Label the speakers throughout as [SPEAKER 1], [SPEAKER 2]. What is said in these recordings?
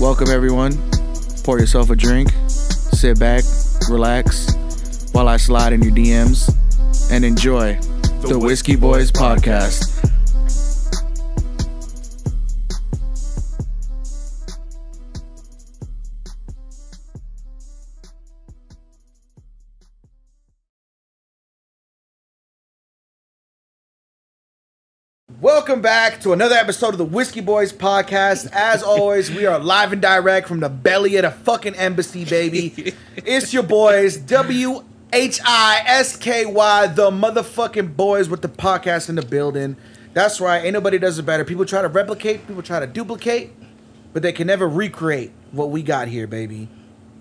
[SPEAKER 1] Welcome, everyone. Pour yourself a drink, sit back, relax, while I slide in your DMs, and enjoy the, Whiskey Boys podcast. Welcome back to another episode of the Whiskey Boys podcast. As always, we are live and direct from the belly of the fucking embassy, baby. It's your boys, W H I S K Y, the motherfucking boys with the podcast in the building. That's right, ain't nobody does it better. People try to replicate, people try to duplicate, but they can never recreate what we got here, baby.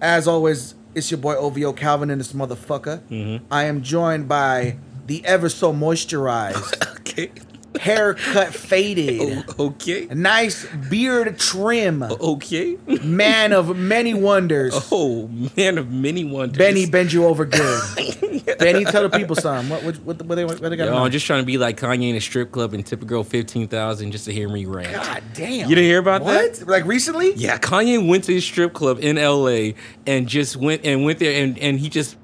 [SPEAKER 1] As always, it's your boy OVO Calvin and this motherfucker. Mm-hmm. I am joined by the ever so moisturized
[SPEAKER 2] Okay.
[SPEAKER 1] Haircut faded,
[SPEAKER 2] Okay.
[SPEAKER 1] nice beard trim,
[SPEAKER 2] Okay.
[SPEAKER 1] man of many wonders.
[SPEAKER 2] Oh, man of many wonders.
[SPEAKER 1] Benny bend you over good. Benny, tell the people something. What what what, what they what they got?
[SPEAKER 2] Yo. I'm just trying to be like Kanye in a strip club and tip a girl 15,000 just to hear me rant.
[SPEAKER 1] God damn.
[SPEAKER 2] You didn't hear about
[SPEAKER 1] what?
[SPEAKER 2] that?
[SPEAKER 1] Like recently?
[SPEAKER 2] Yeah, Kanye went to his strip club in LA and just went and went there and, and he just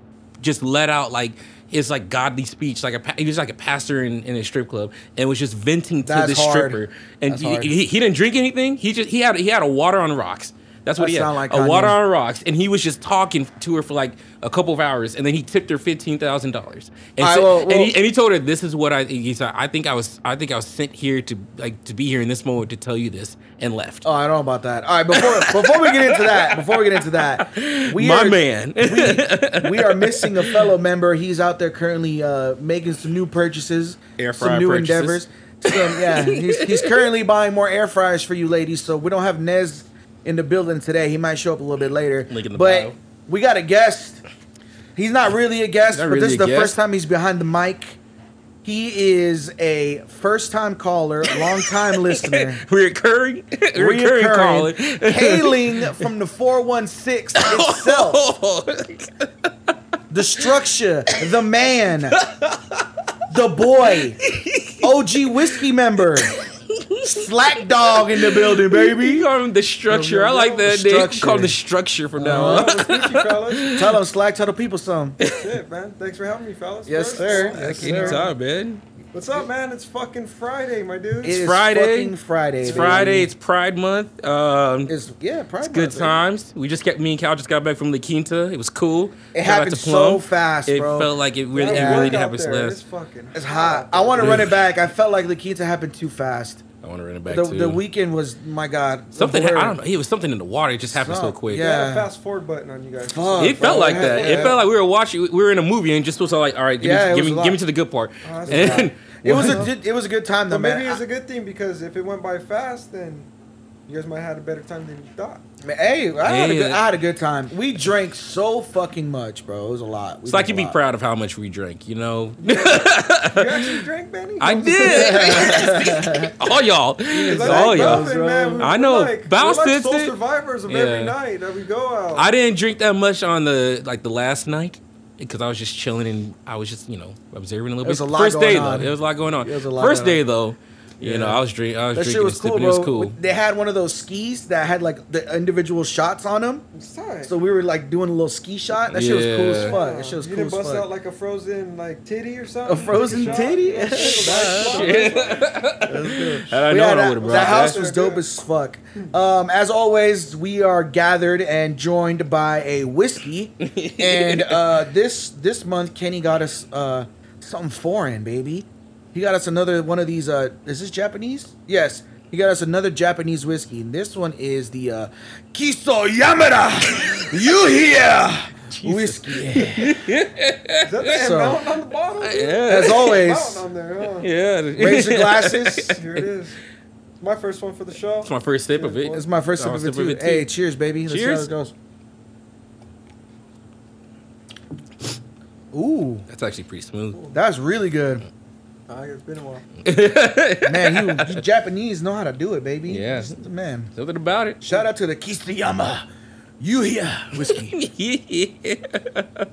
[SPEAKER 2] just let out like his like godly speech like a he was like a pastor in, in a strip club and was just venting to
[SPEAKER 1] That's
[SPEAKER 2] the
[SPEAKER 1] hard.
[SPEAKER 2] stripper. And he, he, he didn't drink anything. He just he had he had a water on rocks that's what
[SPEAKER 1] That
[SPEAKER 2] he had
[SPEAKER 1] like
[SPEAKER 2] a water on rocks and he was just talking to her for like a couple of hours and then he tipped her fifteen thousand dollars and, so-
[SPEAKER 1] well,
[SPEAKER 2] and, he, and he told her this is what I he said I think I was I think I was sent here to like to be here in this moment to tell you this and left
[SPEAKER 1] Oh, I don't know about that. All right, before before we get into that, before we get into that, we
[SPEAKER 2] my
[SPEAKER 1] are,
[SPEAKER 2] man
[SPEAKER 1] we, we are missing a fellow member. He's out there currently uh, making some new purchases,
[SPEAKER 2] Air
[SPEAKER 1] some new
[SPEAKER 2] purchases.
[SPEAKER 1] endeavors. Some, yeah, he's, he's currently buying more air fryers for you ladies. So we don't have Nez in the building today. He might show up a little bit later.
[SPEAKER 2] Link in the
[SPEAKER 1] but
[SPEAKER 2] bio.
[SPEAKER 1] we got a guest. He's not really a guest,
[SPEAKER 2] Not
[SPEAKER 1] but this is the
[SPEAKER 2] guest.
[SPEAKER 1] first time he's behind the mic. He is a first-time caller, long-time listener.
[SPEAKER 2] Reoccurring, recurring caller.
[SPEAKER 1] reoccurring, hailing from the 416 itself. The structure, the man, the boy, OG whiskey member, Slack Dog in the building, baby.
[SPEAKER 2] You
[SPEAKER 1] baby.
[SPEAKER 2] call him the structure.
[SPEAKER 3] Yo, yo,
[SPEAKER 2] I like that
[SPEAKER 1] The
[SPEAKER 2] name.
[SPEAKER 1] structure.
[SPEAKER 2] Call him the structure from now on.
[SPEAKER 3] what's with you, fellas?
[SPEAKER 1] Tell him, Slack, tell the people something.
[SPEAKER 3] Shit, man. Thanks for having me, fellas.
[SPEAKER 1] Yes,
[SPEAKER 3] First.
[SPEAKER 1] sir.
[SPEAKER 3] Yes, sir.
[SPEAKER 2] Anytime, man.
[SPEAKER 3] What's up, man? It's fucking Friday, my dude.
[SPEAKER 1] It is
[SPEAKER 2] Friday.
[SPEAKER 1] fucking Friday.
[SPEAKER 2] It's
[SPEAKER 1] baby.
[SPEAKER 2] Friday. It's Pride Month. Um,
[SPEAKER 1] It's, yeah, Pride
[SPEAKER 2] good
[SPEAKER 1] Month, baby.
[SPEAKER 2] times. We just kept me and Cal just got back from La Quinta. It was cool.
[SPEAKER 1] It
[SPEAKER 2] Shout
[SPEAKER 1] happened
[SPEAKER 2] to
[SPEAKER 1] so fast,
[SPEAKER 2] It
[SPEAKER 1] bro.
[SPEAKER 2] felt like it really,
[SPEAKER 1] Yeah.
[SPEAKER 2] it really
[SPEAKER 3] Work
[SPEAKER 2] did
[SPEAKER 3] out
[SPEAKER 2] happen
[SPEAKER 3] there. It's fucking
[SPEAKER 1] It's hot. I want to run it back. I felt like the Quinta happened too fast.
[SPEAKER 2] I want to run it back
[SPEAKER 1] The,
[SPEAKER 2] too.
[SPEAKER 1] the weekend was, my God.
[SPEAKER 2] Something.
[SPEAKER 1] blur.
[SPEAKER 2] I don't know. It was something in the water. It just happened so
[SPEAKER 1] Something.
[SPEAKER 2] quick.
[SPEAKER 3] Yeah.
[SPEAKER 1] Yeah.
[SPEAKER 3] a fast forward button on you guys.
[SPEAKER 1] Fuck.
[SPEAKER 2] It felt
[SPEAKER 1] bro.
[SPEAKER 2] like
[SPEAKER 1] Yeah,
[SPEAKER 2] that. It
[SPEAKER 1] yeah.
[SPEAKER 2] felt like we were watching. We were in a movie and just supposed to like, all right, give
[SPEAKER 1] Yeah,
[SPEAKER 2] me, give me, give me to the good part.
[SPEAKER 3] Oh,
[SPEAKER 2] and
[SPEAKER 1] It was a good- it was a good time though,
[SPEAKER 3] But
[SPEAKER 1] man.
[SPEAKER 3] maybe it's a good thing because if it went by fast, then you guys might have had a better time than you thought.
[SPEAKER 1] Man, Hey, I had, a good, I had a good time. We drank so fucking much, bro. It was a lot. We
[SPEAKER 2] it's like you'd be
[SPEAKER 1] lot.
[SPEAKER 2] proud of how much we drank. You know.
[SPEAKER 3] You actually drank, Benny?
[SPEAKER 2] I did. all y'all.
[SPEAKER 3] Because
[SPEAKER 2] It's
[SPEAKER 3] I
[SPEAKER 2] all
[SPEAKER 3] like
[SPEAKER 2] y'all.
[SPEAKER 3] Buffett, man. We-
[SPEAKER 2] I know.
[SPEAKER 3] Like,
[SPEAKER 2] Bounce
[SPEAKER 3] we're like
[SPEAKER 2] fits
[SPEAKER 3] sole
[SPEAKER 2] it.
[SPEAKER 3] survivors of
[SPEAKER 2] Yeah.
[SPEAKER 3] every night that we go out.
[SPEAKER 2] I didn't drink that much on the like the last night because I was just chilling and I was just you know observing a little
[SPEAKER 1] There was
[SPEAKER 2] bit.
[SPEAKER 1] a lot
[SPEAKER 2] First
[SPEAKER 1] going
[SPEAKER 2] day
[SPEAKER 1] on.
[SPEAKER 2] though, there was a lot going on.
[SPEAKER 1] There was a lot
[SPEAKER 2] First
[SPEAKER 1] going
[SPEAKER 2] day
[SPEAKER 1] on.
[SPEAKER 2] though, you know I was drink I was
[SPEAKER 1] That
[SPEAKER 2] drinking
[SPEAKER 1] shit was cool, bro.
[SPEAKER 2] It was cool.
[SPEAKER 1] They had one of those skis that had like the individual shots on them.
[SPEAKER 3] It's tight.
[SPEAKER 1] So we were like doing a little ski shot. That shit was cool as
[SPEAKER 2] Yeah.
[SPEAKER 1] fuck. That shit was
[SPEAKER 3] you
[SPEAKER 1] cool
[SPEAKER 3] didn't
[SPEAKER 1] as
[SPEAKER 3] bust
[SPEAKER 1] fuck.
[SPEAKER 3] out like a frozen like titty or something.
[SPEAKER 1] A frozen
[SPEAKER 3] Take
[SPEAKER 1] titty?
[SPEAKER 3] shot?
[SPEAKER 1] Nah,
[SPEAKER 3] Nice
[SPEAKER 1] that's.
[SPEAKER 2] Had I
[SPEAKER 1] But
[SPEAKER 2] known
[SPEAKER 1] yeah, that,
[SPEAKER 2] would have brought
[SPEAKER 1] that house was dope as fuck. Um, as always, we are gathered and joined by a whiskey, and uh, this this month Kenny got us uh, something foreign, baby. He got us another one of these. Uh, is this Japanese? Yes. He got us another Japanese whiskey, and this one is the uh, Kiso Yamada. you here? Whiskey.
[SPEAKER 3] Is that the
[SPEAKER 1] So-
[SPEAKER 3] mountain on the bottom?
[SPEAKER 2] Yeah.
[SPEAKER 1] As always,
[SPEAKER 3] Mountain on there, huh?
[SPEAKER 2] yeah.
[SPEAKER 1] raise your glasses.
[SPEAKER 3] Here it is. It's my first one for the show.
[SPEAKER 2] It's my first sip of it.
[SPEAKER 1] This is my first sip of it
[SPEAKER 2] sip of
[SPEAKER 1] too.
[SPEAKER 2] it, too.
[SPEAKER 1] Hey, cheers, baby. Let's
[SPEAKER 2] Cheers.
[SPEAKER 1] see how it goes. Ooh,
[SPEAKER 2] That's actually pretty smooth.
[SPEAKER 1] that's really good.
[SPEAKER 3] Ah, it's been a while.
[SPEAKER 1] Man, you, you Japanese know how to do it, baby.
[SPEAKER 2] Yeah.
[SPEAKER 1] Just- Man.
[SPEAKER 2] Something about it.
[SPEAKER 1] Shout out to the Kisayama Yuya whiskey.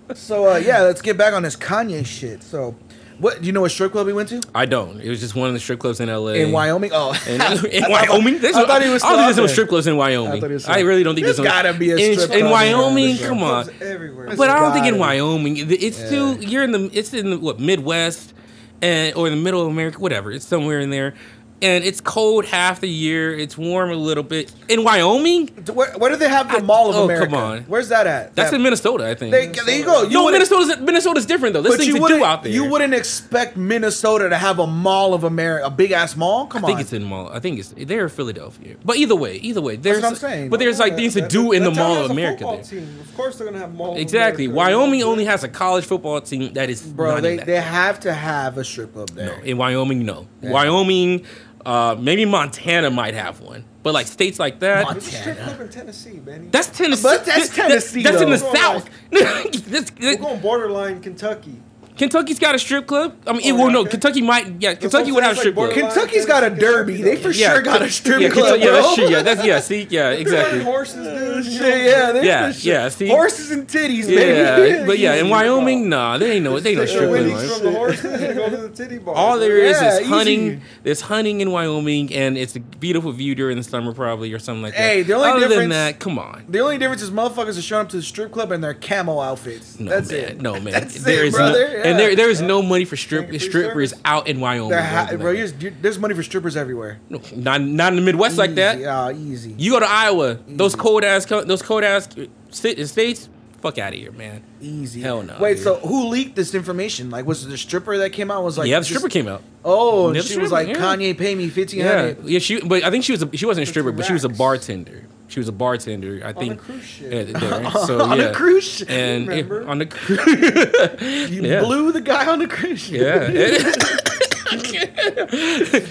[SPEAKER 2] yeah.
[SPEAKER 1] so uh, yeah, let's get back on this Kanye shit. So What? Do you know what strip club he went to?
[SPEAKER 2] I don't. It was just one of the strip clubs in LA.
[SPEAKER 1] In Wyoming? Oh,
[SPEAKER 2] In, in
[SPEAKER 1] thought-
[SPEAKER 2] Wyoming? There's
[SPEAKER 1] I thought he was.
[SPEAKER 2] I don't think there's no strip clubs in Wyoming.
[SPEAKER 1] thought was
[SPEAKER 2] I, really don't think
[SPEAKER 1] There's
[SPEAKER 2] there's,
[SPEAKER 1] gotta be a
[SPEAKER 2] in,
[SPEAKER 1] strip
[SPEAKER 2] in
[SPEAKER 1] club in
[SPEAKER 2] Wyoming. Come on,
[SPEAKER 3] everywhere.
[SPEAKER 2] But I don't think in. Wyoming. It's still you're in the it's in the what Midwest and or the middle of America, whatever. It's somewhere in there, and it's cold half the year. It's warm a little bit in Wyoming.
[SPEAKER 1] Where, where do they have the
[SPEAKER 2] I-
[SPEAKER 1] Mall of
[SPEAKER 2] oh,
[SPEAKER 1] America?
[SPEAKER 2] come on.
[SPEAKER 1] Where's that at?
[SPEAKER 2] That's
[SPEAKER 1] That-
[SPEAKER 2] in Minnesota, I think.
[SPEAKER 1] They, there you go. You
[SPEAKER 2] no, Minnesota's Minnesota's different though. There's things
[SPEAKER 1] you
[SPEAKER 2] to
[SPEAKER 1] wouldn't.
[SPEAKER 2] do out there.
[SPEAKER 1] You wouldn't expect Minnesota to have a Mall of America, a big ass mall. Come on.
[SPEAKER 2] I think it's in mall. I think it's they're Philadelphia. But either way, either way, there's
[SPEAKER 1] what I'm saying.
[SPEAKER 2] but there's like things to do in the Mall of America. There.
[SPEAKER 3] team. Of course, they're gonna have Mall.
[SPEAKER 2] Exactly. Wyoming only has a college football team that is
[SPEAKER 1] Bro, they, they have to have a strip club there.
[SPEAKER 2] no, in Wyoming, no. Wyoming, uh, maybe Montana might have one, but like states like that.
[SPEAKER 3] Montana. Strip club in Tennessee, Benny.
[SPEAKER 2] That's Tennessee.
[SPEAKER 1] But that's
[SPEAKER 2] That-
[SPEAKER 1] Tennessee,
[SPEAKER 2] That's in the
[SPEAKER 1] though.
[SPEAKER 2] South. That's-
[SPEAKER 3] We're going borderline Kentucky.
[SPEAKER 2] Kentucky's got a strip club. I mean,
[SPEAKER 3] Oh,
[SPEAKER 2] it, well,
[SPEAKER 3] yeah,
[SPEAKER 2] no,
[SPEAKER 3] okay.
[SPEAKER 2] Kentucky might. Yeah, Kentucky would have a strip
[SPEAKER 3] like
[SPEAKER 2] club.
[SPEAKER 1] Kentucky's got a derby. They for
[SPEAKER 2] Yeah,
[SPEAKER 1] sure got a strip
[SPEAKER 2] yeah,
[SPEAKER 1] club.
[SPEAKER 2] Yeah, that's true. Yeah, that's yeah. See, yeah, exactly.
[SPEAKER 3] Horses, dude. you know?
[SPEAKER 1] Shit, yeah, they
[SPEAKER 2] Yeah,
[SPEAKER 1] for
[SPEAKER 2] yeah, see?
[SPEAKER 1] horses and titties,
[SPEAKER 2] Yeah,
[SPEAKER 1] baby.
[SPEAKER 2] but yeah, in
[SPEAKER 1] Easy.
[SPEAKER 2] Wyoming, nah, they ain't no, they ain't no strip
[SPEAKER 3] the
[SPEAKER 2] club.
[SPEAKER 3] winnings the horses and go to the titty bar.
[SPEAKER 2] All there is
[SPEAKER 1] Yeah,
[SPEAKER 2] is
[SPEAKER 1] easy.
[SPEAKER 2] hunting. There's hunting in Wyoming, and it's a beautiful view during the summer, probably or something like that.
[SPEAKER 1] Hey, the only
[SPEAKER 2] Other than
[SPEAKER 1] difference-
[SPEAKER 2] that, come on.
[SPEAKER 1] The only difference is motherfuckers are showing up to the strip club in their camo outfits.
[SPEAKER 2] No
[SPEAKER 1] That's
[SPEAKER 2] man,
[SPEAKER 1] it.
[SPEAKER 2] no man.
[SPEAKER 1] That's
[SPEAKER 2] there
[SPEAKER 1] it,
[SPEAKER 2] is
[SPEAKER 1] brother.
[SPEAKER 2] no,
[SPEAKER 1] Yeah.
[SPEAKER 2] And there there is no money for strip strippers
[SPEAKER 3] service.
[SPEAKER 2] out in Wyoming. Bro.
[SPEAKER 1] ha- bro,
[SPEAKER 2] that.
[SPEAKER 1] there's, there's money for strippers everywhere.
[SPEAKER 2] No, not not in the Midwest like that.
[SPEAKER 1] Easy, Yeah, easy.
[SPEAKER 2] You go to Iowa, those cold ass those cold ass sta- states. Fuck out of here, man.
[SPEAKER 1] Easy.
[SPEAKER 2] Hell no,
[SPEAKER 1] Wait,
[SPEAKER 2] dude.
[SPEAKER 1] so who leaked this information? Like, was it the stripper that came out? Was like,
[SPEAKER 2] yeah, the stripper came out.
[SPEAKER 1] Oh, and she
[SPEAKER 2] the
[SPEAKER 1] was like,
[SPEAKER 2] yeah.
[SPEAKER 1] Kanye, pay me fifteen
[SPEAKER 2] Yeah, yeah. She, but I think she was a, she wasn't a stripper, but she was a bartender. She was a bartender. I
[SPEAKER 3] On
[SPEAKER 2] think
[SPEAKER 3] a cruise ship.
[SPEAKER 2] Yeah, there. So
[SPEAKER 1] on
[SPEAKER 2] yeah.
[SPEAKER 1] a cruise ship.
[SPEAKER 2] and
[SPEAKER 3] Remember?
[SPEAKER 2] on the cruise.
[SPEAKER 1] you
[SPEAKER 2] yeah.
[SPEAKER 1] blew the guy on the cruise ship.
[SPEAKER 2] Yeah.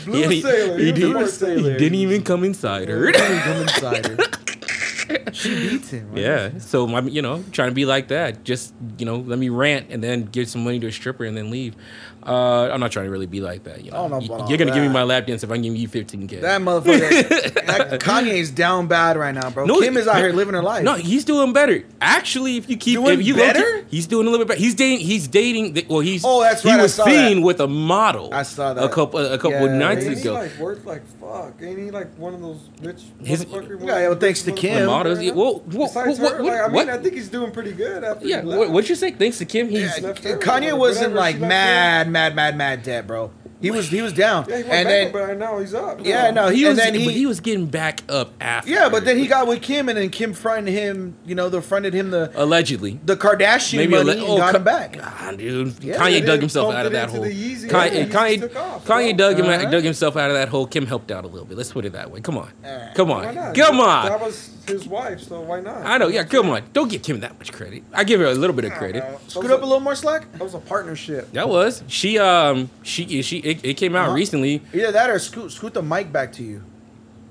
[SPEAKER 3] Blue
[SPEAKER 2] Yeah, he-
[SPEAKER 3] sailor.
[SPEAKER 2] he
[SPEAKER 3] He, was a
[SPEAKER 2] did-
[SPEAKER 3] port
[SPEAKER 2] He
[SPEAKER 3] sailor.
[SPEAKER 2] didn't even come inside her.
[SPEAKER 1] Didn't even come inside her. She beats him. right?
[SPEAKER 2] Yeah, so I'm, you know, trying to be like that. Just, you know, let me rant and then give some money to a stripper and then leave. Uh, I'm not trying to really be like that. You
[SPEAKER 1] I
[SPEAKER 2] know,
[SPEAKER 1] don't know
[SPEAKER 2] Y-
[SPEAKER 1] about all
[SPEAKER 2] you're gonna give me my lap dance if I can give you 15k.
[SPEAKER 1] That motherfucker. that Kanye's down bad right now, bro.
[SPEAKER 2] No,
[SPEAKER 1] Kim is out
[SPEAKER 2] no,
[SPEAKER 1] here living her life.
[SPEAKER 2] No, he's doing better. Actually, if you keep
[SPEAKER 1] Doing
[SPEAKER 2] if you
[SPEAKER 1] better?
[SPEAKER 2] look, he's doing a little bit better. He's dating. He's dating. the- Well, he's.
[SPEAKER 1] Oh, that's
[SPEAKER 2] He
[SPEAKER 1] right, I
[SPEAKER 2] was
[SPEAKER 1] saw
[SPEAKER 2] seen
[SPEAKER 1] that.
[SPEAKER 2] with a model.
[SPEAKER 1] I saw that a
[SPEAKER 2] couple a couple
[SPEAKER 1] Yeah,
[SPEAKER 2] nights
[SPEAKER 3] Ain't he
[SPEAKER 2] ago.
[SPEAKER 3] like worth like fuck? Ain't he like one of those rich
[SPEAKER 2] His-
[SPEAKER 3] motherfucker?
[SPEAKER 1] Yeah, well, thanks to Kim.
[SPEAKER 2] The models.
[SPEAKER 3] right now?
[SPEAKER 2] Well, well,
[SPEAKER 3] Besides
[SPEAKER 2] what,
[SPEAKER 3] her,
[SPEAKER 2] what,
[SPEAKER 3] like, I mean,
[SPEAKER 2] what-
[SPEAKER 3] I think he's doing pretty good after.
[SPEAKER 2] yeah. What, what'd you say? Thanks to Kim, he's.
[SPEAKER 1] Yeah, Kanye wasn't like mad, mad, mad, mad dead, bro. He was he was down,
[SPEAKER 3] Yeah, he went
[SPEAKER 1] and
[SPEAKER 3] back,
[SPEAKER 1] then
[SPEAKER 3] but now he's up.
[SPEAKER 1] yeah, no, he
[SPEAKER 2] He
[SPEAKER 1] and
[SPEAKER 2] was,
[SPEAKER 1] then
[SPEAKER 2] but
[SPEAKER 1] he,
[SPEAKER 2] he was getting back up after.
[SPEAKER 1] yeah, but then he got with Kim, and then Kim fronted him. You know, the fronted him the
[SPEAKER 2] allegedly.
[SPEAKER 1] the Kardashian
[SPEAKER 2] Maybe
[SPEAKER 1] money
[SPEAKER 2] alle-
[SPEAKER 1] and
[SPEAKER 2] oh,
[SPEAKER 1] got
[SPEAKER 2] Ka-
[SPEAKER 1] him back.
[SPEAKER 2] Ah, dude.
[SPEAKER 1] Yeah,
[SPEAKER 2] Kanye dug himself out of that hole.
[SPEAKER 3] Yeezy,
[SPEAKER 2] Kanye,
[SPEAKER 3] and Yeezy
[SPEAKER 2] Kanye,
[SPEAKER 3] off,
[SPEAKER 2] Kanye dug him
[SPEAKER 1] Uh-huh.
[SPEAKER 2] out, dug himself out of that hole. Kim helped out a little bit. Let's put it that way. Come on,
[SPEAKER 1] Alright.
[SPEAKER 2] come on,
[SPEAKER 3] not?
[SPEAKER 2] come
[SPEAKER 3] That was his wife, so why not?
[SPEAKER 2] I know. Yeah, come on. Don't give Kim that much credit. I give her a little bit of credit.
[SPEAKER 1] Scoot up a little more slack.
[SPEAKER 3] That was a partnership.
[SPEAKER 2] That was she. Um, she she. It, it came out
[SPEAKER 1] Uh-huh.
[SPEAKER 2] recently.
[SPEAKER 1] Either that or scoot scoot the mic back to you,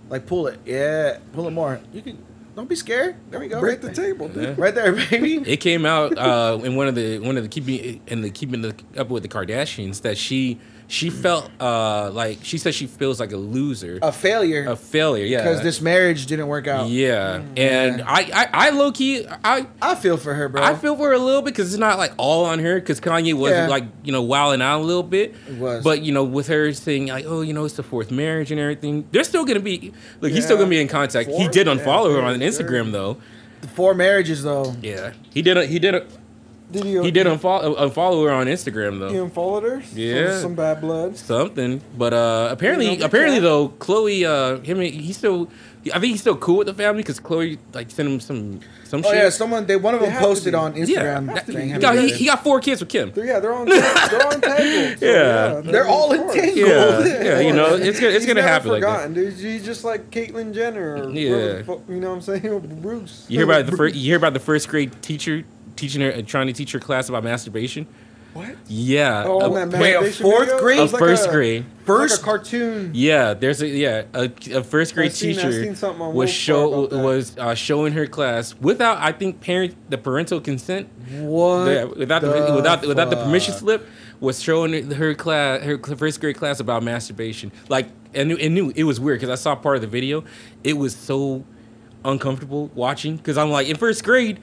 [SPEAKER 1] like pull it. Yeah, pull it more. You can. Don't be scared. There we go.
[SPEAKER 3] Break
[SPEAKER 1] right
[SPEAKER 3] the
[SPEAKER 1] there.
[SPEAKER 3] table, dude.
[SPEAKER 2] Yeah.
[SPEAKER 1] Right there, baby.
[SPEAKER 2] It came out uh, in one of the one of the keeping in the keeping the, up with the Kardashians that she she felt uh, like she said she feels like a loser,
[SPEAKER 1] A failure
[SPEAKER 2] a failure. Yeah,
[SPEAKER 1] because this marriage didn't work out.
[SPEAKER 2] Yeah, and I, I, I low key, I,
[SPEAKER 1] I feel for her, bro.
[SPEAKER 2] I feel for her a little bit because it's not like all on her because Kanye was
[SPEAKER 1] Yeah.
[SPEAKER 2] like you know wilding out a little bit.
[SPEAKER 1] It was.
[SPEAKER 2] but you know with her saying like oh you know it's the fourth marriage and everything, they're still gonna be look he's still gonna be in contact. he
[SPEAKER 3] Fourth?
[SPEAKER 2] did
[SPEAKER 3] Yeah,
[SPEAKER 2] unfollow her on Instagram though.
[SPEAKER 1] the four marriages though.
[SPEAKER 2] Yeah, he did. A, he did. A,
[SPEAKER 3] Did he?
[SPEAKER 2] he did unfollow, unfollow her on Instagram though.
[SPEAKER 3] He unfollowed her.
[SPEAKER 2] Yeah.
[SPEAKER 3] Some, some bad blood.
[SPEAKER 2] something. But uh apparently, apparently though, Khloe, uh, him, he's still. I think he's still cool with the family because Khloe like sent him some some
[SPEAKER 1] Oh
[SPEAKER 2] shit.
[SPEAKER 1] yeah, someone they one of
[SPEAKER 3] They
[SPEAKER 1] them posted on. Instagram.
[SPEAKER 2] That-
[SPEAKER 1] saying
[SPEAKER 2] he, got, he, he got four kids with Kim.
[SPEAKER 3] They're, yeah, they're on. they're on entangled. So,
[SPEAKER 2] Yeah.
[SPEAKER 1] They're all
[SPEAKER 3] of course.
[SPEAKER 1] entangled.
[SPEAKER 2] Yeah, yeah, you know, it's gonna it's gonna
[SPEAKER 3] never
[SPEAKER 2] happen like that.
[SPEAKER 3] forgotten, dude. He's just like Caitlyn Jenner. Or
[SPEAKER 2] Yeah.
[SPEAKER 3] whoever the fuck- you know what I'm saying? Bruce.
[SPEAKER 2] You hear about the first? You hear about the first grade teacher teaching her, trying to teach her class about masturbation?
[SPEAKER 3] What?
[SPEAKER 2] Yeah,
[SPEAKER 3] Oh,
[SPEAKER 2] a-
[SPEAKER 1] wait, a fourth
[SPEAKER 3] video?
[SPEAKER 1] grade?
[SPEAKER 3] Was
[SPEAKER 2] of first
[SPEAKER 3] a,
[SPEAKER 2] grade.
[SPEAKER 1] First-
[SPEAKER 3] like a cartoon.
[SPEAKER 2] Yeah, there's a yeah a, a first grade
[SPEAKER 3] seen-
[SPEAKER 2] teacher
[SPEAKER 3] seen something on
[SPEAKER 2] was show
[SPEAKER 3] Park about that.
[SPEAKER 2] was uh, showing her class without I think parent the parental consent
[SPEAKER 1] What?
[SPEAKER 2] the- without the,
[SPEAKER 1] the
[SPEAKER 2] without without the permission slip was showing her class her first grade class about masturbation like and it knew it was weird because I saw part of the video it was so uncomfortable watching because I'm like in first grade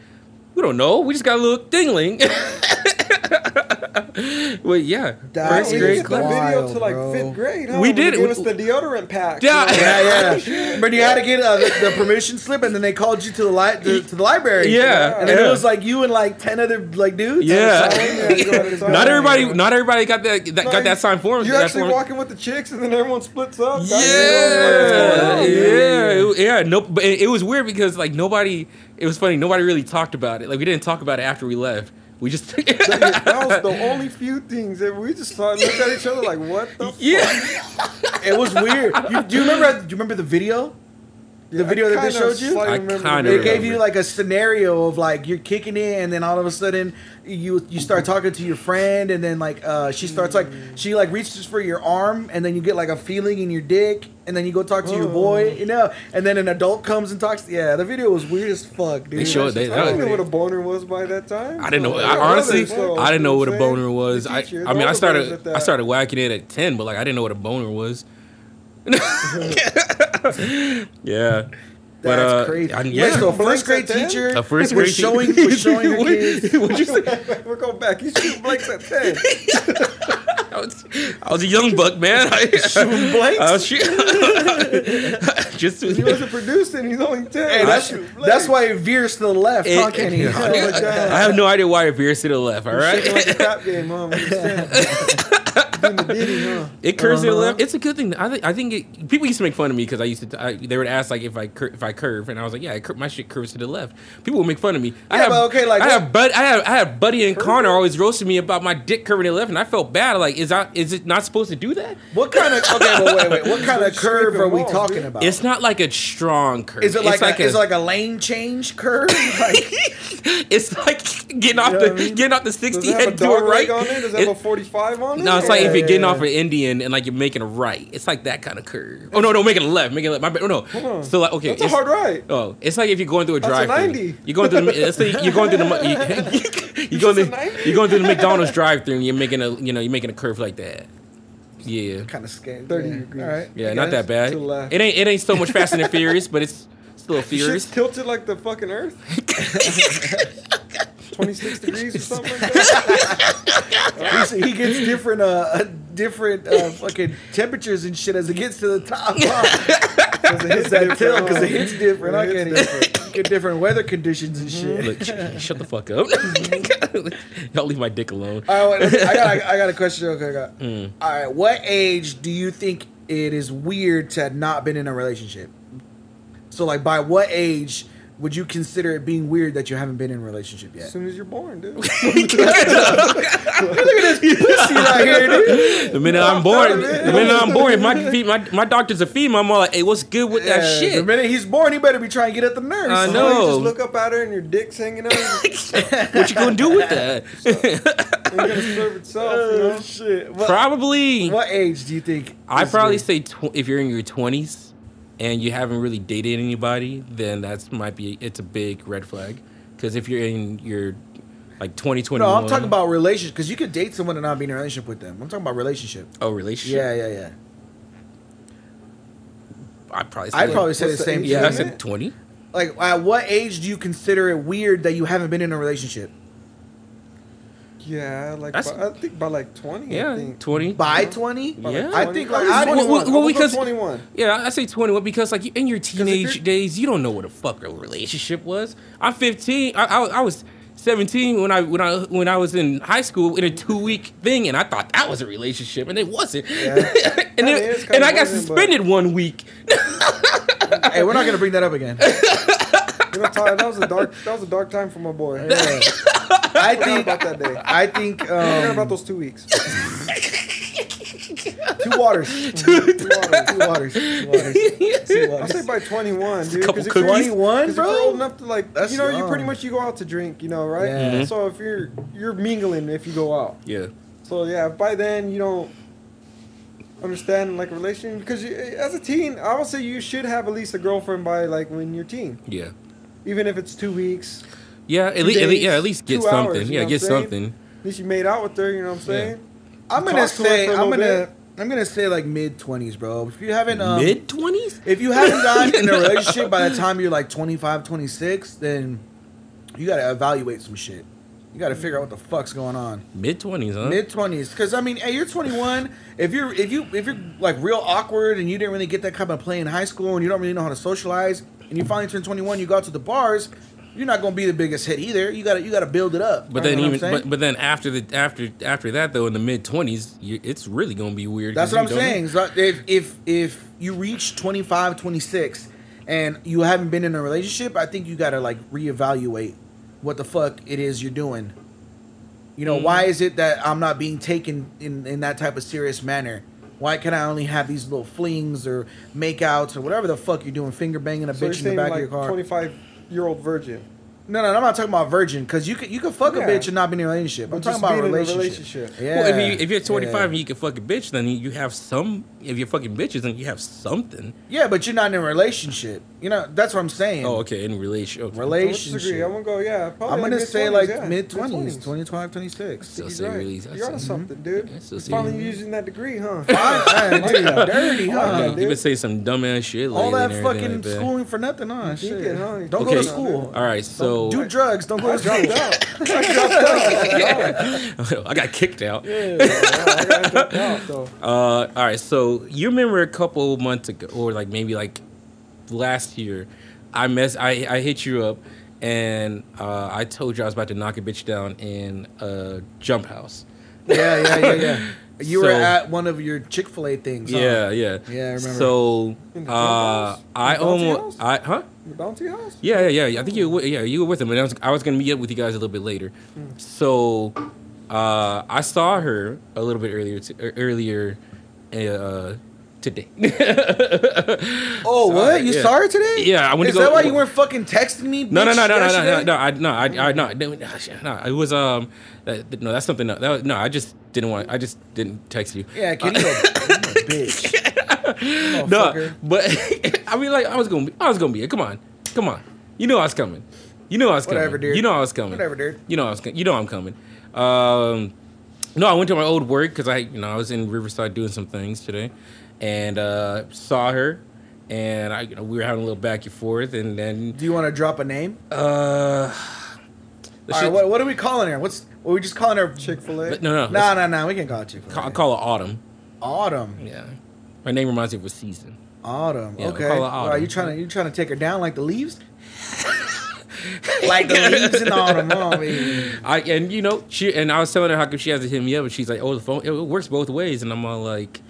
[SPEAKER 2] we don't know. We just got a little dingling well, yeah,
[SPEAKER 1] That
[SPEAKER 2] first
[SPEAKER 3] we
[SPEAKER 2] grade
[SPEAKER 3] didn't
[SPEAKER 2] class.
[SPEAKER 3] video to like
[SPEAKER 1] bro.
[SPEAKER 3] fifth grade. Huh?
[SPEAKER 2] We did.
[SPEAKER 3] they Gave
[SPEAKER 2] We-
[SPEAKER 3] the deodorant pack.
[SPEAKER 2] Yeah.
[SPEAKER 1] Yeah, yeah. But you had to get uh, the, the permission slip, and then they called you to the li- the, to the library.
[SPEAKER 2] Yeah,
[SPEAKER 1] and
[SPEAKER 2] yeah.
[SPEAKER 1] it was like you and like ten other like dudes.
[SPEAKER 2] Yeah.
[SPEAKER 3] Yeah, you go ahead and sign
[SPEAKER 2] not everybody, not everybody got that, that
[SPEAKER 3] No,
[SPEAKER 2] got that sign form.
[SPEAKER 3] You're actually
[SPEAKER 2] form.
[SPEAKER 3] walking with the chicks, and then everyone splits up.
[SPEAKER 2] Yeah,
[SPEAKER 3] yeah,
[SPEAKER 2] yeah, it- yeah. No, but it, it was weird because like nobody. It was funny. Nobody really talked about it. Like we didn't talk about it after we left. We just
[SPEAKER 3] That was the only few things that we just looked at each other like, "What the?"
[SPEAKER 2] yeah.
[SPEAKER 1] It was weird. You, do you remember? Do you remember the video? The video that they showed you?
[SPEAKER 2] I kinda
[SPEAKER 1] They gave
[SPEAKER 2] remember.
[SPEAKER 1] you like a scenario of like you're kicking it, and then all of a sudden you you start talking to your friend, and then like uh, she starts like she like reaches for your arm, and then you get like a feeling in your dick, and then you go talk to your boy, you know, and then an adult comes and talks. Yeah, the video was weird as fuck, dude.
[SPEAKER 2] They showed- they-
[SPEAKER 3] I didn't know what a boner was by that time.
[SPEAKER 2] I didn't know.
[SPEAKER 3] So,
[SPEAKER 2] I, honestly,
[SPEAKER 3] so,
[SPEAKER 2] I didn't know what a
[SPEAKER 3] you know I'm
[SPEAKER 2] boner was. I,
[SPEAKER 3] They teach you.
[SPEAKER 2] I mean, I started, I started whacking it at ten, but like I didn't know what a boner was. yeah, but
[SPEAKER 1] That's
[SPEAKER 2] uh,
[SPEAKER 1] crazy.
[SPEAKER 2] I-
[SPEAKER 1] Wait,
[SPEAKER 2] yeah,
[SPEAKER 1] so first grade teacher
[SPEAKER 2] a first
[SPEAKER 1] was
[SPEAKER 2] grade
[SPEAKER 1] showing
[SPEAKER 2] teacher-
[SPEAKER 1] was showing her kids.
[SPEAKER 2] What'd you say?
[SPEAKER 3] We're going back. You shoot blanks at ten.
[SPEAKER 2] I was, I was a young buck, man. I,
[SPEAKER 1] Shooting blanks?
[SPEAKER 2] I was shoot- just
[SPEAKER 3] He wasn't producing. He's only ten.
[SPEAKER 1] Hey, that's that's why it veers to the left, huh,
[SPEAKER 2] It-
[SPEAKER 1] Kenny?
[SPEAKER 2] I,
[SPEAKER 3] Oh my
[SPEAKER 2] I have no idea why it veers to the left. All
[SPEAKER 3] Shaking like a
[SPEAKER 2] right,
[SPEAKER 3] crap game, huh? When he's 10. Doing the ditty, huh?
[SPEAKER 2] it curves to the
[SPEAKER 1] Uh-huh.
[SPEAKER 2] left. It's a good thing. I think. I think it, people used to make fun of me because I used to. I, they would ask like if I cur- if I curve, and I was like, yeah, I cur- my shit curves to the left. People would make fun of me. I
[SPEAKER 1] Yeah,
[SPEAKER 2] have,
[SPEAKER 1] but okay, like,
[SPEAKER 2] I
[SPEAKER 1] what-
[SPEAKER 2] have bud. I have I have Buddy and Connor always roasting me about my dick curving to the left, and I felt bad. Like, is that is it not supposed to do that?
[SPEAKER 1] What kind of okay? But wait, wait. What kind of curve are
[SPEAKER 3] them
[SPEAKER 1] we talking
[SPEAKER 3] dude.
[SPEAKER 1] about?
[SPEAKER 2] It's not like a strong curve.
[SPEAKER 1] is it
[SPEAKER 2] It's
[SPEAKER 1] like, a,
[SPEAKER 2] a,
[SPEAKER 1] is it like a lane change curve? Like
[SPEAKER 2] it's like getting off
[SPEAKER 3] know
[SPEAKER 2] the
[SPEAKER 3] I mean?
[SPEAKER 2] getting off the sixty
[SPEAKER 3] it have a
[SPEAKER 2] and do a right.
[SPEAKER 3] leg on it? Does it
[SPEAKER 2] It-
[SPEAKER 3] have a 45 on it?
[SPEAKER 2] No, it's like
[SPEAKER 1] Yeah,
[SPEAKER 2] if you're getting
[SPEAKER 1] yeah.
[SPEAKER 2] off an Indian and like you're making a right. It's like that kind of curve. Oh no, no, making a left, making a left. My bad. Oh no.
[SPEAKER 3] on.
[SPEAKER 2] So like okay,
[SPEAKER 3] That's a
[SPEAKER 2] it's,
[SPEAKER 3] hard right.
[SPEAKER 2] Oh, it's like if you're going through a
[SPEAKER 3] That's a
[SPEAKER 2] drive
[SPEAKER 3] 90.
[SPEAKER 2] You're going through the. Let's say you're going through the. You, you're going
[SPEAKER 3] It's a
[SPEAKER 2] through.
[SPEAKER 3] 90?
[SPEAKER 2] You're going through the McDonald's drive-through and you're making a. You know, you're making a curve like that. Yeah.
[SPEAKER 1] kind of scary.
[SPEAKER 3] 30
[SPEAKER 1] yeah.
[SPEAKER 3] degrees.
[SPEAKER 1] All right.
[SPEAKER 2] Yeah,
[SPEAKER 1] I
[SPEAKER 2] not that bad.
[SPEAKER 3] To the left.
[SPEAKER 2] It ain't. It ain't so much Fast and Furious, but it's still
[SPEAKER 3] Shit's
[SPEAKER 2] furious.
[SPEAKER 3] tilted like the fucking earth. 26 degrees or something like that.
[SPEAKER 1] He gets different, uh, different uh, fucking temperatures and shit as it gets to the top. Huh?
[SPEAKER 3] it hits
[SPEAKER 1] that
[SPEAKER 3] different,
[SPEAKER 1] tilt because
[SPEAKER 3] huh?
[SPEAKER 1] it hits different.
[SPEAKER 3] It
[SPEAKER 1] I
[SPEAKER 3] hits
[SPEAKER 1] can't
[SPEAKER 3] different.
[SPEAKER 1] Get different weather conditions and shit.
[SPEAKER 2] Look, sh- shut the fuck up. Y'all leave my dick alone.
[SPEAKER 1] All right, wait, I got, I got a question. Okay, I got.
[SPEAKER 2] Mm.
[SPEAKER 1] All right, what age do you think it is weird to have not been in a relationship? So, like, by what age would you consider it being weird that you haven't been in a relationship yet?
[SPEAKER 3] As soon as you're born, dude.
[SPEAKER 1] Look at this pussy right here, dude.
[SPEAKER 2] The minute I'm born, the minute I'm born, if my my my doctor's a female. I'm all like, hey, what's good with that
[SPEAKER 1] Yeah, The
[SPEAKER 2] shit?
[SPEAKER 1] minute he's born, he better be trying to get at the nurse.
[SPEAKER 2] I know.
[SPEAKER 3] know, you just look up at her and your dick's hanging out.
[SPEAKER 2] What you gonna do with that?
[SPEAKER 3] It's gonna serve itself, you
[SPEAKER 1] Oh
[SPEAKER 3] know.
[SPEAKER 1] shit! What,
[SPEAKER 2] Probably.
[SPEAKER 1] what age do you think?
[SPEAKER 2] I
[SPEAKER 1] is
[SPEAKER 2] probably
[SPEAKER 1] weird?
[SPEAKER 2] say tw- if you're in your 20s and you haven't really dated anybody, then that's might be it's a big red flag. Because if you're in your like 2021,
[SPEAKER 1] No, I'm talking about relationship because you could date someone and not be in a relationship with them. I'm talking about relationship.
[SPEAKER 2] oh relationship.
[SPEAKER 1] Yeah, yeah, yeah.
[SPEAKER 2] I'd probably say
[SPEAKER 1] I'd probably say the
[SPEAKER 3] What's the
[SPEAKER 1] same.
[SPEAKER 3] age
[SPEAKER 1] thing.
[SPEAKER 2] yeah. I
[SPEAKER 3] limit?
[SPEAKER 2] said 20.
[SPEAKER 1] Like, at what age do you consider it weird that you haven't been in a relationship?
[SPEAKER 3] Yeah, like
[SPEAKER 2] That's-
[SPEAKER 3] by, I think by like 20. I
[SPEAKER 2] Yeah,
[SPEAKER 3] think.
[SPEAKER 2] 20.
[SPEAKER 1] By 20?
[SPEAKER 3] By
[SPEAKER 2] Yeah.
[SPEAKER 3] like
[SPEAKER 1] I think, like, I-
[SPEAKER 3] 21.
[SPEAKER 2] well,
[SPEAKER 3] I
[SPEAKER 2] well,
[SPEAKER 3] was
[SPEAKER 2] because-
[SPEAKER 3] 21.
[SPEAKER 2] Yeah, I say 21 because like in your
[SPEAKER 3] if
[SPEAKER 2] teenage
[SPEAKER 3] you're-
[SPEAKER 2] days, you don't know what the fuck a relationship was. I'm 15. I, I, I was 17 when I when I when I was in high school in a two week thing, and I thought that was a relationship, and it wasn't. and
[SPEAKER 3] Kinda
[SPEAKER 2] then,
[SPEAKER 3] is,
[SPEAKER 2] and
[SPEAKER 3] kinda
[SPEAKER 2] I got
[SPEAKER 3] wasn't, but-
[SPEAKER 2] suspended one week.
[SPEAKER 1] hey, we're not going to bring that up again.
[SPEAKER 3] You know, Tyler, that was a dark. That was a dark time for my boy.
[SPEAKER 1] I think,
[SPEAKER 3] about that day.
[SPEAKER 1] I think,
[SPEAKER 3] Forgot
[SPEAKER 1] um,
[SPEAKER 3] about those two weeks.
[SPEAKER 1] two waters. two waters. Two waters. Two waters. Two
[SPEAKER 3] I'll say by 21, dude.
[SPEAKER 2] couple
[SPEAKER 3] 'cause if you're-
[SPEAKER 2] cookies.
[SPEAKER 1] 21,
[SPEAKER 3] 'cause
[SPEAKER 1] bro?
[SPEAKER 3] you're old enough to like,
[SPEAKER 1] That's
[SPEAKER 3] you know, you pretty much you go out to drink, you know, right?
[SPEAKER 1] Yeah.
[SPEAKER 2] Mhm.
[SPEAKER 3] So if you're you're mingling if you go out.
[SPEAKER 2] Yeah.
[SPEAKER 3] So yeah, by then you don't understand like a relation because as a teen, I would say you should have at least a girlfriend by like when you're teen,
[SPEAKER 2] Yeah.
[SPEAKER 3] Even if it's two weeks.
[SPEAKER 2] Yeah, at least, at least,
[SPEAKER 3] days,
[SPEAKER 2] yeah, at least get something.
[SPEAKER 3] hours,
[SPEAKER 2] yeah, get
[SPEAKER 3] what saying?
[SPEAKER 2] something.
[SPEAKER 3] At least you made out with her. You know what I'm saying?
[SPEAKER 1] I'm going to
[SPEAKER 3] Talk
[SPEAKER 1] say,
[SPEAKER 3] for a
[SPEAKER 1] I'm going to, I'm going to say like mid 20s, bro. If you haven't, um,
[SPEAKER 2] Mid 20s?
[SPEAKER 1] if you haven't gotten in a relationship by the time you're like 25, 26, then you got to evaluate some shit. You got to figure out what the fuck's going on.
[SPEAKER 2] Mid twenties, huh?
[SPEAKER 1] Mid twenties, because I mean, hey, you're 21. If you're if you if you're like real awkward and you didn't really get that kind of play in high school and you don't really know how to socialize, and you finally turn 21, you go out to the bars. You're not gonna be the biggest hit either. You gotta you gotta build it up.
[SPEAKER 2] But then
[SPEAKER 1] know what I'm
[SPEAKER 2] even but, but then after the after after that though in the mid twenties, it's really gonna be weird.
[SPEAKER 1] That's what I'm
[SPEAKER 2] you don't know-
[SPEAKER 1] saying. So if if if you reach 25, 26 and you haven't been in a relationship, I think you got to like reevaluate what the fuck it is you're doing. You know, why mm-hmm. is it that I'm not being taken in in that type of serious manner? Why can I only have these little flings or makeouts or whatever the fuck you're doing, finger banging a
[SPEAKER 3] So
[SPEAKER 1] bitch in the back
[SPEAKER 3] like
[SPEAKER 1] of your car?
[SPEAKER 3] 25 year old virgin.
[SPEAKER 1] No, no, I'm not talking about virgin because you could you could fuck
[SPEAKER 3] Yeah.
[SPEAKER 1] a bitch and not be in a relationship. I'm
[SPEAKER 3] But
[SPEAKER 1] talking about
[SPEAKER 3] a
[SPEAKER 1] relationship.
[SPEAKER 3] relationship.
[SPEAKER 1] Yeah.
[SPEAKER 2] Well, if, you, if you're 25
[SPEAKER 1] Yeah.
[SPEAKER 2] and you can fuck a bitch, then you have some. If you're fucking bitches, then you have something.
[SPEAKER 1] Yeah, but you're not in a relationship. You know, that's what I'm saying.
[SPEAKER 2] Oh, okay. In relation. Okay.
[SPEAKER 1] Relationship.
[SPEAKER 3] I'm gonna go. Yeah, probably
[SPEAKER 1] I'm gonna
[SPEAKER 3] like
[SPEAKER 1] say like
[SPEAKER 3] yeah.
[SPEAKER 1] mid 20s,
[SPEAKER 3] Mid-twenties.
[SPEAKER 1] 25, 26.
[SPEAKER 2] Still say
[SPEAKER 3] right.
[SPEAKER 2] release.
[SPEAKER 3] You're onto something, dude.
[SPEAKER 2] Yeah, still
[SPEAKER 3] You're finally
[SPEAKER 2] release.
[SPEAKER 3] using that degree, huh?
[SPEAKER 1] Fine, dude, dirty, huh?
[SPEAKER 3] yeah,
[SPEAKER 2] You
[SPEAKER 3] dude.
[SPEAKER 2] been say some dumbass shit.
[SPEAKER 1] All that fucking
[SPEAKER 2] everything like that.
[SPEAKER 1] schooling for nothing, huh?
[SPEAKER 3] You
[SPEAKER 1] Shit.
[SPEAKER 3] thinking, huh?
[SPEAKER 1] Don't go to school.
[SPEAKER 2] All right, so
[SPEAKER 1] Do drugs. Don't go to school.
[SPEAKER 3] I dropped out.
[SPEAKER 2] I got kicked out.
[SPEAKER 3] Yeah, I got dropped out though.
[SPEAKER 2] Uh, all right, so you remember a couple months ago, or like maybe like last year, I mess, I, I hit you up, and uh, I told you I was about to knock a bitch down in a jump house.
[SPEAKER 1] Yeah, yeah, yeah, yeah. You were at one of your Chick Fil A things. huh?
[SPEAKER 2] Yeah, yeah,
[SPEAKER 1] Yeah, I remember.
[SPEAKER 2] So,
[SPEAKER 3] In the jump
[SPEAKER 2] uh. I
[SPEAKER 3] In the bounty
[SPEAKER 2] almost, I huh?
[SPEAKER 3] The bounty house.
[SPEAKER 2] Yeah, yeah, yeah. I think you, were, yeah, you were with him, and I was, I was gonna meet up with you guys a little bit later. So, uh, I saw her a little bit earlier, t- er, earlier, uh, today.
[SPEAKER 1] Oh, what? You
[SPEAKER 2] yeah.
[SPEAKER 1] saw her today?
[SPEAKER 2] Yeah, I went to go.
[SPEAKER 1] Is that why you weren't fucking texting me?
[SPEAKER 2] No, no, no, no, no, no, no, no, I, no, I, I, no, no, no, it was, um, that, no, that's something, that was, no, I just didn't want, I just didn't text you.
[SPEAKER 1] Yeah, can you a bitch?
[SPEAKER 2] No, but, I mean, like, I was gonna be, I was gonna be, it. come on, come on, you knew I was coming, you knew I was coming,
[SPEAKER 1] Whatever, dude.
[SPEAKER 2] you know I was coming,
[SPEAKER 1] Whatever, dude.
[SPEAKER 2] you know I was, you know I'm coming, um, no, I went to my old work, because I, you know, I was in Riverside doing some things today, and, uh, saw her, and I, you know, we were having a little back and forth, and then,
[SPEAKER 1] Do you want to drop a name?
[SPEAKER 2] uh,
[SPEAKER 1] All right, what, what are we calling her? What's what are we just calling her?
[SPEAKER 3] Chick Fil A.
[SPEAKER 2] No, no,
[SPEAKER 1] No, no, no. We can call it Chick Fil
[SPEAKER 2] Call,
[SPEAKER 1] A.
[SPEAKER 2] call her Autumn.
[SPEAKER 1] Autumn.
[SPEAKER 2] Yeah, her name reminds me of a season.
[SPEAKER 1] Autumn.
[SPEAKER 2] Yeah, we'll
[SPEAKER 1] okay.
[SPEAKER 2] call her
[SPEAKER 1] Well, Are you trying to you trying to take her down like the leaves? like the leaves in autumn, oh, baby.
[SPEAKER 2] I and you know she and I was telling her how come she hasn't hit me up, and she's like, "Oh, the phone it works both ways," and I'm all like,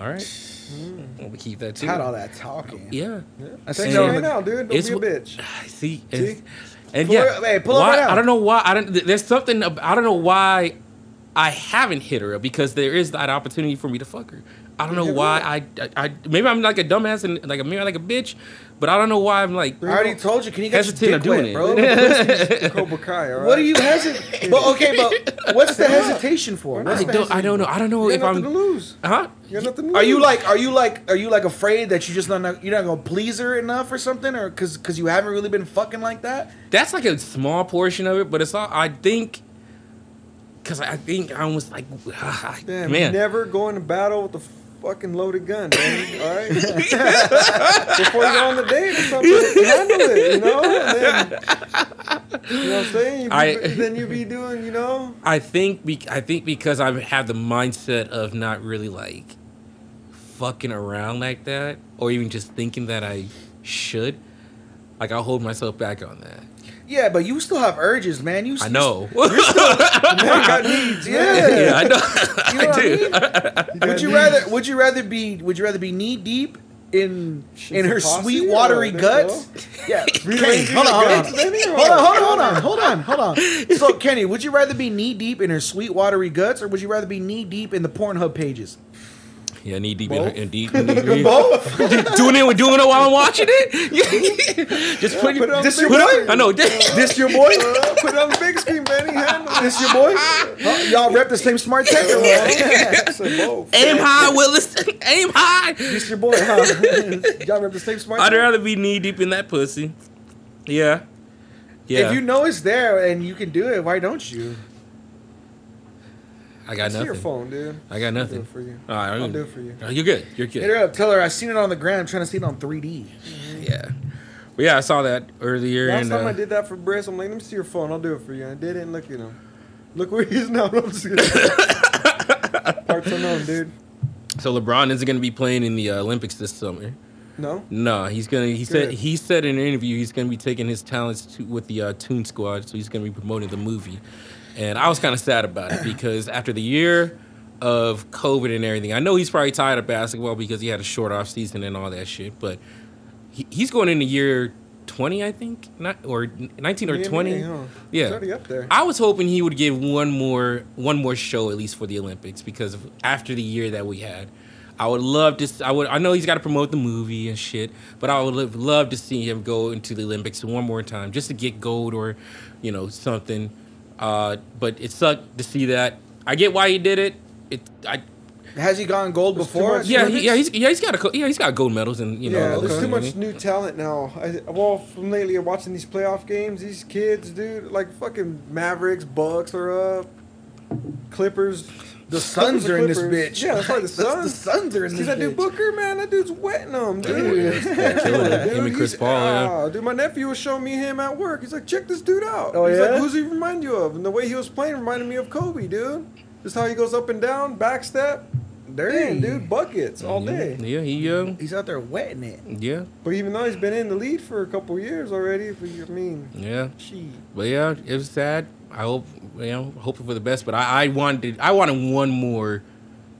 [SPEAKER 2] "All right, mm. well, we keep that too."
[SPEAKER 1] Had all that talking.
[SPEAKER 2] Yeah, yeah.
[SPEAKER 1] I
[SPEAKER 3] Text
[SPEAKER 1] her
[SPEAKER 3] her right now, dude. Don't
[SPEAKER 2] It's
[SPEAKER 3] be a bitch.
[SPEAKER 2] I see.
[SPEAKER 3] See?
[SPEAKER 2] And, and
[SPEAKER 1] Pull
[SPEAKER 2] yeah,
[SPEAKER 1] her- hey, pull her
[SPEAKER 2] why,
[SPEAKER 1] right out.
[SPEAKER 2] I don't know why. I don't. There's something. I don't know why I haven't hit her up because there is that opportunity for me to fuck her. I don't know
[SPEAKER 3] Hit
[SPEAKER 2] why. I, I, I maybe I'm like a dumbass and like a maybe I'm like a bitch, but I don't know why I'm like.
[SPEAKER 1] I already told you. Can you get your
[SPEAKER 2] Hesitant
[SPEAKER 1] dick
[SPEAKER 2] of doing
[SPEAKER 1] wet,
[SPEAKER 2] it.
[SPEAKER 1] bro?
[SPEAKER 3] Cobra Kai. All right.
[SPEAKER 1] what are you hesitant? but okay, but what's the hesitation for? What's
[SPEAKER 2] I don't. I don't know. I don't know
[SPEAKER 3] You
[SPEAKER 2] if
[SPEAKER 3] nothing
[SPEAKER 2] I'm.
[SPEAKER 3] to lose.
[SPEAKER 2] Huh?
[SPEAKER 3] You got nothing to lose.
[SPEAKER 1] Are you like are you like are you like afraid that you just not you're not gonna please her enough or something or because because you haven't really been fucking like that?
[SPEAKER 2] That's like a small portion of it, but it's all. I think. Cause I think I was like,
[SPEAKER 3] Damn,
[SPEAKER 2] man.
[SPEAKER 3] never going to battle with a fucking loaded gun, man. All right. Before you go on the date or something, handle it. You know. And then, you know what I'm saying? You be,
[SPEAKER 2] I-
[SPEAKER 3] then you be doing, you know.
[SPEAKER 2] I think be, I think because I have the mindset of not really like fucking around like that, or even just thinking that I should. Like I'll hold myself back on that.
[SPEAKER 1] Yeah, but you still have urges, man. You
[SPEAKER 2] I know.
[SPEAKER 3] Man got needs.
[SPEAKER 1] Yeah.
[SPEAKER 2] yeah, I know.
[SPEAKER 1] You know
[SPEAKER 2] I do.
[SPEAKER 1] what I mean? Would you rather would you rather be would you rather be knee deep in in her sweet watery guts? Yeah. Kenny, hold on, hold on.
[SPEAKER 3] guts, baby, or
[SPEAKER 1] Hold on, hold on, hold on, hold on, hold on. So Kenny, would you rather be knee deep in her sweet watery guts or would you rather be knee deep in the Pornhub pages?
[SPEAKER 2] Yeah, knee deep
[SPEAKER 3] Both?
[SPEAKER 2] in, in deep.
[SPEAKER 1] Both?
[SPEAKER 2] doing it, with doing it while I'm watching it. just put,
[SPEAKER 3] put it on
[SPEAKER 2] this
[SPEAKER 3] the
[SPEAKER 2] your boy. I know.
[SPEAKER 1] This your boy?
[SPEAKER 3] Uh, put it on the big screen. Handle it.
[SPEAKER 1] This your boy? Huh? Y'all rep the same smart tech what?
[SPEAKER 3] Say both.
[SPEAKER 2] Aim high, Willis. Aim high.
[SPEAKER 1] This your boy, huh? Y'all rep the same smart
[SPEAKER 2] I'd rather be knee deep in that pussy. Yeah. Yeah.
[SPEAKER 1] If you know it's there and you can do it, why don't you?
[SPEAKER 2] I got
[SPEAKER 3] It's your phone, dude.
[SPEAKER 2] I got nothing.
[SPEAKER 3] I'll do
[SPEAKER 2] nothing.
[SPEAKER 3] it for you.
[SPEAKER 2] All right,
[SPEAKER 3] I'll do it for you.
[SPEAKER 2] Oh, you're good. You're good.
[SPEAKER 1] Hit
[SPEAKER 2] good.
[SPEAKER 1] her up. Tell her I seen it on the ground. I'm trying to see it on 3D.
[SPEAKER 2] Yeah. But yeah, I saw that earlier.
[SPEAKER 3] Last
[SPEAKER 2] and,
[SPEAKER 3] time
[SPEAKER 2] uh,
[SPEAKER 3] I did that for Briss, I'm like, let me see your phone. I'll do it for you. And I did it, and look at him. Look where he is now. I'm just. Parts unknown, dude.
[SPEAKER 2] So LeBron isn't going to be playing in the uh, Olympics this summer.
[SPEAKER 3] No.
[SPEAKER 2] No, he's gonna. He said he said in an interview he's gonna be taking his talents to, with the uh, Toon Squad, so he's gonna be promoting the movie. And I was kind of sad about it because after the year of COVID and everything, I know he's probably tired of basketball because he had a short off season and all that shit. But he, he's going into year twenty, I think, not or nineteen or twenty. Yeah.
[SPEAKER 3] Up there.
[SPEAKER 2] I was hoping he would give one more one more show at least for the Olympics because after the year that we had, I would love to. I would. I know he's got to promote the movie and shit, but I would live, love to see him go into the Olympics one more time just to get gold or, you know, something. Uh, but it sucked to see that. I get why he did it. It. I.
[SPEAKER 1] Has he gotten gold before?
[SPEAKER 2] Yeah. he, yeah, he's, yeah, he's got a. Yeah. He's got gold medals and you know.
[SPEAKER 3] yeah, there's too
[SPEAKER 2] you know what I
[SPEAKER 3] much new talent now. I, well, from lately watching these playoff games, these kids, dude, like fucking Mavericks, Bucks are up, Clippers.
[SPEAKER 1] The Suns
[SPEAKER 3] Clippers
[SPEAKER 1] are in this bitch.
[SPEAKER 3] Yeah, that's right. The
[SPEAKER 1] The-
[SPEAKER 3] Suns.
[SPEAKER 1] The Suns are in this.
[SPEAKER 3] See
[SPEAKER 1] this
[SPEAKER 3] that dude. Booker, man? That dude's wetting them, dude.
[SPEAKER 2] Yeah, killing it. Him and Chris
[SPEAKER 3] he's-
[SPEAKER 2] Paul, yeah.
[SPEAKER 3] ah, dude, my nephew was showing me him at work. He's like, check this dude out.
[SPEAKER 1] Oh,
[SPEAKER 3] He's
[SPEAKER 1] yeah?
[SPEAKER 3] like, who's he remind you of? And the way he was playing reminded me of Kobe, dude. Just how he goes up and down, back step. Damn, dude, buckets all day.
[SPEAKER 2] Yeah. He. Uh,
[SPEAKER 1] He's out there wetting it.
[SPEAKER 2] yeah.
[SPEAKER 3] But even though he's been in the lead for a couple years already, if you I mean,
[SPEAKER 2] Yeah.
[SPEAKER 3] gee.
[SPEAKER 2] But yeah, it was sad. I hope you know, hoping for the best. But I, I wanted, I wanted one more,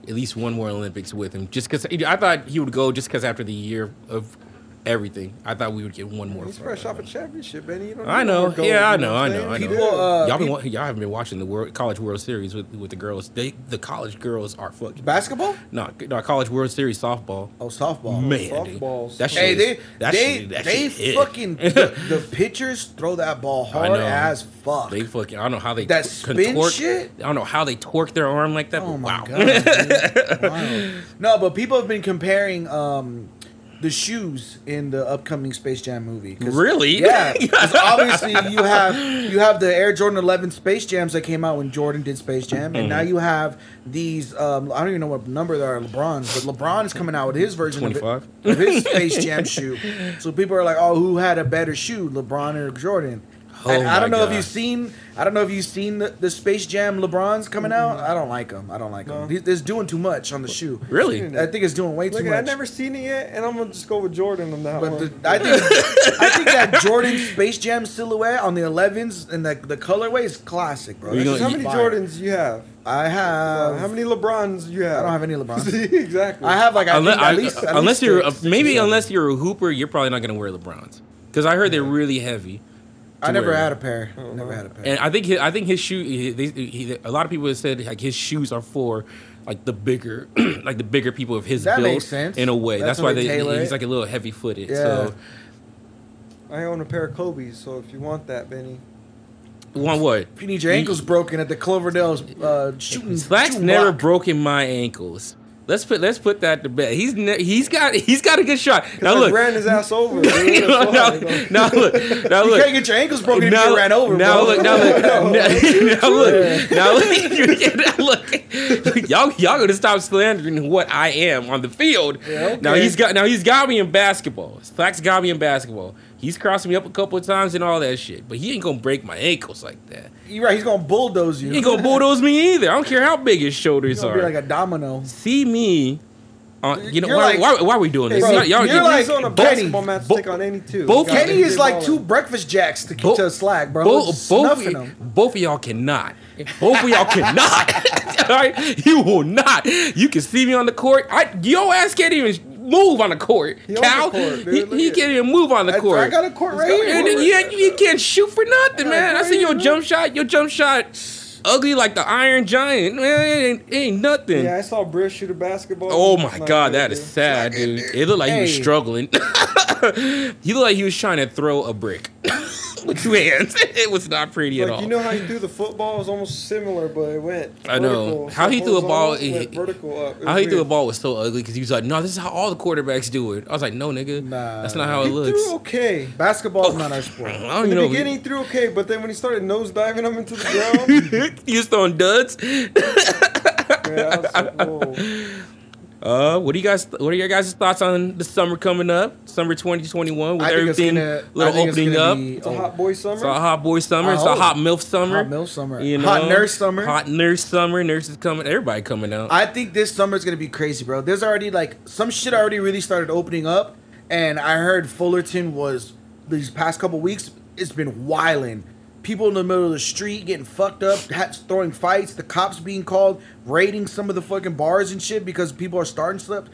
[SPEAKER 2] at least one more Olympics with him, just because I thought he would go, just because after the year of everything, I thought we would get one more.
[SPEAKER 3] He's fresh off a championship, man. You don't
[SPEAKER 2] I know. Yeah, I know. I know. I know.
[SPEAKER 1] People, uh,
[SPEAKER 2] y'all been y'all haven't been watching the World, College World Series with with the girls. They the college girls are fucking
[SPEAKER 1] Basketball?
[SPEAKER 2] no, no College World Series softball.
[SPEAKER 1] Oh, softball.
[SPEAKER 2] Man, dude.
[SPEAKER 3] softballs.
[SPEAKER 2] that shit.
[SPEAKER 1] Hey,
[SPEAKER 2] is-
[SPEAKER 1] they
[SPEAKER 2] that
[SPEAKER 1] they
[SPEAKER 2] shit, that
[SPEAKER 1] they
[SPEAKER 2] shit
[SPEAKER 1] fucking the, the pitchers throw that ball hard as fuck.
[SPEAKER 2] They fucking. I don't know how they
[SPEAKER 1] That spin
[SPEAKER 2] contort-
[SPEAKER 1] shit?
[SPEAKER 2] I don't know how they torque their arm like that.
[SPEAKER 1] Oh my
[SPEAKER 2] wow.
[SPEAKER 1] god! Wow. No, but people have been comparing um, the shoes in the upcoming Space Jam movie.
[SPEAKER 2] Really?
[SPEAKER 1] Yeah. obviously, you have you have the Air Jordan 11 Space Jams that came out when Jordan did Space Jam, and
[SPEAKER 2] Mm-hmm.
[SPEAKER 1] now you have these. Um, I don't even know what number they are, LeBron's, but LeBron is coming out with his version of, it, of his Space Jam shoe. So people are like, "Oh, who had a better shoe, LeBron or Jordan?"
[SPEAKER 2] Oh
[SPEAKER 1] and I don't know if you've seen. I don't know if you've seen the, the Space Jam LeBrons coming out. I don't like them. I don't like them.
[SPEAKER 3] No.
[SPEAKER 1] It's doing too much on the shoe.
[SPEAKER 2] Really?
[SPEAKER 1] I think it's doing way too much.
[SPEAKER 3] I've never seen it yet, and I'm gonna just go with Jordan on that
[SPEAKER 1] but
[SPEAKER 3] one.
[SPEAKER 1] the, I think I think that Jordan Space Jam silhouette on the 11s and the the colorway is classic, bro.
[SPEAKER 2] You
[SPEAKER 1] That's
[SPEAKER 2] gonna-
[SPEAKER 3] how many
[SPEAKER 1] just fire.
[SPEAKER 3] Jordans you have?
[SPEAKER 1] I have.
[SPEAKER 3] how many LeBrons you have?
[SPEAKER 1] I don't have any LeBrons.
[SPEAKER 3] See, exactly.
[SPEAKER 1] I have like I
[SPEAKER 2] unless,
[SPEAKER 1] think at
[SPEAKER 2] I-
[SPEAKER 1] least at
[SPEAKER 2] unless
[SPEAKER 1] least
[SPEAKER 2] you're
[SPEAKER 1] six,
[SPEAKER 2] uh, maybe
[SPEAKER 1] six, seven.
[SPEAKER 2] unless you're a hooper, you're probably not gonna wear LeBrons because I heard they're really heavy.
[SPEAKER 1] I never
[SPEAKER 2] wear.
[SPEAKER 1] had a pair.
[SPEAKER 3] Oh,
[SPEAKER 1] Never had a pair.
[SPEAKER 2] And I think his, I think his shoe. He, they, he, a lot of people have said like his shoes are for like the bigger, like the bigger people of his
[SPEAKER 1] That
[SPEAKER 2] build.
[SPEAKER 1] makes sense.
[SPEAKER 2] in a way.
[SPEAKER 1] That's
[SPEAKER 2] That's, why
[SPEAKER 1] they
[SPEAKER 2] they, he's like a little heavy footed.
[SPEAKER 1] Yeah.
[SPEAKER 2] So
[SPEAKER 3] I own a pair of Kobe's, so if you want that, Benny.
[SPEAKER 2] one what?
[SPEAKER 1] if you need your ankles broken at the Cloverdale's uh, shooting,
[SPEAKER 2] Slack's
[SPEAKER 1] shooting
[SPEAKER 2] never
[SPEAKER 1] block.
[SPEAKER 2] broken my ankles. Let's put let's put that to bed. He's ne- he's got he's got a good shot. Now look,
[SPEAKER 3] ran his ass over. dude.
[SPEAKER 2] now,
[SPEAKER 3] That's why.
[SPEAKER 2] now look,
[SPEAKER 1] You can't get your ankles broken if you ran over.
[SPEAKER 2] now
[SPEAKER 1] bro.
[SPEAKER 2] look, now look, now, now look, now look, now look. Y'all, y'all gonna stop slandering what I am on the field.
[SPEAKER 1] Yeah,
[SPEAKER 2] Now he's got, now he's got me in basketball. Slack's got me in basketball. He's crossed me up a couple of times and all that shit, but he ain't gonna break my ankles like that.
[SPEAKER 1] You're right. He's gonna bulldoze you.
[SPEAKER 2] He ain't gonna bulldoze me either. I don't care how big his shoulders
[SPEAKER 1] gonna
[SPEAKER 2] are.
[SPEAKER 1] be like a domino.
[SPEAKER 2] See me. On, you know why,
[SPEAKER 1] like-
[SPEAKER 2] why, why are we doing this?
[SPEAKER 1] Bro,
[SPEAKER 2] y'all, y'all,
[SPEAKER 1] you're like-
[SPEAKER 3] on a
[SPEAKER 1] Benny,
[SPEAKER 3] basketball match
[SPEAKER 2] bo-
[SPEAKER 3] take on any two.
[SPEAKER 2] both-
[SPEAKER 1] Kenny is like two breakfast jacks to,
[SPEAKER 2] Bo-
[SPEAKER 1] to slack, bro.
[SPEAKER 2] Both,
[SPEAKER 1] Just
[SPEAKER 2] both,
[SPEAKER 1] them.
[SPEAKER 2] both of y'all cannot. Both of y'all cannot. All right, you will not. You can see me on the court. I, your ass can't even move on the court.
[SPEAKER 3] He
[SPEAKER 2] Cal,
[SPEAKER 3] court,
[SPEAKER 2] he, he can't even move on the
[SPEAKER 1] I,
[SPEAKER 2] court.
[SPEAKER 1] I got a court right
[SPEAKER 2] And
[SPEAKER 1] here.
[SPEAKER 2] you, you can't shoot for nothing, man. I see your jump shot. Your jump shot, ugly like the Iron Giant. Man, it ain't, it ain't nothing.
[SPEAKER 3] Yeah, I saw Briss shoot a basketball.
[SPEAKER 2] Oh my
[SPEAKER 3] not
[SPEAKER 2] god, that is sad, dude. It looked like he was struggling. he looked like he was trying to throw a brick with two hands. It was not pretty at
[SPEAKER 3] Like
[SPEAKER 2] all.
[SPEAKER 3] you know how he threw the football was almost similar, but it went.
[SPEAKER 2] I know.
[SPEAKER 3] vertical.
[SPEAKER 2] How he threw a ball,
[SPEAKER 3] horizontal,
[SPEAKER 2] he-
[SPEAKER 3] went vertical up. It
[SPEAKER 2] how
[SPEAKER 3] was
[SPEAKER 2] he threw a ball was so ugly because he was like, "No, this is how all the quarterbacks do it." I was like, "No, nigga,
[SPEAKER 1] Nah.
[SPEAKER 2] that's not how it
[SPEAKER 3] He
[SPEAKER 2] looks."
[SPEAKER 3] threw okay.
[SPEAKER 1] Basketball's not our sport.
[SPEAKER 2] I don't
[SPEAKER 3] In
[SPEAKER 2] even
[SPEAKER 3] the
[SPEAKER 2] know.
[SPEAKER 3] beginning, he threw okay, but then when he started nose diving him into the ground,
[SPEAKER 2] he was throwing duds.
[SPEAKER 3] yeah, I was like, whoa.
[SPEAKER 2] Uh, what do you guys? What are your guys' thoughts on the summer coming up? Summer 2021 with
[SPEAKER 1] I
[SPEAKER 2] everything
[SPEAKER 1] gonna-
[SPEAKER 2] little
[SPEAKER 1] think it's
[SPEAKER 2] opening up.
[SPEAKER 1] be-
[SPEAKER 3] It's a hot boy summer.
[SPEAKER 2] It's a hot boy summer.
[SPEAKER 1] I
[SPEAKER 2] It's a hot milf summer.
[SPEAKER 1] Hot milk summer.
[SPEAKER 2] You know,
[SPEAKER 1] Hot nurse summer.
[SPEAKER 2] Hot nurse summer. Nurses coming. Everybody coming out.
[SPEAKER 1] I think this summer is gonna be crazy, bro. There's already like some shit already really started opening up, and I heard Fullerton was these past couple weeks. It's been wilding. People in the middle of the street getting fucked up, ha- throwing fights. The cops being called, raiding some of the fucking bars and shit because people are starting stuff.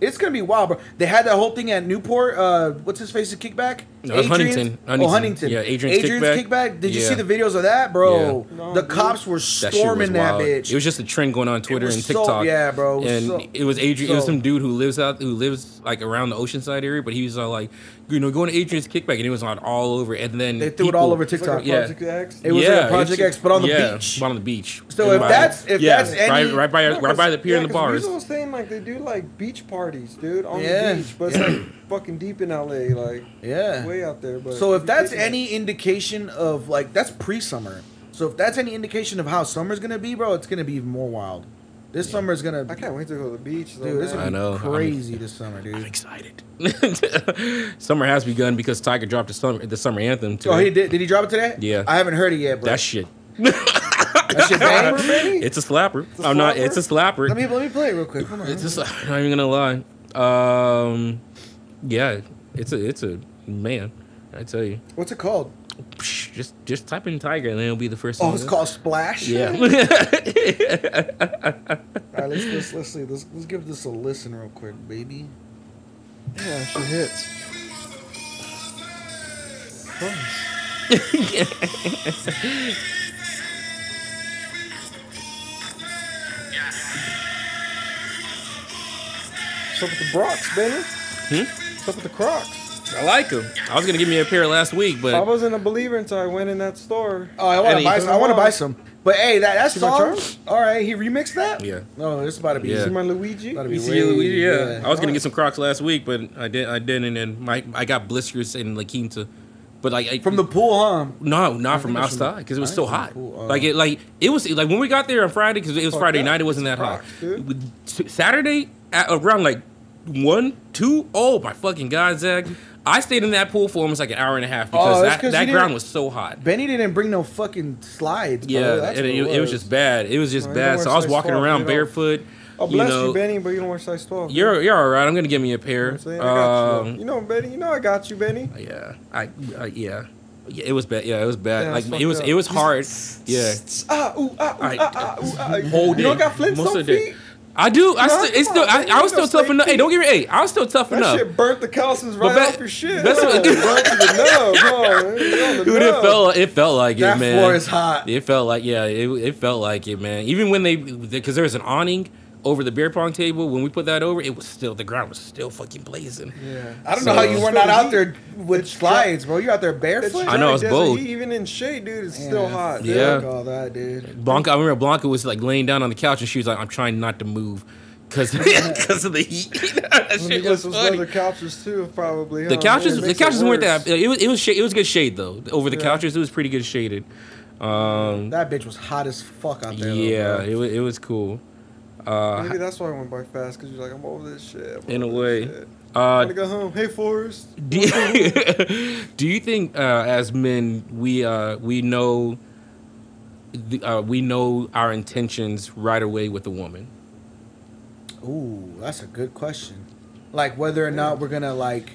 [SPEAKER 1] It's gonna be wild, bro. They had that whole thing at Newport. Uh, what's his face's kickback?
[SPEAKER 2] No, it's Huntington.
[SPEAKER 1] Oh,
[SPEAKER 2] Huntington.
[SPEAKER 1] Huntington.
[SPEAKER 2] Yeah, Adrian's
[SPEAKER 1] kickback. Did you
[SPEAKER 2] Yeah.
[SPEAKER 1] see the videos of that, bro?
[SPEAKER 3] Yeah. No,
[SPEAKER 1] the
[SPEAKER 3] dude.
[SPEAKER 1] cops were
[SPEAKER 2] That shit was
[SPEAKER 1] storming that,
[SPEAKER 2] wild.
[SPEAKER 1] bitch.
[SPEAKER 2] It was just a trend going on Twitter
[SPEAKER 1] was
[SPEAKER 2] and
[SPEAKER 1] so-
[SPEAKER 2] TikTok.
[SPEAKER 1] yeah, bro, it was
[SPEAKER 2] and
[SPEAKER 1] so-
[SPEAKER 2] it was Adrian. it was some dude who lives out, who lives like around the Oceanside area, but he was all like, you know, going to Adrian's kickback, and it was on all over. And then
[SPEAKER 1] They threw it all over
[SPEAKER 3] It's like
[SPEAKER 1] TikTok.
[SPEAKER 2] Yeah.
[SPEAKER 3] Project X.
[SPEAKER 1] It was
[SPEAKER 2] yeah,
[SPEAKER 1] like a Project X, but on the
[SPEAKER 2] yeah,
[SPEAKER 1] beach.
[SPEAKER 2] but on the beach.
[SPEAKER 1] So if
[SPEAKER 2] By-
[SPEAKER 1] that's- if
[SPEAKER 2] yeah,
[SPEAKER 1] that's any-
[SPEAKER 2] right, right by
[SPEAKER 3] No,
[SPEAKER 2] right by the pier
[SPEAKER 3] yeah,
[SPEAKER 2] and the
[SPEAKER 3] 'cause
[SPEAKER 2] bars.
[SPEAKER 3] Weasel was saying like they do like beach parties, dude, on
[SPEAKER 1] Yeah.
[SPEAKER 3] the beach, but it's like fucking deep in LA, like
[SPEAKER 1] Yeah.
[SPEAKER 3] way out there. But
[SPEAKER 1] So if that's
[SPEAKER 3] ridiculous.
[SPEAKER 1] any indication of like that's pre-summer. So if that's any indication of how summer's gonna be, bro, it's gonna be even more wild. This summer is gonna,
[SPEAKER 3] I can't wait to go to the beach. Though,
[SPEAKER 1] dude. This is.
[SPEAKER 2] I
[SPEAKER 1] gonna
[SPEAKER 2] know.
[SPEAKER 1] be
[SPEAKER 2] I'm-
[SPEAKER 1] crazy this summer, dude.
[SPEAKER 2] I'm excited. summer has begun because Tyga dropped the summer the summer anthem. Today.
[SPEAKER 1] Oh, he did. Did he drop it today?
[SPEAKER 2] Yeah.
[SPEAKER 1] I haven't heard it yet, bro.
[SPEAKER 2] That shit.
[SPEAKER 1] that shit bang.
[SPEAKER 3] Slapper,
[SPEAKER 2] It's a slapper.
[SPEAKER 3] a
[SPEAKER 2] I'm not. It's a slapper.
[SPEAKER 1] Let me let me play it real quick. Hold on.
[SPEAKER 2] It's just, I'm not even gonna lie. Um, yeah, it's a it's a man. I tell you,
[SPEAKER 1] What's it called?
[SPEAKER 2] Just just type in Tyga and then it'll be the first.
[SPEAKER 1] Oh, it's called Splash.
[SPEAKER 2] Yeah.
[SPEAKER 1] All right, let's let's let's see. Let's let's give this a listen real quick, baby.
[SPEAKER 3] Yeah, she hits. What's up with the Crocs, Benny?
[SPEAKER 2] Hmm?
[SPEAKER 3] What's up with the Crocs?
[SPEAKER 2] I like him. I was gonna give me a pair last week, but I
[SPEAKER 3] wasn't a believer until I went in that store.
[SPEAKER 1] Oh, I want to
[SPEAKER 2] he-
[SPEAKER 1] buy. Some, I want to buy some. But hey, that that
[SPEAKER 3] See my
[SPEAKER 1] song.
[SPEAKER 3] charms?
[SPEAKER 1] All right, he remixed that.
[SPEAKER 2] Yeah.
[SPEAKER 1] No, this is about to be.
[SPEAKER 2] Yeah.
[SPEAKER 3] See my Luigi?
[SPEAKER 1] That'd be
[SPEAKER 2] you see,
[SPEAKER 1] way-
[SPEAKER 2] Luigi, yeah.
[SPEAKER 1] yeah.
[SPEAKER 2] I was gonna get some Crocs last week, but I did. I didn't, and then my I got blisters in La Quinta. But like I,
[SPEAKER 1] From the pool, huh?
[SPEAKER 2] No, not from
[SPEAKER 1] think it's from
[SPEAKER 2] outside because it was
[SPEAKER 1] I
[SPEAKER 2] so
[SPEAKER 1] think from
[SPEAKER 2] hot.
[SPEAKER 1] the pool, uh,
[SPEAKER 2] like it, like it was like when we got there on Friday because it was Friday
[SPEAKER 3] that.
[SPEAKER 2] night. It wasn't that hot.
[SPEAKER 3] Crocs, dude.
[SPEAKER 2] With- Saturday at around like one, two. Oh my fucking god, Zach! I stayed in that pool for almost like an hour and a half because
[SPEAKER 1] Oh,
[SPEAKER 2] that, that ground was so hot.
[SPEAKER 1] Benny didn't bring no fucking slides. Bro.
[SPEAKER 2] Yeah,
[SPEAKER 1] That's
[SPEAKER 2] and
[SPEAKER 1] what
[SPEAKER 2] it, it was just bad. It was just
[SPEAKER 3] No,
[SPEAKER 2] bad. So I was walking
[SPEAKER 3] 12,
[SPEAKER 2] around barefoot.
[SPEAKER 3] Oh, bless you,
[SPEAKER 2] know,
[SPEAKER 3] Benny, but you don't wear size 12.
[SPEAKER 2] You're you're all right. I'm gonna give me a pair.
[SPEAKER 3] You know what I'm saying? I got you.
[SPEAKER 2] Um.
[SPEAKER 3] You know, Benny. You know I got you, Benny.
[SPEAKER 2] yeah, I uh, yeah. Yeah, it was bad. Yeah, it was bad.
[SPEAKER 3] Yeah,
[SPEAKER 2] like it was,
[SPEAKER 3] fucked
[SPEAKER 2] it was hard. Yeah,
[SPEAKER 3] Ah, ooh, ah, ooh,
[SPEAKER 2] I-
[SPEAKER 3] ah, ah, ooh, ah.
[SPEAKER 2] hold
[SPEAKER 3] You don't got Flintstone feet?
[SPEAKER 2] I do. I still, it's still. I. I was still tough enough. Hey, don't get me. Hey, I was still tough
[SPEAKER 3] That
[SPEAKER 2] enough.
[SPEAKER 3] shit burnt the calciums right off your shit.
[SPEAKER 2] that's what-
[SPEAKER 3] burnt to the nub, huh? You're on the
[SPEAKER 2] Dude, it felt. It felt like
[SPEAKER 1] That
[SPEAKER 2] it, man.
[SPEAKER 1] That floor is hot.
[SPEAKER 2] It felt like yeah. It, it felt like it, man. Even when they, because there was an awning over the beer pong table. When we put that over, it was still the ground was still fucking blazing.
[SPEAKER 3] Yeah.
[SPEAKER 1] I don't
[SPEAKER 2] So-
[SPEAKER 1] know how you were not out there with slides, bro. You out there barefoot?
[SPEAKER 2] I know,
[SPEAKER 3] dry
[SPEAKER 2] it's
[SPEAKER 3] desert
[SPEAKER 2] bold.
[SPEAKER 3] Even in shade, dude, it's still hot. dude.
[SPEAKER 2] Yeah.
[SPEAKER 1] Fuck all that, dude.
[SPEAKER 2] Blanca, I remember Blanca was like laying down on the couch and she was like, "I'm trying not to move." Cause, because of the heat. that shit was
[SPEAKER 3] some
[SPEAKER 2] funny.
[SPEAKER 3] leather couches too, probably.
[SPEAKER 2] The
[SPEAKER 3] huh?
[SPEAKER 2] couches,
[SPEAKER 3] It
[SPEAKER 2] the
[SPEAKER 3] makes it
[SPEAKER 2] couches weren't that. It was, it was, shade, it was good shade though. Over the
[SPEAKER 3] Yeah.
[SPEAKER 2] couches, it was pretty good shaded. Um,
[SPEAKER 1] That bitch was hot as fuck out there.
[SPEAKER 2] yeah,
[SPEAKER 1] bro.
[SPEAKER 2] it was, it was cool. Uh,
[SPEAKER 3] Maybe that's why I went by fast because you're like, I'm over this shit. I'm
[SPEAKER 2] In a way. uh,
[SPEAKER 3] I'm gonna go home. Hey, Forrest.
[SPEAKER 2] do you, do you think, uh, as men, we uh, we know, the, uh, we know our intentions right away with a woman?
[SPEAKER 1] Ooh, that's a good question. Like whether or not we're gonna like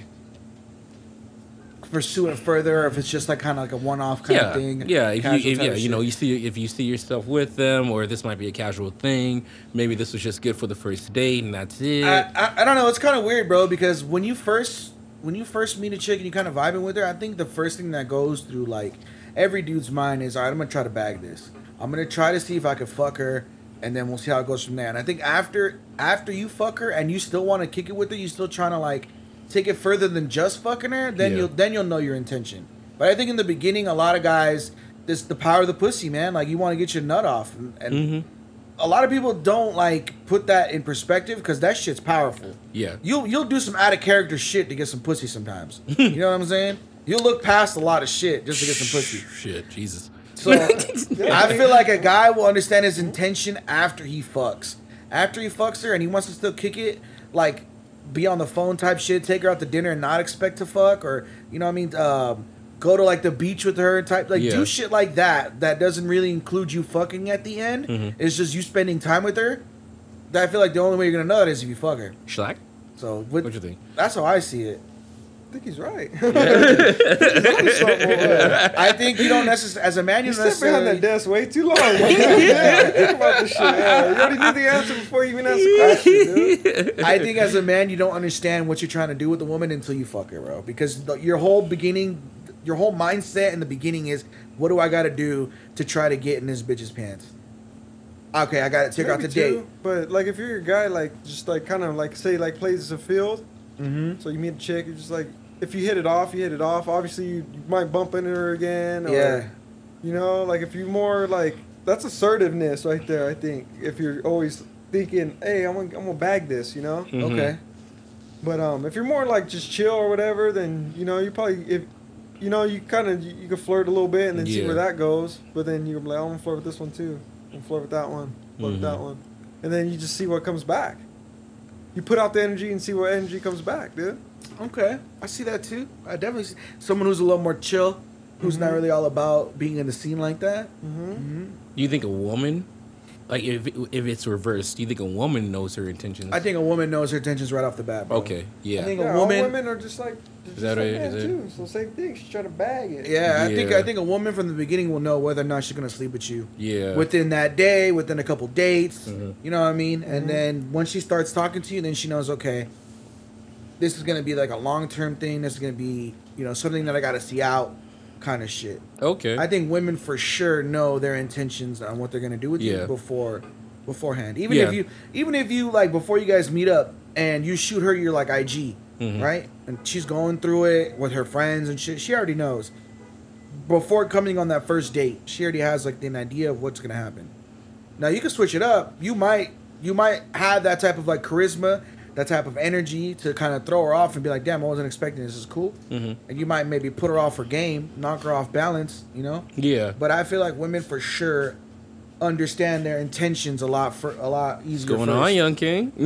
[SPEAKER 1] pursue it further, or if it's just like kind of like a one-off kind
[SPEAKER 2] yeah,
[SPEAKER 1] of thing.
[SPEAKER 2] yeah. If you, if, yeah, you know, you see if you see yourself with them, or this might be a casual thing. Maybe this was just good for the first date, and that's it.
[SPEAKER 1] I, I, I don't know. It's kind of weird, bro, because when you first when you first meet a chick and you kind of vibing with her, I think the first thing that goes through like every dude's mind is, all right, I'm gonna try to bag this. I'm gonna try to see if I can fuck her, and then we'll see how it goes from there. And I think after after you fuck her and you still want to kick it with her, you still trying to like take it further than just fucking her. Then
[SPEAKER 2] Yeah.
[SPEAKER 1] you'll then you'll know your intention. But I think in the beginning, a lot of guys, this the power of the pussy, man. Like you want to get your nut off, and, and
[SPEAKER 2] Mhm.
[SPEAKER 1] a lot of people don't like put that in perspective because that shit's powerful.
[SPEAKER 2] yeah,
[SPEAKER 1] You'll you'll do some out of character shit to get some pussy sometimes. you know what I'm saying? You'll look past a lot of shit just to get some pussy.
[SPEAKER 2] Shit, Jesus.
[SPEAKER 1] So I feel like a guy will understand his intention after he fucks. after he fucks her and he wants to still kick it, like be on the phone type shit, take her out to dinner and not expect to fuck, or you know what I mean, um, go to like the beach with her and type, like
[SPEAKER 2] Yeah.
[SPEAKER 1] do shit like that. That doesn't really include you fucking at the end.
[SPEAKER 2] Mhm.
[SPEAKER 1] It's just you spending time with her. That I feel like the only way you're gonna know it is if you fuck her.
[SPEAKER 2] Schlack?
[SPEAKER 1] So with,
[SPEAKER 2] What you think?
[SPEAKER 1] that's how I see it.
[SPEAKER 3] I think he's right. He's onto uh,
[SPEAKER 1] I think you don't necessarily, as a man, you
[SPEAKER 3] You
[SPEAKER 1] don't
[SPEAKER 3] behind that desk way too long. yeah, think about this shit. Yeah, you already knew the answer before you even asked the question, dude.
[SPEAKER 1] I think as a man, you don't understand what you're trying to do with a woman until you fuck her, bro. Because the, your whole beginning, your whole mindset in the beginning is, what do I got to do to try to get in this bitch's pants? Okay, I got to take her out to
[SPEAKER 3] Maybe
[SPEAKER 1] date.
[SPEAKER 3] But like, if you're a guy, like just like kind of like say like plays the field,
[SPEAKER 1] Mm-hmm.
[SPEAKER 3] so you meet a chick, you're just like, if you hit it off, you hit it off. Obviously, you, you might bump into her again. Or,
[SPEAKER 1] Yeah.
[SPEAKER 3] You know, like if you more like that's assertiveness right there. I think if you're always thinking, hey, I'm gonna, I'm gonna bag this, you know.
[SPEAKER 2] Mhm.
[SPEAKER 1] Okay.
[SPEAKER 3] But um, if you're more like just chill or whatever, then you know you probably if you know you kind of you, you can flirt a little bit and then see where that goes. But then you're like, oh, I'm gonna flirt with this one too. I'm gonna flirt with that one. Flirt with that
[SPEAKER 2] Mhm.
[SPEAKER 3] one, and then you just see what comes back. You put out the energy and see what energy comes back, dude.
[SPEAKER 1] Okay. I see that too. I definitely see someone who's a little more chill, who's not
[SPEAKER 3] Mhm.
[SPEAKER 1] really all about being in the scene like that.
[SPEAKER 3] Mm-hmm.
[SPEAKER 1] hmm
[SPEAKER 2] You think a woman, like if if it's reversed, do you think a woman knows her intentions?
[SPEAKER 1] I think a woman knows her intentions right off the bat. Bro.
[SPEAKER 2] Okay, yeah.
[SPEAKER 1] I think
[SPEAKER 3] Yeah,
[SPEAKER 1] a woman.
[SPEAKER 3] all women are just like
[SPEAKER 2] Is that right?
[SPEAKER 3] men
[SPEAKER 2] Is
[SPEAKER 3] too. So same thing. She's trying to bag it.
[SPEAKER 1] Yeah, I think I think a woman from the beginning will know whether or not she's gonna sleep with you.
[SPEAKER 2] yeah.
[SPEAKER 1] within that day, within a couple dates.
[SPEAKER 2] Mhm.
[SPEAKER 1] You know what I mean?
[SPEAKER 3] Mhm.
[SPEAKER 1] And then once she starts talking to you, then she knows, okay, this is gonna be like a long term thing. This is gonna be, you know, something that I gotta see out, kind of shit.
[SPEAKER 2] okay.
[SPEAKER 1] I think women for sure know their intentions on what they're gonna do with
[SPEAKER 2] Yeah.
[SPEAKER 1] you before, beforehand. Even
[SPEAKER 2] Yeah.
[SPEAKER 1] if you, even if you like before you guys meet up and you shoot her your like IG,
[SPEAKER 2] Mhm.
[SPEAKER 1] right? And she's going through it with her friends and shit. She already knows. Before coming on that first date, she already has like an idea of what's gonna happen. Now you can switch it up. You might you might have that type of like charisma, that type of energy to kind of throw her off and be like, "Damn, I wasn't expecting this. this is cool."
[SPEAKER 2] Mhm.
[SPEAKER 1] And you might maybe put her off her game, knock her off balance, you know.
[SPEAKER 2] Yeah.
[SPEAKER 1] But I feel like women for sure understand their intentions a lot for a lot easier.
[SPEAKER 2] What's going
[SPEAKER 1] first.
[SPEAKER 2] on, young king?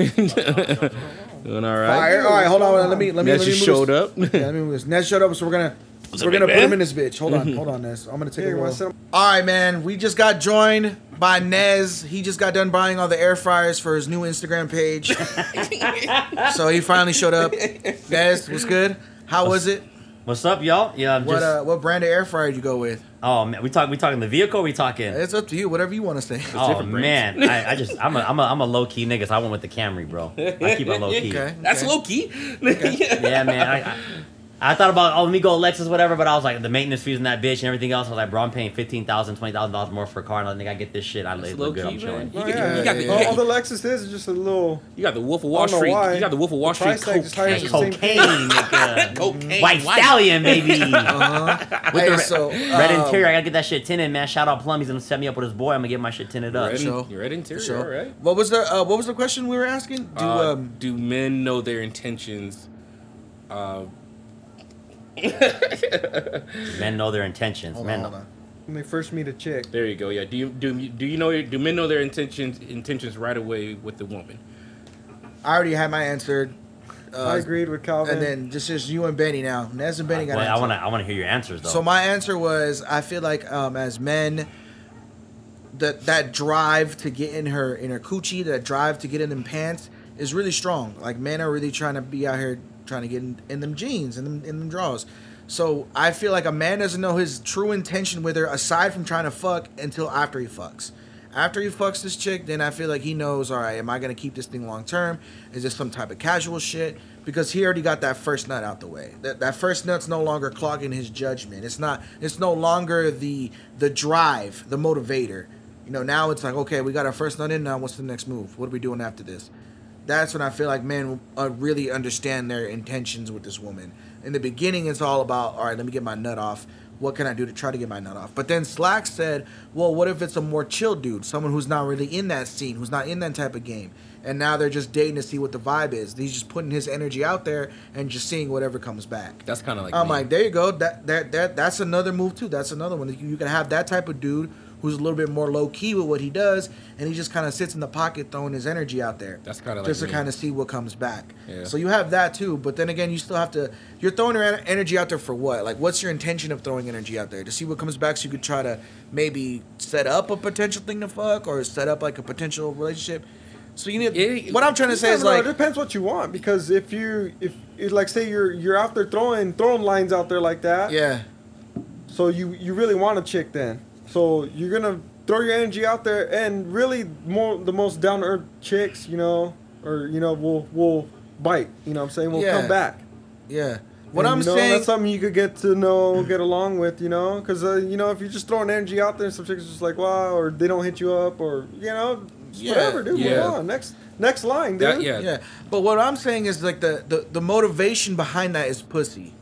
[SPEAKER 2] Doing all right.
[SPEAKER 1] Fire. All right, hold on. Let me let me.
[SPEAKER 2] Nez
[SPEAKER 1] let me
[SPEAKER 2] showed
[SPEAKER 1] this.
[SPEAKER 2] up.
[SPEAKER 1] Yeah, let me move this. Nez showed up, so we're gonna
[SPEAKER 2] What's
[SPEAKER 1] we're
[SPEAKER 2] up,
[SPEAKER 1] gonna
[SPEAKER 2] big
[SPEAKER 1] put him in this bitch. Hold on, hold on, Nez. I'm gonna take
[SPEAKER 3] Hey,
[SPEAKER 1] a
[SPEAKER 3] you
[SPEAKER 1] while. All right, man. We just got joined by Nez. He just got done buying all the air fryers for his new Instagram page, so he finally showed up. Nez, what's good? How was it?
[SPEAKER 4] What's up, y'all? Yeah, I'm
[SPEAKER 1] What
[SPEAKER 4] just.
[SPEAKER 1] uh, what brand of air fryer did you go with?
[SPEAKER 4] oh man, we talk. We talking the vehicle. Or we talking.
[SPEAKER 1] It's up to you. Whatever you want to say.
[SPEAKER 4] oh
[SPEAKER 2] different brands.
[SPEAKER 4] man, I, I just I'm a I'm a I'm a low key nigga. So I went with the Camry, bro. I keep it low key.
[SPEAKER 1] Okay.
[SPEAKER 2] That's low key.
[SPEAKER 4] Yeah, man. I, I, I thought about oh let me go Lexus whatever, but I was like the maintenance fees and that bitch and everything else. I was like, bro, I'm paying fifteen thousand, twenty thousand dollars more for a car, and I think I get this shit. I
[SPEAKER 2] That's
[SPEAKER 4] live
[SPEAKER 2] low
[SPEAKER 4] look good.
[SPEAKER 2] key,
[SPEAKER 4] I'm chilling.
[SPEAKER 2] man.
[SPEAKER 3] Oh,
[SPEAKER 2] You, get,
[SPEAKER 3] yeah,
[SPEAKER 2] you got the,
[SPEAKER 1] yeah,
[SPEAKER 2] you
[SPEAKER 3] all,
[SPEAKER 1] yeah.
[SPEAKER 3] all the Lexus is is just a little.
[SPEAKER 2] you got the Wolf of Wall Street.
[SPEAKER 3] why.
[SPEAKER 2] You got the Wolf of Wall Street
[SPEAKER 3] price tag just
[SPEAKER 2] cocaine.
[SPEAKER 3] than the same
[SPEAKER 4] Cocaine, nigga.
[SPEAKER 2] Cocaine.
[SPEAKER 4] White
[SPEAKER 2] white.
[SPEAKER 4] stallion, baby.
[SPEAKER 1] Uh-huh.
[SPEAKER 4] With
[SPEAKER 1] Hey,
[SPEAKER 4] the
[SPEAKER 1] so,
[SPEAKER 4] red
[SPEAKER 1] um,
[SPEAKER 4] interior, I gotta get that shit tinted, man. Shout out Plum, he's gonna set me up with his boy. I'm gonna get my shit tinted up.
[SPEAKER 2] Red,
[SPEAKER 1] So-
[SPEAKER 2] in, red interior.
[SPEAKER 1] So,
[SPEAKER 2] all right.
[SPEAKER 1] what was the uh, what was the question we were asking? Do
[SPEAKER 2] Uh,
[SPEAKER 1] um
[SPEAKER 2] do men know their intentions? Uh,
[SPEAKER 4] Men know their intentions.
[SPEAKER 1] hold on,
[SPEAKER 4] Men
[SPEAKER 1] hold
[SPEAKER 4] know.
[SPEAKER 1] on.
[SPEAKER 3] When they first meet a chick.
[SPEAKER 2] there you go. Yeah. Do you do you- do you know do men know their intentions intentions right away with the woman?
[SPEAKER 1] I already had my answer. Uh,
[SPEAKER 3] I agreed with Calvin.
[SPEAKER 1] And then just just you and Benny now. Nez and Benny got.
[SPEAKER 4] Well,
[SPEAKER 1] an
[SPEAKER 4] I wanna I wanna hear your answers though.
[SPEAKER 1] So my answer was I feel like um, as men, that that drive to get in her in her coochie, that drive to get in them pants is really strong. Like men are really trying to be out here trying to get in, in them jeans and in them drawers. So I feel like a man doesn't know his true intention with her aside from trying to fuck until after he fucks. After he fucks this chick, then I feel like he knows, all right, am I gonna keep this thing long term? Is this some type of casual shit? Because he already got that first nut out the way. That that first nut's no longer clogging his judgment. It's not. It's no longer the the drive, the motivator. You know, now it's like, okay, we got our first nut in. Now, what's the next move? What are we doing after this? That's when I feel like men uh, really understand their intentions with this woman. In the beginning, it's all about, all right, let me get my nut off. What can I do to try to get my nut off? But then Slack said, well, what if it's a more chill dude, someone who's not really in that scene, who's not in that type of game, and now they're just dating to see what the vibe is. He's just putting his energy out there and just seeing whatever comes back.
[SPEAKER 2] That's kind of like
[SPEAKER 1] I'm
[SPEAKER 2] me.
[SPEAKER 1] like, there you go. That that that that's another move too. That's another one. You, you can have that type of dude who's a little bit more low key with what he does, and he just kind of sits in the pocket throwing his energy out there.
[SPEAKER 2] That's kinda like
[SPEAKER 1] just to kind of see what comes back.
[SPEAKER 2] Yeah.
[SPEAKER 1] So you have that too, but then again, you still have to. You're throwing your energy out there for what? Like, what's your intention of throwing energy out there to see what comes back, so you could try to maybe set up a potential thing to fuck or set up like a potential relationship. So you need.
[SPEAKER 2] Yeah,
[SPEAKER 1] what I'm trying to say is like.
[SPEAKER 3] it depends what you want because if you if if, like say you're you're out there throwing throwing lines out there like that,
[SPEAKER 1] Yeah.
[SPEAKER 3] so you you really want a chick then. So you're gonna throw your energy out there and really more the most down to earth chicks, you know, or you know will will bite. You know what I'm saying? we'll
[SPEAKER 1] Yeah.
[SPEAKER 3] come back.
[SPEAKER 1] Yeah. What
[SPEAKER 3] And,
[SPEAKER 1] I'm
[SPEAKER 3] you know,
[SPEAKER 1] saying.
[SPEAKER 3] that's something you could get to know, get along with, you know, because uh, you know if you're just throwing energy out there, some chicks are just like wow, or they don't hit you up, or you know, just
[SPEAKER 1] Yeah,
[SPEAKER 3] whatever, dude.
[SPEAKER 2] yeah.
[SPEAKER 3] Move on. Next next line, dude.
[SPEAKER 2] That, yeah.
[SPEAKER 1] Yeah, but what I'm saying is like the, the, the motivation behind that is pussy.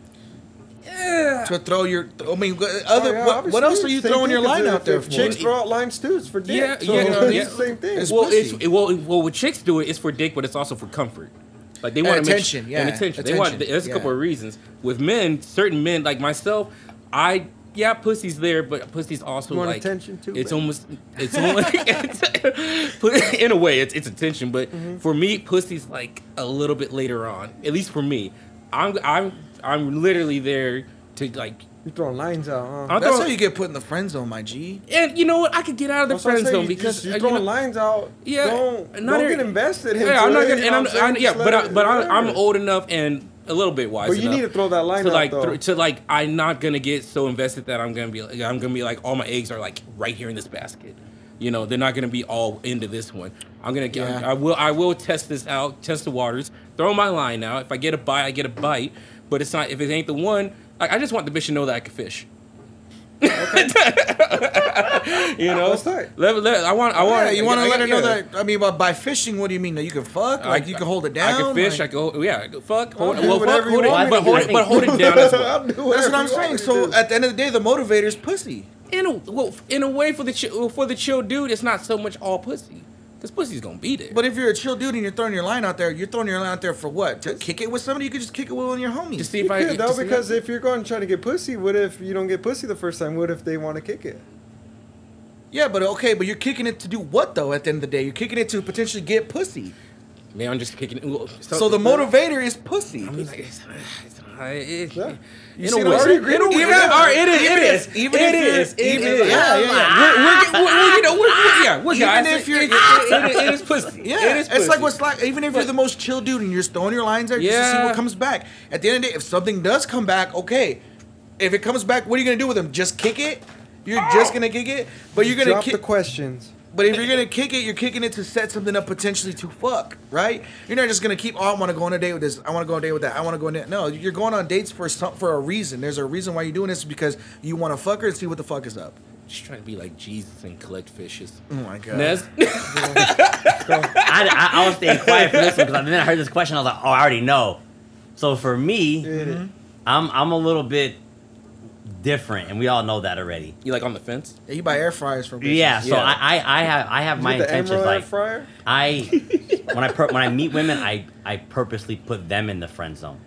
[SPEAKER 2] Yeah.
[SPEAKER 1] To throw your, I mean, what-
[SPEAKER 3] Oh,
[SPEAKER 1] other
[SPEAKER 3] yeah,
[SPEAKER 1] what, what else are you throwing your line out there for?
[SPEAKER 3] Chicks throw out lines too. It's for dick.
[SPEAKER 2] Yeah,
[SPEAKER 3] so
[SPEAKER 2] yeah,
[SPEAKER 3] it's
[SPEAKER 2] yeah.
[SPEAKER 3] the same thing.
[SPEAKER 1] It's
[SPEAKER 2] well,
[SPEAKER 1] pussy.
[SPEAKER 2] it's well, well, when chicks do it, it's for dick, but it's also for comfort. Like they want
[SPEAKER 1] attention, yeah,
[SPEAKER 2] and attention. They want. There's a couple of reasons. With men, certain men like myself, I yeah, pussy's there, but pussy's also
[SPEAKER 3] You
[SPEAKER 2] like
[SPEAKER 3] attention too,
[SPEAKER 2] It's
[SPEAKER 3] man?
[SPEAKER 2] almost it's almost in a way it's it's attention, but
[SPEAKER 3] Mm-hmm.
[SPEAKER 2] for me, pussy's like a little bit later on. At least for me, I'm I'm I'm literally there to like.
[SPEAKER 3] You're throwing lines out, huh?
[SPEAKER 2] I'm
[SPEAKER 1] That's
[SPEAKER 2] throwing,
[SPEAKER 1] how you get put in the friend zone, my G.
[SPEAKER 2] and you know what? I could get out of the
[SPEAKER 3] That's
[SPEAKER 2] friend zone
[SPEAKER 3] you
[SPEAKER 2] because
[SPEAKER 3] just- you're
[SPEAKER 2] uh, you
[SPEAKER 3] throwing
[SPEAKER 2] know-
[SPEAKER 3] lines out.
[SPEAKER 2] Yeah,
[SPEAKER 3] don't,
[SPEAKER 2] not
[SPEAKER 3] don't
[SPEAKER 2] every-
[SPEAKER 3] get invested into
[SPEAKER 2] Yeah, I'm not gonna, and I'm,
[SPEAKER 3] what saying?
[SPEAKER 2] I, yeah, but I,
[SPEAKER 3] it-
[SPEAKER 2] but I,
[SPEAKER 3] whatever.
[SPEAKER 2] I'm old enough and a little bit wise.
[SPEAKER 3] But you need to throw that line
[SPEAKER 2] to
[SPEAKER 3] out,
[SPEAKER 2] like
[SPEAKER 3] though.
[SPEAKER 2] thr- to like I'm not gonna get so invested that I'm gonna be like I'm gonna be like all my eggs are like right here in this basket. You know, they're not gonna be all into this one. I'm gonna get.
[SPEAKER 1] Yeah.
[SPEAKER 2] I will. I will test this out. Test the waters. Throw my line out. If I get a bite, I get a bite. But it's not. If it ain't the one, like I just want the bitch to know that I can fish. you know,
[SPEAKER 3] That's tight.
[SPEAKER 2] Let, let, I want. I want.
[SPEAKER 1] Yeah, you want to let her know
[SPEAKER 2] yeah.
[SPEAKER 1] that. I mean, by, by fishing, what do you mean? That you can fuck? Like you can hold it down?
[SPEAKER 2] I can fish.
[SPEAKER 1] Like-
[SPEAKER 2] I can. Yeah, I can fuck. Hold, well, fuck, hold it,
[SPEAKER 3] want
[SPEAKER 2] but hold it, but hold it down as well.
[SPEAKER 1] That's what I'm saying. So
[SPEAKER 3] do.
[SPEAKER 1] at the end of the day, the motivator is pussy.
[SPEAKER 2] In a well, in a way, for the chill, for the chill dude, it's not so much all pussy, because pussy's gonna be there.
[SPEAKER 1] But if you're a chill dude and you're throwing your line out there, you're throwing your line out there for what? To kick it with somebody? You could just kick it with one of your homies.
[SPEAKER 2] to see
[SPEAKER 3] You
[SPEAKER 2] if I
[SPEAKER 3] could, though, because
[SPEAKER 2] if-
[SPEAKER 3] if you're going to try to get pussy, what if you don't get pussy the first time? What if they want to kick it?
[SPEAKER 1] yeah, but okay, but you're kicking it to do what though? At the end of the day, you're kicking it to potentially get pussy.
[SPEAKER 2] man, I'm just kicking. well,
[SPEAKER 1] So the motivator is pussy.
[SPEAKER 2] I mean, like, it's, it's, uh, it,
[SPEAKER 3] Yeah.
[SPEAKER 1] You
[SPEAKER 2] in
[SPEAKER 1] see
[SPEAKER 2] a
[SPEAKER 1] what
[SPEAKER 2] way,
[SPEAKER 1] I'm saying?
[SPEAKER 2] in a
[SPEAKER 1] Even
[SPEAKER 2] way,
[SPEAKER 1] if-
[SPEAKER 2] yeah, all right, it is,
[SPEAKER 1] even
[SPEAKER 2] it
[SPEAKER 1] if-
[SPEAKER 2] is,
[SPEAKER 1] even
[SPEAKER 2] it
[SPEAKER 1] if
[SPEAKER 2] is,
[SPEAKER 1] even- yeah, yeah, yeah.
[SPEAKER 2] We're, we're, you know, we're, yeah, we're
[SPEAKER 1] Even
[SPEAKER 2] guys.
[SPEAKER 1] if you're-
[SPEAKER 2] it, it, it, it is pussy.
[SPEAKER 1] Yeah,
[SPEAKER 2] it is Pussy.
[SPEAKER 1] it's like what's like. Even if you're the most chill dude and you're just throwing your lines there just to see what comes back. At the end of the day, if something does come back, okay. If it comes back, what are you gonna do with them? Just kick it? You're just oh. gonna kick it, but you're gonna
[SPEAKER 3] Drop
[SPEAKER 1] kick.
[SPEAKER 3] the questions.
[SPEAKER 1] But if you're gonna kick it, you're kicking it to set something up potentially to fuck, right? You're not just gonna keep. Oh, I want to go on a date with this. I want to go on a date with that. I want to go on. That. No, you're going on dates for some for a reason. There's a reason why you're doing this because you want to fuck her and see what the fuck is up.
[SPEAKER 2] Just trying to be like Jesus and collect fishes.
[SPEAKER 1] Oh my god.
[SPEAKER 2] Nez,
[SPEAKER 4] I, I, I was staying quiet for this one because then I heard this question. I was like, oh, I already know. So for me,
[SPEAKER 3] Hit it.
[SPEAKER 4] I'm I'm a little bit different, and we all know that already.
[SPEAKER 2] you like on the fence?
[SPEAKER 1] Yeah, you buy air fryers from. bitches.
[SPEAKER 4] Yeah. So
[SPEAKER 2] Yeah.
[SPEAKER 4] I, I I have I have
[SPEAKER 3] Is
[SPEAKER 4] my
[SPEAKER 3] it the
[SPEAKER 4] intentions
[SPEAKER 3] Emerald air
[SPEAKER 4] like
[SPEAKER 3] fryer?
[SPEAKER 4] I when I per, when I meet women, I I purposely put them in the friend zone,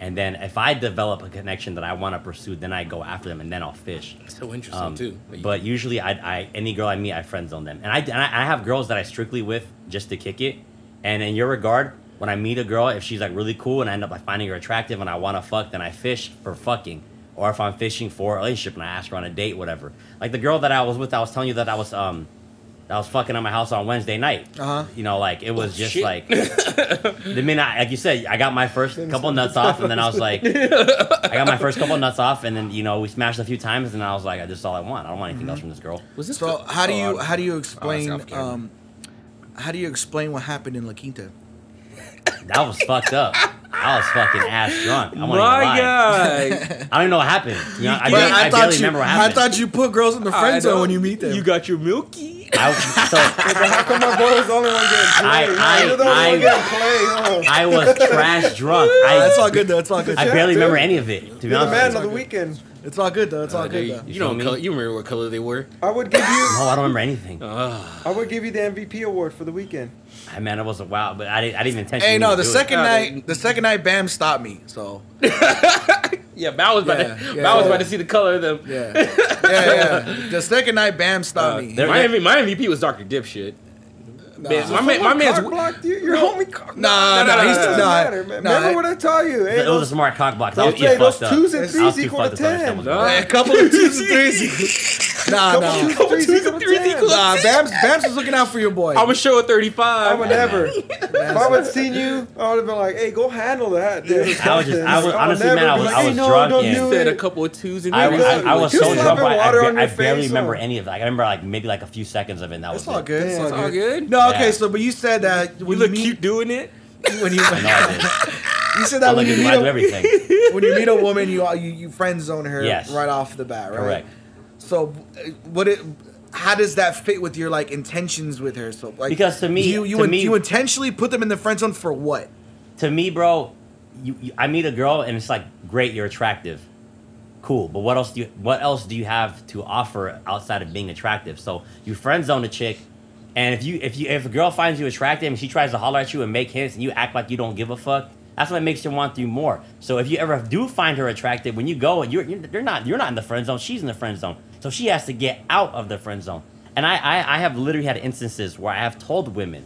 [SPEAKER 4] and then if I develop a connection that I want to pursue, then I go after them, and then I'll fish.
[SPEAKER 2] So interesting
[SPEAKER 4] Um,
[SPEAKER 2] too. that
[SPEAKER 4] But usually, I, I any girl I meet, I friend zone them, and I, and I I have girls that I strictly with just to kick it. And in your regard, when I meet a girl, if she's like really cool and I end up like finding her attractive and I want to fuck, then I fish for fucking. Or if I'm fishing for a relationship and I ask her on a date, whatever. Like the girl that I was with, I was telling you that I was um, that I was fucking at my house on Wednesday night.
[SPEAKER 1] Uh-huh.
[SPEAKER 4] You know, like it was
[SPEAKER 2] Oh,
[SPEAKER 4] just
[SPEAKER 2] shit.
[SPEAKER 4] like the minute, I, like you said, I got my first couple nuts off, and then I was like, I got my first couple nuts off, and then you know we smashed a few times, and I was like, this is all I want. I don't want anything else from this girl.
[SPEAKER 2] was this
[SPEAKER 1] So
[SPEAKER 2] the-
[SPEAKER 1] how do
[SPEAKER 2] oh,
[SPEAKER 1] you
[SPEAKER 2] I-
[SPEAKER 1] how do you
[SPEAKER 2] oh,
[SPEAKER 1] explain
[SPEAKER 2] that's off camera.
[SPEAKER 1] um how do you explain what happened in La Quinta?
[SPEAKER 4] That was fucked up. I was fucking ass drunk. I won't
[SPEAKER 2] My
[SPEAKER 4] lie.
[SPEAKER 2] God.
[SPEAKER 4] I don't even know what happened. You know, I,
[SPEAKER 1] But
[SPEAKER 4] barely, I, barely
[SPEAKER 1] you
[SPEAKER 4] remember what happened.
[SPEAKER 1] I thought you put girls in the friend zone when you meet them.
[SPEAKER 2] You got your milky.
[SPEAKER 4] I, so
[SPEAKER 3] How come my boy was the only one getting
[SPEAKER 4] I-
[SPEAKER 3] played?
[SPEAKER 4] I-
[SPEAKER 3] You're the only
[SPEAKER 4] I-
[SPEAKER 3] one getting played, huh?
[SPEAKER 4] I was trash drunk.
[SPEAKER 1] Ah, that's all good though. It's all good.
[SPEAKER 4] I
[SPEAKER 3] Yeah,
[SPEAKER 4] barely
[SPEAKER 3] dude.
[SPEAKER 4] remember any of it. To be
[SPEAKER 3] You're the
[SPEAKER 4] honest,
[SPEAKER 3] man of the weekend.
[SPEAKER 1] It's all good though. It's all
[SPEAKER 2] Uh,
[SPEAKER 1] good
[SPEAKER 2] you,
[SPEAKER 1] though.
[SPEAKER 2] you
[SPEAKER 4] feel
[SPEAKER 2] know,
[SPEAKER 4] me?
[SPEAKER 2] color, you remember what color they were?
[SPEAKER 3] I would give you,
[SPEAKER 4] no, I don't remember anything.
[SPEAKER 2] Uh,
[SPEAKER 3] I would give you the MVP award for the weekend.
[SPEAKER 4] I man, it was a wow, but I didn't, I didn't even intentionally.
[SPEAKER 1] Hey, no, the
[SPEAKER 4] do it.
[SPEAKER 1] second night, the second night, Bam stopped me. So
[SPEAKER 2] Yeah, Bow was about
[SPEAKER 1] Yeah,
[SPEAKER 2] to
[SPEAKER 1] yeah,
[SPEAKER 2] Bow was about to see the color of them.
[SPEAKER 1] Yeah, yeah, yeah. The second night, Bam stopped
[SPEAKER 2] Uh,
[SPEAKER 1] me.
[SPEAKER 4] there-
[SPEAKER 2] my, MVP, my MVP was Dr. Dipshit. Man, my man, my man's
[SPEAKER 3] cock blocked you. Your homie cock.
[SPEAKER 1] Nah,
[SPEAKER 3] no,
[SPEAKER 1] nah,
[SPEAKER 3] no,
[SPEAKER 1] he's
[SPEAKER 3] it doesn't
[SPEAKER 1] nah,
[SPEAKER 3] matter, man.
[SPEAKER 1] nah,
[SPEAKER 3] Remember what I tell you? Hey,
[SPEAKER 4] It was a smart cock block. I was
[SPEAKER 3] those,
[SPEAKER 4] getting
[SPEAKER 3] hey, those
[SPEAKER 4] fucked up.
[SPEAKER 3] twos and threes equal to
[SPEAKER 4] fucked to understand
[SPEAKER 3] ten.
[SPEAKER 4] what's
[SPEAKER 2] Nah.
[SPEAKER 4] going on.
[SPEAKER 1] a couple of twos and threes. Nah,
[SPEAKER 3] Couple
[SPEAKER 1] nah.
[SPEAKER 3] twos
[SPEAKER 2] Couple
[SPEAKER 3] threes
[SPEAKER 2] twos
[SPEAKER 3] equal
[SPEAKER 2] and
[SPEAKER 3] to
[SPEAKER 2] threes
[SPEAKER 3] 10.
[SPEAKER 2] equal-
[SPEAKER 1] Nah, Bam's, Bam's was looking out for your boy.
[SPEAKER 2] I'm a show at 35.
[SPEAKER 3] I would never. if I would have seen you, I would have been like, "Hey, go handle that." dude,
[SPEAKER 4] I was just- I was- honestly,
[SPEAKER 3] never
[SPEAKER 4] man, I was-
[SPEAKER 3] like,
[SPEAKER 4] I was
[SPEAKER 3] no,
[SPEAKER 4] drunk
[SPEAKER 3] don't
[SPEAKER 4] and-
[SPEAKER 2] said a couple of twos and
[SPEAKER 4] I was, I, I was so drunk, I, I, I barely remember any of it. Like, I remember like maybe like a few seconds of it. And that
[SPEAKER 1] It's
[SPEAKER 4] was
[SPEAKER 1] all
[SPEAKER 4] it.
[SPEAKER 1] good. It's all good.
[SPEAKER 2] good.
[SPEAKER 1] No, okay. So, but you said that
[SPEAKER 2] We look cute doing it.
[SPEAKER 1] when you
[SPEAKER 4] I
[SPEAKER 1] you said
[SPEAKER 4] did. I
[SPEAKER 1] that when you
[SPEAKER 4] at I do
[SPEAKER 1] meet a,
[SPEAKER 4] everything.
[SPEAKER 1] when you meet a woman, you uh, you you friend zone her
[SPEAKER 4] Yes.
[SPEAKER 1] right off the bat, right?
[SPEAKER 4] Correct.
[SPEAKER 1] So, uh, what it? How does that fit with your like intentions with her? So, like,
[SPEAKER 4] Because to me-
[SPEAKER 1] you you,
[SPEAKER 4] to
[SPEAKER 1] in-
[SPEAKER 4] me-
[SPEAKER 1] you intentionally put them in the friend zone for what?
[SPEAKER 4] to me, bro, you, you, I meet a girl and it's like, great, you're attractive, cool. But what else do you what else do you have to offer outside of being attractive? So you friend zone a chick, and if you if you if a girl finds you attractive and she tries to holler at you and make hints and you act like you don't give a fuck. That's what makes her want you more. So if you ever do find her attractive, when you go, you're you're, you're not you're not in the friend zone. She's in the friend zone. So she has to get out of the friend zone. And I, I I have literally had instances where I have told women,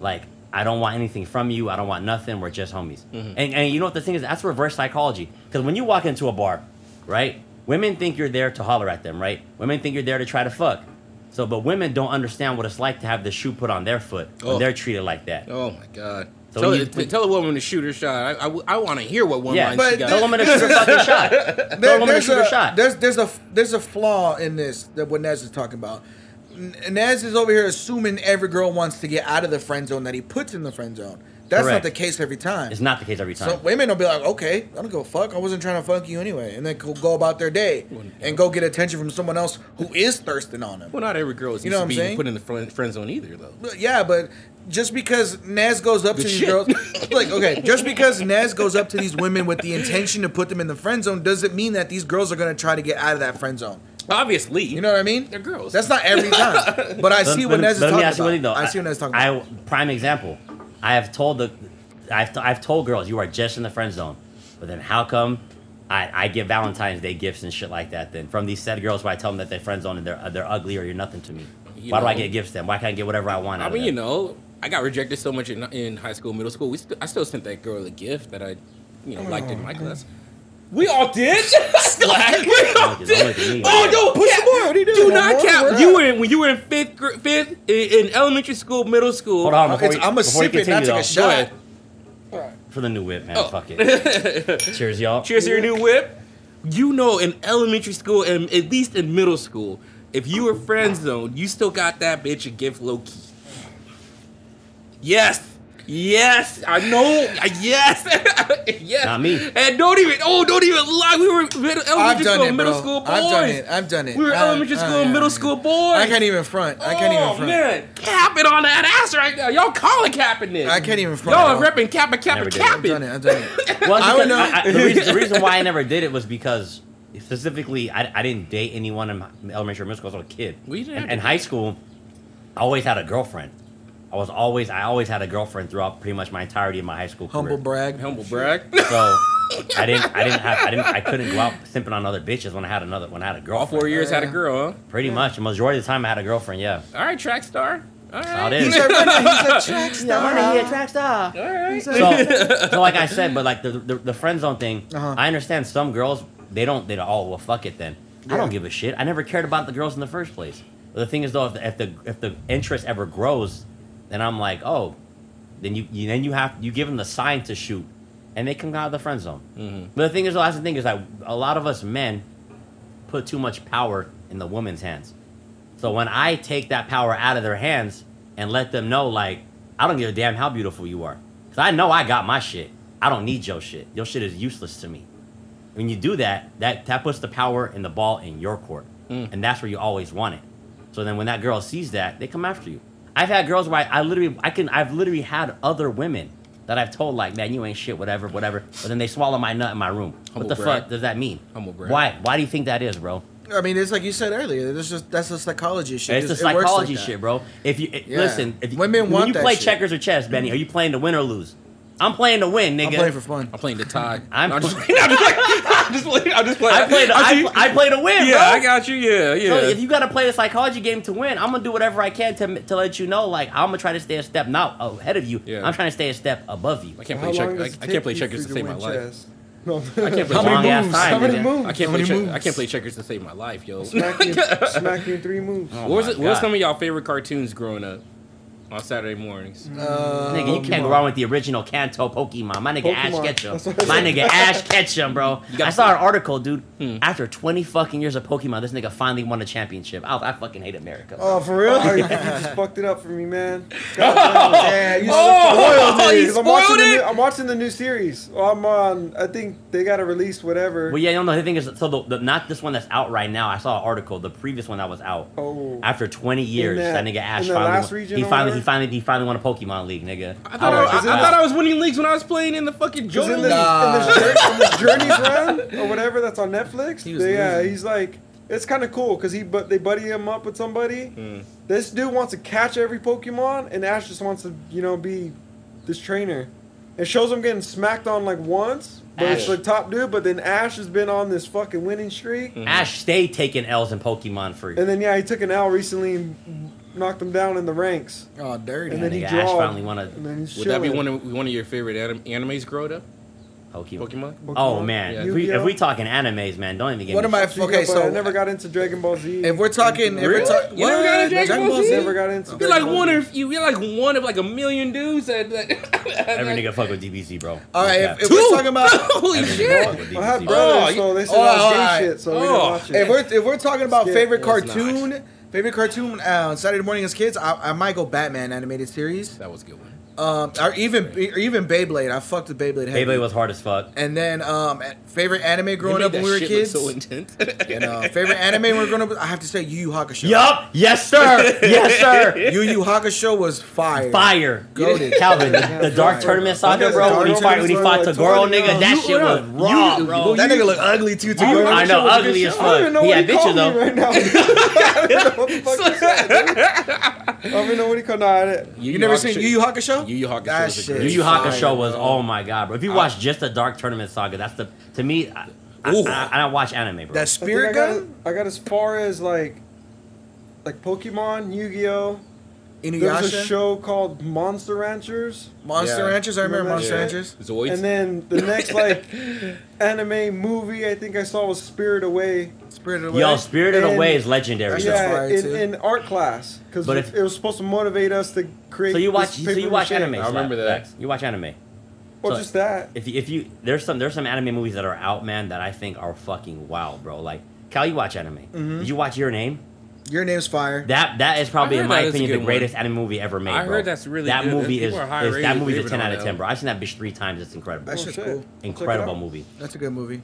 [SPEAKER 4] like I don't want anything from you. I don't want nothing. We're just homies. Mm-hmm. And and you know what the thing is? That's reverse psychology. Because when you walk into a bar, right? Women think you're there to holler at them, right? Women think you're there to try to fuck. So, but women don't understand what it's like to have the shoe put on their foot when
[SPEAKER 2] Oh.
[SPEAKER 4] they're treated like that.
[SPEAKER 2] Oh my god.
[SPEAKER 4] So
[SPEAKER 2] tell,
[SPEAKER 4] when you-
[SPEAKER 2] t- tell a woman to shoot her shot. I, I, want to hear what one
[SPEAKER 4] Yeah,
[SPEAKER 2] line
[SPEAKER 1] but
[SPEAKER 2] she got.
[SPEAKER 4] Tell women to shoot a fucking shot. Tell
[SPEAKER 1] There-
[SPEAKER 4] women to shoot a
[SPEAKER 1] a
[SPEAKER 4] shot.
[SPEAKER 1] there's there's a there's a flaw in this that what Nez is talking about. N- Nez is over here assuming every girl wants to get out of the friend zone that he puts in the friend zone. That's not the case every time.
[SPEAKER 4] It's not the case every time.
[SPEAKER 1] So women will be like, okay, I don't go fuck. I wasn't trying to fuck you anyway, and then go about their day and go get attention from someone else who is thirsting on them.
[SPEAKER 2] well, not every girl is
[SPEAKER 1] You know what
[SPEAKER 2] being
[SPEAKER 1] saying?
[SPEAKER 2] put in the friend, friend zone either, though.
[SPEAKER 1] But yeah, but just because Nez goes up to
[SPEAKER 2] Good
[SPEAKER 1] these girls, like okay, just because Nez goes up to these women with the intention to put them in the friend zone, doesn't mean that these girls are gonna try to get out of that friend zone.
[SPEAKER 2] Obviously,
[SPEAKER 1] You know what I mean?
[SPEAKER 2] They're girls.
[SPEAKER 1] That's not every time, but I see what
[SPEAKER 4] but-
[SPEAKER 1] Nez is
[SPEAKER 4] let
[SPEAKER 1] talking
[SPEAKER 4] me ask you
[SPEAKER 1] about. I see what Nez is talking about.
[SPEAKER 4] I prime example. I have told the, I've, I've told girls you are just in the friend zone, but then how come I, I give Valentine's Day gifts and shit like that? Then from these said girls where I tell them that they're friend zone and they're uh, they're ugly or you're nothing to me.
[SPEAKER 2] You
[SPEAKER 4] Why do I get gifts then? Why can't I get whatever I want?
[SPEAKER 2] I
[SPEAKER 4] out
[SPEAKER 2] mean,
[SPEAKER 4] of
[SPEAKER 2] you know, I got rejected so much in, in high school, middle school. We st- I still sent that girl a gift that I, you know, liked in my oh, class. We all did. Slack. We all
[SPEAKER 4] Don't look at- don't
[SPEAKER 2] did.
[SPEAKER 4] look at me,
[SPEAKER 2] Oh no!
[SPEAKER 1] Push
[SPEAKER 2] yeah.
[SPEAKER 1] more. What are you doing?
[SPEAKER 2] Do not
[SPEAKER 1] more,
[SPEAKER 2] count. You were in, when you were in fifth, gr- fifth in, in elementary school, middle school.
[SPEAKER 4] Hold on, before
[SPEAKER 1] It's-
[SPEAKER 4] you,
[SPEAKER 1] I'ma
[SPEAKER 4] before you
[SPEAKER 1] sip it, not take a
[SPEAKER 4] though,
[SPEAKER 2] Go
[SPEAKER 1] shot.
[SPEAKER 2] ahead.
[SPEAKER 4] for the new whip, man.
[SPEAKER 2] Oh.
[SPEAKER 4] Fuck it. Cheers, y'all.
[SPEAKER 2] Cheers to your new whip. You know, in elementary school and at least in middle school, if you were friend zoned, you still got that bitch a gift low key. Yes. Yes, I know. Yes, yes.
[SPEAKER 4] Not me.
[SPEAKER 2] And don't even. Oh, don't even lie. We were middle,
[SPEAKER 1] I've
[SPEAKER 2] elementary
[SPEAKER 1] done
[SPEAKER 2] school,
[SPEAKER 1] it,
[SPEAKER 2] middle
[SPEAKER 1] bro.
[SPEAKER 2] school boys.
[SPEAKER 1] I've done it. I've done it.
[SPEAKER 2] We were
[SPEAKER 1] I-
[SPEAKER 2] elementary
[SPEAKER 1] I-
[SPEAKER 2] school and
[SPEAKER 1] yeah,
[SPEAKER 2] middle
[SPEAKER 1] yeah.
[SPEAKER 2] school boys.
[SPEAKER 1] I can't even front. I can't even front.
[SPEAKER 2] Oh,
[SPEAKER 1] front.
[SPEAKER 2] man, capping on that ass right now. Y'all calling capping this.
[SPEAKER 1] I can't even front.
[SPEAKER 2] Y'all are
[SPEAKER 1] bro.
[SPEAKER 2] repping kappa kappa
[SPEAKER 4] Never did.
[SPEAKER 1] I've
[SPEAKER 2] capping.
[SPEAKER 1] done it. I've done it.
[SPEAKER 4] Well,
[SPEAKER 1] I would
[SPEAKER 4] because
[SPEAKER 1] know-
[SPEAKER 4] I, I, the, reason, the reason why I never did it was because specifically I, I didn't date anyone in my elementary or middle school. I was a kid.
[SPEAKER 2] Well, didn't
[SPEAKER 4] in, in high school, I always had a girlfriend. I was always I always had a girlfriend throughout pretty much my entirety of my high school
[SPEAKER 1] Humble
[SPEAKER 4] career.
[SPEAKER 1] brag.
[SPEAKER 2] Humble brag.
[SPEAKER 4] So I didn't I didn't have I didn't I couldn't go out simping on other bitches when I had another when I had a
[SPEAKER 2] All four years had a girl, huh?
[SPEAKER 4] Pretty much, the majority of the time I had a girlfriend. Yeah,
[SPEAKER 2] All right, track star. All right.
[SPEAKER 4] how it
[SPEAKER 1] He's
[SPEAKER 4] is.
[SPEAKER 1] a runner. He's a track star.
[SPEAKER 4] He's a track star.
[SPEAKER 2] All right.
[SPEAKER 4] so, so like I said, but like the the, the friend zone thing,
[SPEAKER 1] Uh-huh.
[SPEAKER 4] I understand some girls they don't they don't oh well fuck it then. I don't give a shit. I never cared about the girls in the first place. But the thing is though, if the if the, if the interest ever grows, then I'm like oh, then you, you then you have you give them the sign to shoot, and they come out of the friend zone.
[SPEAKER 2] Mhm.
[SPEAKER 4] But the thing is the last thing is that a lot of us men put too much power in the woman's hands. So when I take that power out of their hands and let them know, like, I don't give a damn how beautiful you are. Because I know I got my shit. I don't need your shit. Your shit is useless to me. When you do that, that, that puts the power and the ball in your court.
[SPEAKER 2] Mm.
[SPEAKER 4] And that's where you always want it. So then when that girl sees that, they come after you. I've had girls where I, I literally, I can, I've literally had other women that I've told, like, man, you ain't shit, whatever, whatever. But then they swallow my nut in my room.
[SPEAKER 2] Humble
[SPEAKER 4] what the
[SPEAKER 2] brag.
[SPEAKER 4] fuck does that mean?
[SPEAKER 2] Humble brag.
[SPEAKER 4] Why? Why do you think that is, bro?
[SPEAKER 1] I mean, it's like you said earlier. That's just that's a psychology shit.
[SPEAKER 4] It's the
[SPEAKER 1] It like
[SPEAKER 4] psychology shit, bro. If you it-
[SPEAKER 1] Yeah.
[SPEAKER 4] listen, if you,
[SPEAKER 1] Women
[SPEAKER 4] when
[SPEAKER 1] want
[SPEAKER 4] you
[SPEAKER 1] that
[SPEAKER 4] play
[SPEAKER 1] shit.
[SPEAKER 4] checkers or chess, Benny, are you playing to win or lose? I'm playing to win, nigga.
[SPEAKER 1] I'm playing for fun.
[SPEAKER 2] I'm playing to tie.
[SPEAKER 4] I'm
[SPEAKER 2] No, I'm just
[SPEAKER 4] pl-
[SPEAKER 2] playing. I'm just like, I'm just playing. I'm just playing.
[SPEAKER 4] I played.
[SPEAKER 2] I
[SPEAKER 4] I, I play to win,
[SPEAKER 2] yeah,
[SPEAKER 4] bro.
[SPEAKER 2] I got you. Yeah, yeah.
[SPEAKER 4] So if you gotta play a psychology game to win, I'm gonna do whatever I can to to let you know. Like I'm gonna try to stay a step not ahead of you.
[SPEAKER 2] Yeah.
[SPEAKER 4] I'm trying to stay a step above you.
[SPEAKER 2] I can't
[SPEAKER 3] How
[SPEAKER 2] play
[SPEAKER 3] long
[SPEAKER 2] checkers.
[SPEAKER 3] does
[SPEAKER 2] I,
[SPEAKER 3] it
[SPEAKER 2] I can't play checkers to save my
[SPEAKER 3] win
[SPEAKER 2] life.
[SPEAKER 3] No.
[SPEAKER 2] I can't play
[SPEAKER 3] How many moves?
[SPEAKER 4] time,
[SPEAKER 3] How many moves?
[SPEAKER 2] I can't
[SPEAKER 1] How
[SPEAKER 2] play.
[SPEAKER 1] many
[SPEAKER 2] Check,
[SPEAKER 1] moves?
[SPEAKER 2] I can't play checkers to save my life, yo.
[SPEAKER 3] Smack you, smack you in three moves.
[SPEAKER 4] Oh
[SPEAKER 2] what was it? What was some of y'all favorite cartoons growing up on Saturday mornings?
[SPEAKER 1] Uh,
[SPEAKER 4] Nigga, you can't go wrong with the original Kanto Pokemon. My nigga Ash
[SPEAKER 3] Pokemon.
[SPEAKER 4] Ketchum.
[SPEAKER 3] That's what I
[SPEAKER 4] My nigga Ash Ketchum, bro. I saw an article, dude.
[SPEAKER 2] Hmm.
[SPEAKER 4] After 20 fucking years of Pokemon, this nigga finally won a championship. I, I fucking hate America.
[SPEAKER 3] Oh, for real? Oh, you, you just fucked it up for me, man.
[SPEAKER 1] Yeah, you
[SPEAKER 2] Oh,
[SPEAKER 1] spoiled
[SPEAKER 2] you
[SPEAKER 1] it.
[SPEAKER 3] 'Cause I'm watching,
[SPEAKER 2] spoiled
[SPEAKER 3] the
[SPEAKER 2] it?
[SPEAKER 3] new, I'm watching the new series. Well, I'm on. I think they got to release whatever.
[SPEAKER 4] Well, yeah, no, no. The thing is, so the, the not this one that's out right now. I saw an article. The previous one that was out.
[SPEAKER 3] Oh.
[SPEAKER 4] After 20 years,
[SPEAKER 3] that-
[SPEAKER 4] that, nigga Ash finally,
[SPEAKER 3] last
[SPEAKER 4] won-
[SPEAKER 3] region
[SPEAKER 4] he finally,
[SPEAKER 3] whatever?
[SPEAKER 4] He finally, he finally won a Pokemon League, nigga.
[SPEAKER 2] I thought I,
[SPEAKER 4] was-
[SPEAKER 2] I, I thought I was winning leagues when I was playing in the fucking
[SPEAKER 3] Because
[SPEAKER 2] Jordan
[SPEAKER 3] in this,
[SPEAKER 2] League.
[SPEAKER 1] Nah.
[SPEAKER 3] in this, jour- in this Journeys run or whatever that's on Netflix,
[SPEAKER 1] He was
[SPEAKER 3] they, yeah, he's like, it's kind of cool because he but they buddy him up with somebody.
[SPEAKER 2] Hmm.
[SPEAKER 3] This dude wants to catch every Pokemon, and Ash just wants to you know be this trainer. It shows him getting smacked on like once, but it's
[SPEAKER 4] Ash.
[SPEAKER 3] the top dude. But then Ash has been on this fucking winning streak,
[SPEAKER 2] Hmm.
[SPEAKER 4] Ash stayed taking L's in Pokemon for.
[SPEAKER 3] and then yeah, he took an L recently and knocked him down in the ranks,
[SPEAKER 1] Oh, dirty.
[SPEAKER 3] and then he
[SPEAKER 4] nigga, Ash
[SPEAKER 3] drawed.
[SPEAKER 4] finally won a
[SPEAKER 3] and then he's
[SPEAKER 2] Would that be
[SPEAKER 3] chilling.
[SPEAKER 2] one of one of your favorite anim- animes growing up?
[SPEAKER 4] Pokemon.
[SPEAKER 2] Pokemon.
[SPEAKER 4] Oh
[SPEAKER 3] Pokemon,
[SPEAKER 4] man,
[SPEAKER 2] Yeah.
[SPEAKER 4] if, we,
[SPEAKER 3] Yu-Gi-Oh.
[SPEAKER 4] if we talking animes, man, don't even get
[SPEAKER 1] One
[SPEAKER 4] me
[SPEAKER 1] of my
[SPEAKER 3] Yu-Gi-Oh,
[SPEAKER 1] okay,
[SPEAKER 3] but
[SPEAKER 1] so
[SPEAKER 3] I never got into Dragon Ball Z.
[SPEAKER 1] if we're talking, if we're
[SPEAKER 2] Really?
[SPEAKER 1] talking,
[SPEAKER 2] You never got into Dragon Ball Z?
[SPEAKER 3] never got into.
[SPEAKER 2] You're like
[SPEAKER 3] Ball
[SPEAKER 2] one
[SPEAKER 3] Z.
[SPEAKER 2] of you. You're like one of like a million dudes that. that
[SPEAKER 4] Every nigga fuck with DBZ, bro.
[SPEAKER 1] all right, if, if we're talking about
[SPEAKER 2] Holy
[SPEAKER 4] Every nigga
[SPEAKER 2] shit!
[SPEAKER 4] fuck with
[SPEAKER 3] I have
[SPEAKER 4] DBZ.
[SPEAKER 3] brothers,
[SPEAKER 2] Oh,
[SPEAKER 3] so they said
[SPEAKER 1] oh,
[SPEAKER 3] I was gay
[SPEAKER 1] alright.
[SPEAKER 3] shit, so we
[SPEAKER 2] Oh.
[SPEAKER 3] didn't watch it.
[SPEAKER 1] if we're if we're talking about
[SPEAKER 3] Skip.
[SPEAKER 1] favorite
[SPEAKER 2] Well, it's
[SPEAKER 1] cartoon, favorite cartoon uh, Saturday morning as kids, I, I might go Batman animated series,
[SPEAKER 2] That was a good one.
[SPEAKER 1] Um, or even or even Beyblade. I fucked with Beyblade. heavy.
[SPEAKER 4] Beyblade was hard as fuck.
[SPEAKER 1] And then um, favorite anime growing up when we were
[SPEAKER 2] that shit look
[SPEAKER 1] kids.
[SPEAKER 2] So intense.
[SPEAKER 1] and uh, favorite anime when we were growing up, I have to say Yu Yu Hakusho.
[SPEAKER 4] Yup. Yes, sir. yes, sir.
[SPEAKER 1] Yu Yu Hakusho was fire.
[SPEAKER 4] Fire.
[SPEAKER 1] Goated.
[SPEAKER 4] Calvin, the, the Dark
[SPEAKER 1] Fire.
[SPEAKER 4] Tournament saga,
[SPEAKER 3] Okay,
[SPEAKER 4] bro. When he
[SPEAKER 3] Dark
[SPEAKER 4] fought, when he fought
[SPEAKER 3] Tournament
[SPEAKER 4] Toguro,
[SPEAKER 3] was like
[SPEAKER 4] nigga, that
[SPEAKER 2] You-
[SPEAKER 4] shit was
[SPEAKER 2] you-
[SPEAKER 4] raw,
[SPEAKER 2] you-
[SPEAKER 4] bro.
[SPEAKER 1] That nigga look ugly too. To
[SPEAKER 3] I
[SPEAKER 4] I know, ugly
[SPEAKER 3] you
[SPEAKER 4] as
[SPEAKER 3] said. I don't even
[SPEAKER 4] fuck. He had bitches, though.
[SPEAKER 3] right now. I don't know what the you said. dude. Even know what he called. Nah, I didn't-
[SPEAKER 1] You never seen Yu Yu Hakusho?
[SPEAKER 2] Yu Yu Hakusho
[SPEAKER 1] That
[SPEAKER 2] was
[SPEAKER 1] shit
[SPEAKER 4] Yu Yu Hakusho was
[SPEAKER 1] bro.
[SPEAKER 4] oh my god, bro. If you watch just the Dark Tournament saga, that's the to me. I, I,
[SPEAKER 2] Ooh.
[SPEAKER 4] I, I don't watch anime, bro.
[SPEAKER 1] That
[SPEAKER 3] I think
[SPEAKER 1] spirit
[SPEAKER 3] I got,
[SPEAKER 1] gun?
[SPEAKER 3] I got as far as like, like Pokemon, Yu-Gi-Oh. There was a show called Monster Ranchers,
[SPEAKER 1] Monster
[SPEAKER 2] Yeah.
[SPEAKER 1] Ranchers? I remember
[SPEAKER 3] Remember
[SPEAKER 1] Monster
[SPEAKER 3] that
[SPEAKER 1] Ranchers.
[SPEAKER 2] Zoids.
[SPEAKER 3] and then the next like anime movie I think I saw was Spirit Away.
[SPEAKER 1] Spirited Away.
[SPEAKER 4] Yo, Spirited
[SPEAKER 3] And-
[SPEAKER 4] Away is legendary.
[SPEAKER 1] That
[SPEAKER 4] bro.
[SPEAKER 1] shit's
[SPEAKER 3] Yeah,
[SPEAKER 1] fire,
[SPEAKER 3] in, in art class because it, it was supposed to motivate us to create.
[SPEAKER 4] So you watch,
[SPEAKER 3] this
[SPEAKER 4] so you watch
[SPEAKER 3] mache.
[SPEAKER 4] anime.
[SPEAKER 2] I remember that.
[SPEAKER 4] Lex. You watch anime.
[SPEAKER 3] Well,
[SPEAKER 4] So-
[SPEAKER 3] just that.
[SPEAKER 4] If you, if you there's some there's some anime movies that are out, man, that I think are fucking wild, bro. Like Cal, you watch anime.
[SPEAKER 1] Mm-hmm.
[SPEAKER 4] Did you watch Your Name?
[SPEAKER 1] Your name's fire.
[SPEAKER 4] That that is probably in my
[SPEAKER 2] that is a
[SPEAKER 4] opinion the greatest
[SPEAKER 2] one.
[SPEAKER 4] anime movie ever made.
[SPEAKER 2] I
[SPEAKER 4] bro.
[SPEAKER 2] heard that's really
[SPEAKER 4] that
[SPEAKER 2] good.
[SPEAKER 4] movie is,
[SPEAKER 2] are high
[SPEAKER 4] is that
[SPEAKER 2] rated-
[SPEAKER 4] movie's a ten out of
[SPEAKER 2] that
[SPEAKER 4] ten,
[SPEAKER 2] one.
[SPEAKER 4] bro. I've seen that bitch three times. It's incredible.
[SPEAKER 1] That
[SPEAKER 3] Oh,
[SPEAKER 1] shit's cool.
[SPEAKER 3] I'll check it
[SPEAKER 4] Incredible movie.
[SPEAKER 1] That's a good movie.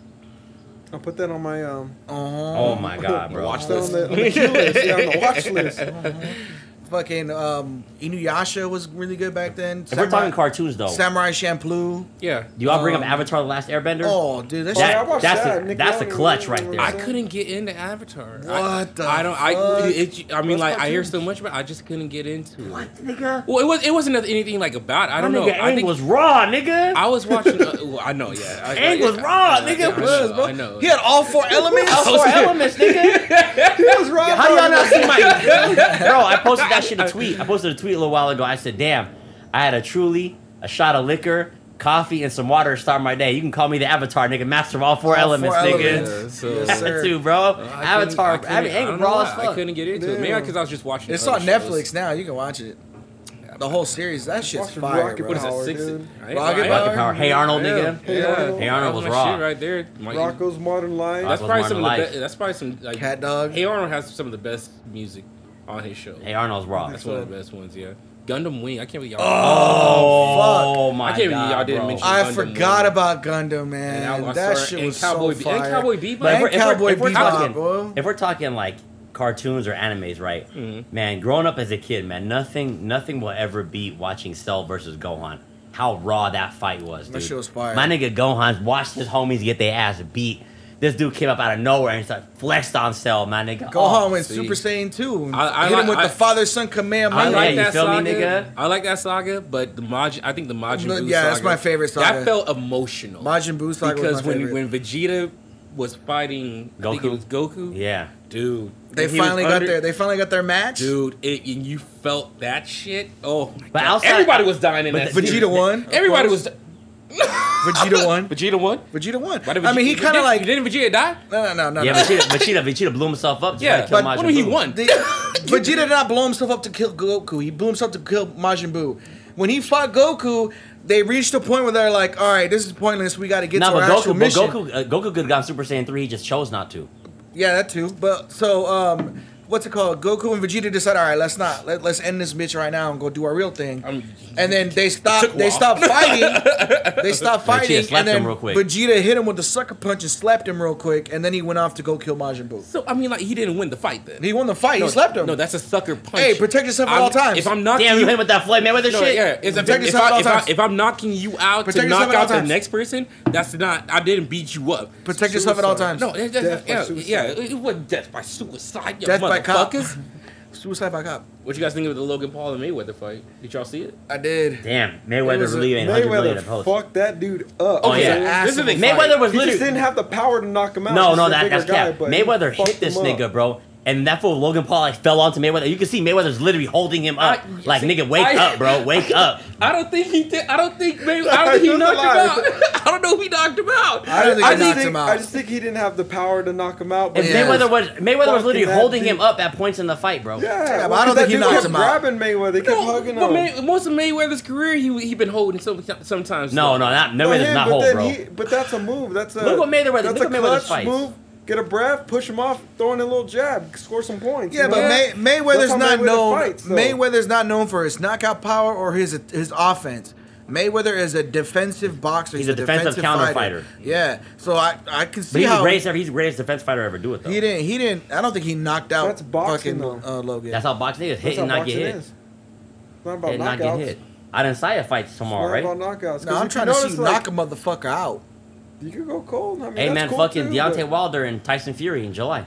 [SPEAKER 3] I'll put that on my um.
[SPEAKER 4] Oh my god, bro.
[SPEAKER 2] Watch that
[SPEAKER 3] on the, on the queue list. Yeah, on the watch list.
[SPEAKER 1] Fucking um, Inuyasha was really good back then.
[SPEAKER 4] If we're talking cartoons though,
[SPEAKER 1] Samurai Champloo.
[SPEAKER 2] Yeah.
[SPEAKER 4] do y'all bring
[SPEAKER 1] um,
[SPEAKER 4] up Avatar: The Last Airbender?
[SPEAKER 1] Oh, dude, that,
[SPEAKER 3] Oh, yeah, I
[SPEAKER 1] shit.
[SPEAKER 3] watched
[SPEAKER 4] that's
[SPEAKER 3] that.
[SPEAKER 4] a that's a clutch right there.
[SPEAKER 2] I couldn't get into Avatar. I,
[SPEAKER 1] What the
[SPEAKER 2] I don't. I.
[SPEAKER 1] fuck?
[SPEAKER 2] It, I mean,
[SPEAKER 3] What's
[SPEAKER 2] like I hear so much about. it, I just couldn't get into it.
[SPEAKER 4] What, nigga?
[SPEAKER 2] Well, it was. It wasn't anything like about. it. I don't know.
[SPEAKER 4] nigga
[SPEAKER 2] I think
[SPEAKER 4] was raw, nigga.
[SPEAKER 2] I was watching. Uh, well, I know. Yeah. I,
[SPEAKER 4] Aang was raw,
[SPEAKER 2] I-
[SPEAKER 4] nigga.
[SPEAKER 2] I know,
[SPEAKER 1] Was, bro.
[SPEAKER 2] I know.
[SPEAKER 1] He had all four elements.
[SPEAKER 4] All Four elements, nigga.
[SPEAKER 3] He was wrong.
[SPEAKER 4] How do y'all not see my bro? I posted that shit a tweet. I posted a tweet a little while ago. I said, "Damn, I had a truly, a shot of liquor, coffee, and some water to start my day. You can call me the Avatar, nigga, master of all four
[SPEAKER 1] All
[SPEAKER 4] elements,
[SPEAKER 1] four
[SPEAKER 4] nigga.
[SPEAKER 1] elements.
[SPEAKER 2] Yeah, so-
[SPEAKER 1] Yes,
[SPEAKER 4] That
[SPEAKER 1] sir.
[SPEAKER 4] too, bro.
[SPEAKER 2] I
[SPEAKER 4] Avatar. I,
[SPEAKER 2] couldn't-
[SPEAKER 4] mean,
[SPEAKER 2] I
[SPEAKER 4] Aang
[SPEAKER 2] don't know
[SPEAKER 4] raw
[SPEAKER 2] why.
[SPEAKER 4] as
[SPEAKER 2] I couldn't get into it. Maybe because I was just watching.
[SPEAKER 1] It's
[SPEAKER 2] other
[SPEAKER 1] on
[SPEAKER 2] shows.
[SPEAKER 1] Netflix now. You can watch it. The whole series. That shit's
[SPEAKER 3] Watching
[SPEAKER 1] fire,
[SPEAKER 3] Rocket
[SPEAKER 1] bro.
[SPEAKER 2] What is
[SPEAKER 3] Power,
[SPEAKER 2] it? Six.
[SPEAKER 3] dude.
[SPEAKER 2] Right?
[SPEAKER 1] Rocket Power?
[SPEAKER 4] Rocket Power. Hey Arnold,
[SPEAKER 2] Yeah.
[SPEAKER 4] nigga.
[SPEAKER 3] Hey
[SPEAKER 2] Yeah.
[SPEAKER 3] Arnold.
[SPEAKER 4] Hey Arnold was raw.
[SPEAKER 2] shit right there. My-
[SPEAKER 3] Rocko's Modern Life.
[SPEAKER 2] That's
[SPEAKER 4] Rocko's
[SPEAKER 2] probably some of the best. That's probably some like.
[SPEAKER 1] Cat Dog.
[SPEAKER 2] Hey Arnold has some of the best music on his show.
[SPEAKER 4] Hey Arnold's raw.
[SPEAKER 2] That's one of the best ones. Yeah. Gundam Wing. I can't believe y'all.
[SPEAKER 4] Oh, my
[SPEAKER 2] I can't believe
[SPEAKER 4] god,
[SPEAKER 2] y'all didn't
[SPEAKER 4] bro.
[SPEAKER 2] mention-
[SPEAKER 1] I
[SPEAKER 2] Gundam
[SPEAKER 1] forgot
[SPEAKER 2] Wing.
[SPEAKER 1] about Gundam, man.
[SPEAKER 2] And I- I
[SPEAKER 1] that
[SPEAKER 2] swear-
[SPEAKER 1] shit
[SPEAKER 2] and
[SPEAKER 1] was
[SPEAKER 2] Cowboy
[SPEAKER 1] so
[SPEAKER 2] Be-
[SPEAKER 1] fire.
[SPEAKER 2] and Cowboy Bebop.
[SPEAKER 4] But if
[SPEAKER 1] And
[SPEAKER 4] we're, if we're-
[SPEAKER 1] Cowboy
[SPEAKER 4] if we're
[SPEAKER 1] Bebop,
[SPEAKER 4] talking,
[SPEAKER 1] bro.
[SPEAKER 4] if we're talking like cartoons or animes, right?
[SPEAKER 2] Mm-hmm.
[SPEAKER 4] Man, growing up as a kid, man, nothing, nothing will ever beat watching Cell versus Gohan. How raw that fight was, dude.
[SPEAKER 1] That shit was fire.
[SPEAKER 4] My nigga Gohan watched his homies get their ass beat this dude came up out of nowhere and he's like flexed on Cell, man. nigga.
[SPEAKER 1] Gohan
[SPEAKER 4] oh,
[SPEAKER 1] went
[SPEAKER 2] see.
[SPEAKER 1] Super Saiyan 2.
[SPEAKER 2] I, I
[SPEAKER 1] hit him with
[SPEAKER 2] I,
[SPEAKER 1] the father son command.
[SPEAKER 4] I,
[SPEAKER 2] like
[SPEAKER 4] yeah,
[SPEAKER 2] that
[SPEAKER 4] saga. Me, nigga?
[SPEAKER 2] I like that saga, but the Majin, I think the Majin Buu
[SPEAKER 1] yeah,
[SPEAKER 2] saga.
[SPEAKER 1] that's my favorite saga.
[SPEAKER 2] That felt emotional.
[SPEAKER 1] Majin Buu saga
[SPEAKER 2] because when when Vegeta was fighting, Goku. I think it was Goku.
[SPEAKER 4] Yeah,
[SPEAKER 2] dude.
[SPEAKER 1] They finally got their they finally got their match,
[SPEAKER 2] dude. It, and you felt that shit. Oh,
[SPEAKER 4] but
[SPEAKER 2] God.
[SPEAKER 4] outside,
[SPEAKER 2] everybody was dying in that.
[SPEAKER 1] Vegeta won.
[SPEAKER 2] Everybody was.
[SPEAKER 1] Vegeta won.
[SPEAKER 2] Vegeta won.
[SPEAKER 1] Vegeta won.
[SPEAKER 2] Why did Vegeta,
[SPEAKER 1] I mean, he kind of like
[SPEAKER 2] didn't Vegeta die?
[SPEAKER 1] No, no, no, no.
[SPEAKER 4] Yeah,
[SPEAKER 1] no.
[SPEAKER 4] Vegeta, Vegeta, Vegeta blew himself up. To
[SPEAKER 2] yeah,
[SPEAKER 4] kill
[SPEAKER 1] but
[SPEAKER 4] Majin
[SPEAKER 2] what do he won?
[SPEAKER 1] The, Vegeta did not blow himself up to kill Goku. He blew himself to kill Majin Buu. When he fought Goku, they reached a point where they're like, "All right, this is pointless. We got to get
[SPEAKER 4] nah,
[SPEAKER 1] to our
[SPEAKER 4] Goku, actual
[SPEAKER 1] mission."
[SPEAKER 4] Goku, uh, Goku could have gone Super Saiyan three. He just chose not to.
[SPEAKER 1] Yeah, that too. But so. um what's it called? Goku and Vegeta decide, all right, let's not let, let's end this bitch right now and go do our real thing.
[SPEAKER 2] I'm-
[SPEAKER 1] and then they stop. They stop fighting. they stop fighting. and then
[SPEAKER 4] real quick.
[SPEAKER 1] Vegeta hit him with the sucker punch and slapped him real quick. And then he went off to go kill Majin Buu.
[SPEAKER 2] So I mean, like he didn't win the fight then.
[SPEAKER 1] He won the fight.
[SPEAKER 2] No,
[SPEAKER 1] he slapped him.
[SPEAKER 2] No, that's a sucker punch.
[SPEAKER 1] Hey, protect yourself at
[SPEAKER 2] I'm-
[SPEAKER 1] all times.
[SPEAKER 2] If I'm knocking
[SPEAKER 4] Damn, you hit him with that Floyd Mayweather
[SPEAKER 2] no,
[SPEAKER 4] shit.
[SPEAKER 2] yeah, if,
[SPEAKER 1] Protect yourself at
[SPEAKER 2] I,
[SPEAKER 1] all
[SPEAKER 2] if, I,
[SPEAKER 1] times.
[SPEAKER 2] if I'm knocking you out
[SPEAKER 1] Protect
[SPEAKER 2] to knock out the next person, that's not. I didn't beat you up.
[SPEAKER 1] protect yourself at all times.
[SPEAKER 2] No, yeah, it, was death by suicide.
[SPEAKER 1] Death by- cop.
[SPEAKER 2] Fuckers?
[SPEAKER 1] Suicide by cop.
[SPEAKER 2] What you guys think of the Logan Paul and Mayweather fight? Did y'all see it?
[SPEAKER 1] I did.
[SPEAKER 4] Damn, Mayweather
[SPEAKER 1] was
[SPEAKER 4] Mayweather's a- leaving
[SPEAKER 3] Mayweather fucked that dude up.
[SPEAKER 4] Oh, yeah.
[SPEAKER 2] This is the thing.
[SPEAKER 4] Mayweather was
[SPEAKER 3] he just
[SPEAKER 4] literally-
[SPEAKER 3] didn't have the power to knock him out.
[SPEAKER 4] No, no, that, that's
[SPEAKER 3] guy,
[SPEAKER 4] cap. Mayweather hit this nigga, bro, and that fool Logan Paul like fell onto Mayweather. You can see Mayweather's literally holding him up,
[SPEAKER 2] I,
[SPEAKER 4] like
[SPEAKER 2] see,
[SPEAKER 4] nigga, wake
[SPEAKER 2] I,
[SPEAKER 4] up, bro, wake I, up.
[SPEAKER 2] I don't think he did. I don't think Mayweather. I don't think he knocked him out. I don't know if he knocked him out.
[SPEAKER 1] I don't think
[SPEAKER 3] I
[SPEAKER 1] he knocked
[SPEAKER 3] think,
[SPEAKER 1] him out.
[SPEAKER 3] I just think he didn't have the power to knock him out. But
[SPEAKER 1] yeah.
[SPEAKER 4] Mayweather was Mayweather was literally holding
[SPEAKER 3] dude.
[SPEAKER 4] him up at points in the fight, bro.
[SPEAKER 3] Yeah,
[SPEAKER 1] yeah
[SPEAKER 3] well,
[SPEAKER 1] I don't think he knocked him out.
[SPEAKER 3] Grabbing Mayweather, he kept
[SPEAKER 2] no,
[SPEAKER 3] hugging
[SPEAKER 2] but
[SPEAKER 3] him.
[SPEAKER 2] May, most of Mayweather's career, he he been holding some, sometimes.
[SPEAKER 4] No, no, not Mayweather's not
[SPEAKER 3] holding.
[SPEAKER 4] bro.
[SPEAKER 3] But that's a move. That's a
[SPEAKER 4] look what Mayweather. Look at Mayweather's
[SPEAKER 3] fight get a breath, push him off, throw in a little jab, score some points.
[SPEAKER 1] Yeah, but May- Mayweather's not
[SPEAKER 3] Mayweather
[SPEAKER 1] known.
[SPEAKER 3] So.
[SPEAKER 1] Mayweather's not known for his knockout power or his his offense. Mayweather is a defensive boxer.
[SPEAKER 4] He's, he's a, defensive, defensive counter
[SPEAKER 1] fighter.
[SPEAKER 4] fighter.
[SPEAKER 1] Yeah, so I I can see
[SPEAKER 4] but he's
[SPEAKER 1] how
[SPEAKER 4] the greatest he's the greatest defense fighter ever do it though.
[SPEAKER 1] He didn't he didn't I don't think he knocked out
[SPEAKER 3] That's boxing,
[SPEAKER 1] fucking uh, Logan.
[SPEAKER 4] That's how boxing is hit and not get hit.
[SPEAKER 3] Is. It's not about
[SPEAKER 4] hit knockouts. not get hit. I didn't say a fight tomorrow, right?
[SPEAKER 3] About knockouts,
[SPEAKER 1] no, I'm trying to see
[SPEAKER 3] like,
[SPEAKER 1] knock a motherfucker out.
[SPEAKER 3] You could go cold. I mean,
[SPEAKER 4] hey man,
[SPEAKER 3] cool
[SPEAKER 4] fucking
[SPEAKER 3] too,
[SPEAKER 4] Deontay
[SPEAKER 3] but...
[SPEAKER 4] Wilder and Tyson Fury in July.